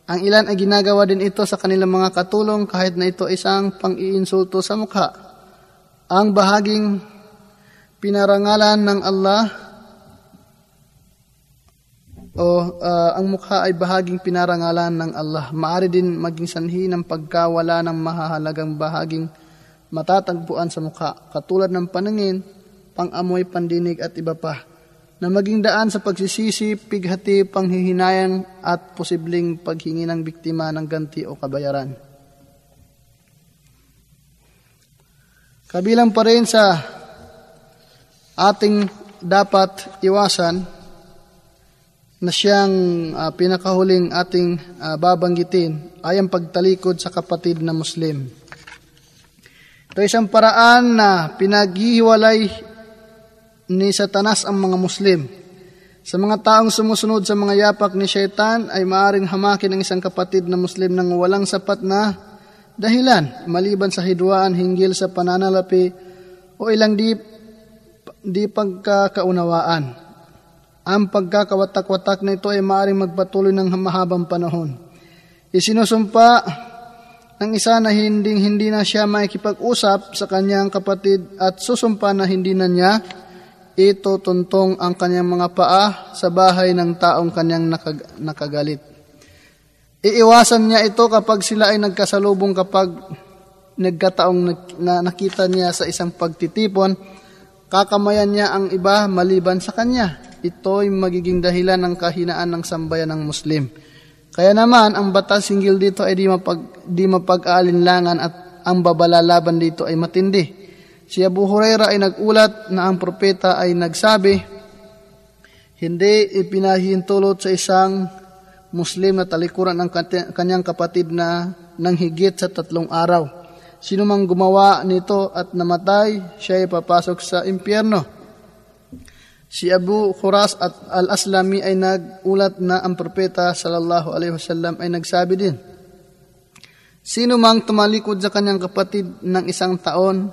Ang ilan ay ginagawa din ito sa kanilang mga katulong kahit na ito isang pang-iinsulto sa mukha. Ang bahaging pinarangalan ng Allah o uh, ang mukha ay bahaging pinarangalan ng Allah. Maari din maging sanhi ng pagkawala ng mahahalagang bahaging matatagpuan sa mukha, katulad ng paningin, pangamoy, pandinig at iba pa, na maging daan sa pagsisisi, pighati, panghihinayan at posibleng paghingi ng biktima ng ganti o kabayaran. Kabilang pa rin sa ating dapat iwasan na siyang uh, pinakahuling ating uh, babanggitin ay ang pagtalikod sa kapatid na Muslim. Ito isang paraan na pinaghihiwalay ni Satanas ang mga Muslim. Sa mga taong sumusunod sa mga yapak ni Shaitan ay maaring hamakin ang isang kapatid na Muslim ng walang sapat na dahilan maliban sa hidwaan hinggil sa pananalapi o ilang di, di pagkakaunawaan ang pagkakawatak-watak na ito ay maaaring magpatuloy ng mahabang panahon. Isinusumpa ng isa na hindi, hindi na siya makikipag-usap sa kanyang kapatid at susumpa na hindi na niya ito tuntong ang kanyang mga paa sa bahay ng taong kanyang nakag- nakagalit. Iiwasan niya ito kapag sila ay nagkasalubong kapag nagkataong na nakita niya sa isang pagtitipon, kakamayan niya ang iba maliban sa kanya ito'y magiging dahilan ng kahinaan ng sambayan ng Muslim. Kaya naman, ang batas singgil dito ay di, mapag, di mapag-aalinlangan at ang babalalaban dito ay matindi. Si Abu Huraira ay nagulat na ang propeta ay nagsabi, hindi ipinahintulot sa isang Muslim na talikuran ng kanyang kapatid na nang higit sa tatlong araw. Sino mang gumawa nito at namatay, siya ay papasok sa impyerno. Si Abu Khuras at Al-Aslami ay nagulat na ang propeta sallallahu alaihi wasallam ay nagsabi din, Sino mang tumalikod sa kanyang kapatid ng isang taon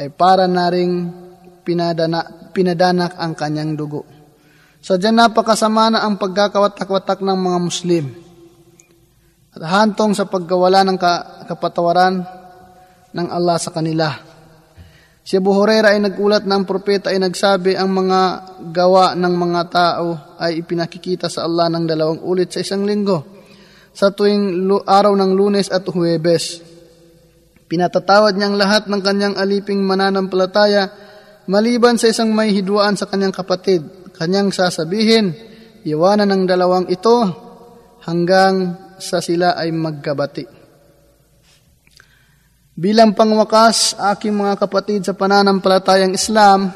ay para na ring pinadana, pinadanak ang kanyang dugo. Sadya napakasama na ang pagkakawatak-watak ng mga Muslim. At hantong sa pagkawala ng kapatawaran ng Allah sa kanila. Si Abu Huraira ay nagulat na ang propeta ay nagsabi ang mga gawa ng mga tao ay ipinakikita sa Allah ng dalawang ulit sa isang linggo sa tuwing araw ng lunes at huwebes. Pinatatawad niya ang lahat ng kanyang aliping mananampalataya maliban sa isang may hidwaan sa kanyang kapatid. Kanyang sasabihin, iwanan ng dalawang ito hanggang sa sila ay magkabati. Bilang pangwakas, aking mga kapatid sa pananampalatayang Islam,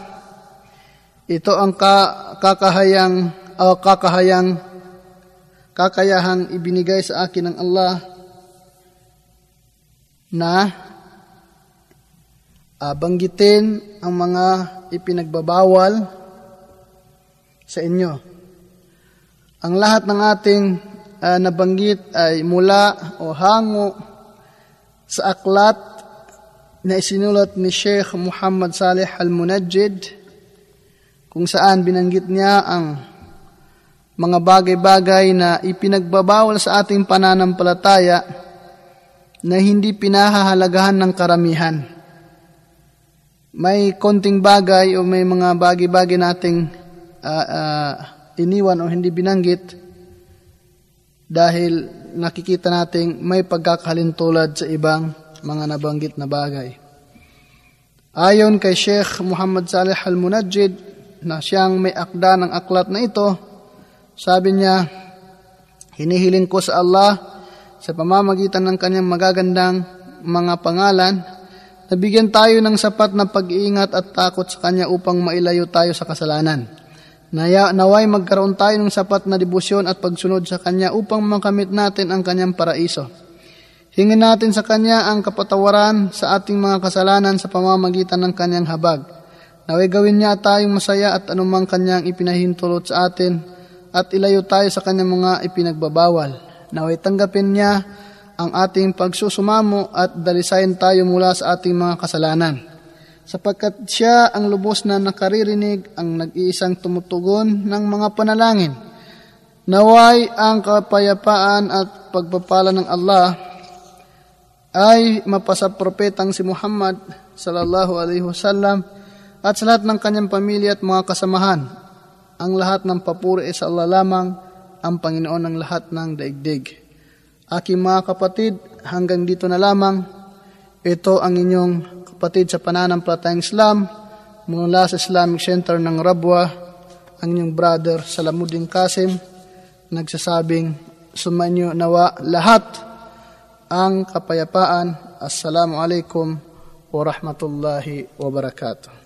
ito ang ka- kakahayang o kakahayang kakayahang ibinigay sa akin ng Allah na uh, banggitin ang mga ipinagbabawal sa inyo. Ang lahat ng ating uh, nabanggit ay mula o hango sa aklat na isinulat ni Sheikh Muhammad Saleh Al-Munajjid kung saan binanggit niya ang mga bagay-bagay na ipinagbabawal sa ating pananampalataya na hindi pinahahalagahan ng karamihan. May konting bagay o may mga bagay-bagay nating uh, uh, iniwan o hindi binanggit dahil nakikita nating may pagkakahalintulad sa ibang mga nabanggit na bagay. Ayon kay Sheikh Muhammad Saleh Al-Munajjid na siyang may akda ng aklat na ito, sabi niya, hinihiling ko sa Allah sa pamamagitan ng kanyang magagandang mga pangalan na bigyan tayo ng sapat na pag-iingat at takot sa Kanya upang mailayo tayo sa kasalanan. Naya, naway magkaroon tayo ng sapat na debosyon at pagsunod sa Kanya upang makamit natin ang Kanyang paraiso. Hingin natin sa Kanya ang kapatawaran sa ating mga kasalanan sa pamamagitan ng Kanyang habag. Naway gawin niya tayong masaya at anumang Kanyang ipinahintulot sa atin at ilayo tayo sa Kanyang mga ipinagbabawal. Naway tanggapin niya ang ating pagsusumamo at dalisayin tayo mula sa ating mga kasalanan. Sapagkat siya ang lubos na nakaririnig ang nag-iisang tumutugon ng mga panalangin. Naway ang kapayapaan at pagpapala ng Allah ay mapasa propetang si Muhammad sallallahu alaihi wasallam at sa lahat ng kanyang pamilya at mga kasamahan. Ang lahat ng papuri sa Allah lamang ang Panginoon ng lahat ng daigdig. Aking mga kapatid, hanggang dito na lamang. Ito ang inyong kapatid sa pananampalatayang Islam mula sa Islamic Center ng Rabwa, ang inyong brother Salamuddin Kasim, nagsasabing sumanyo nawa lahat ang kapayapaan. Assalamu alaikum wa rahmatullahi wa barakatuh.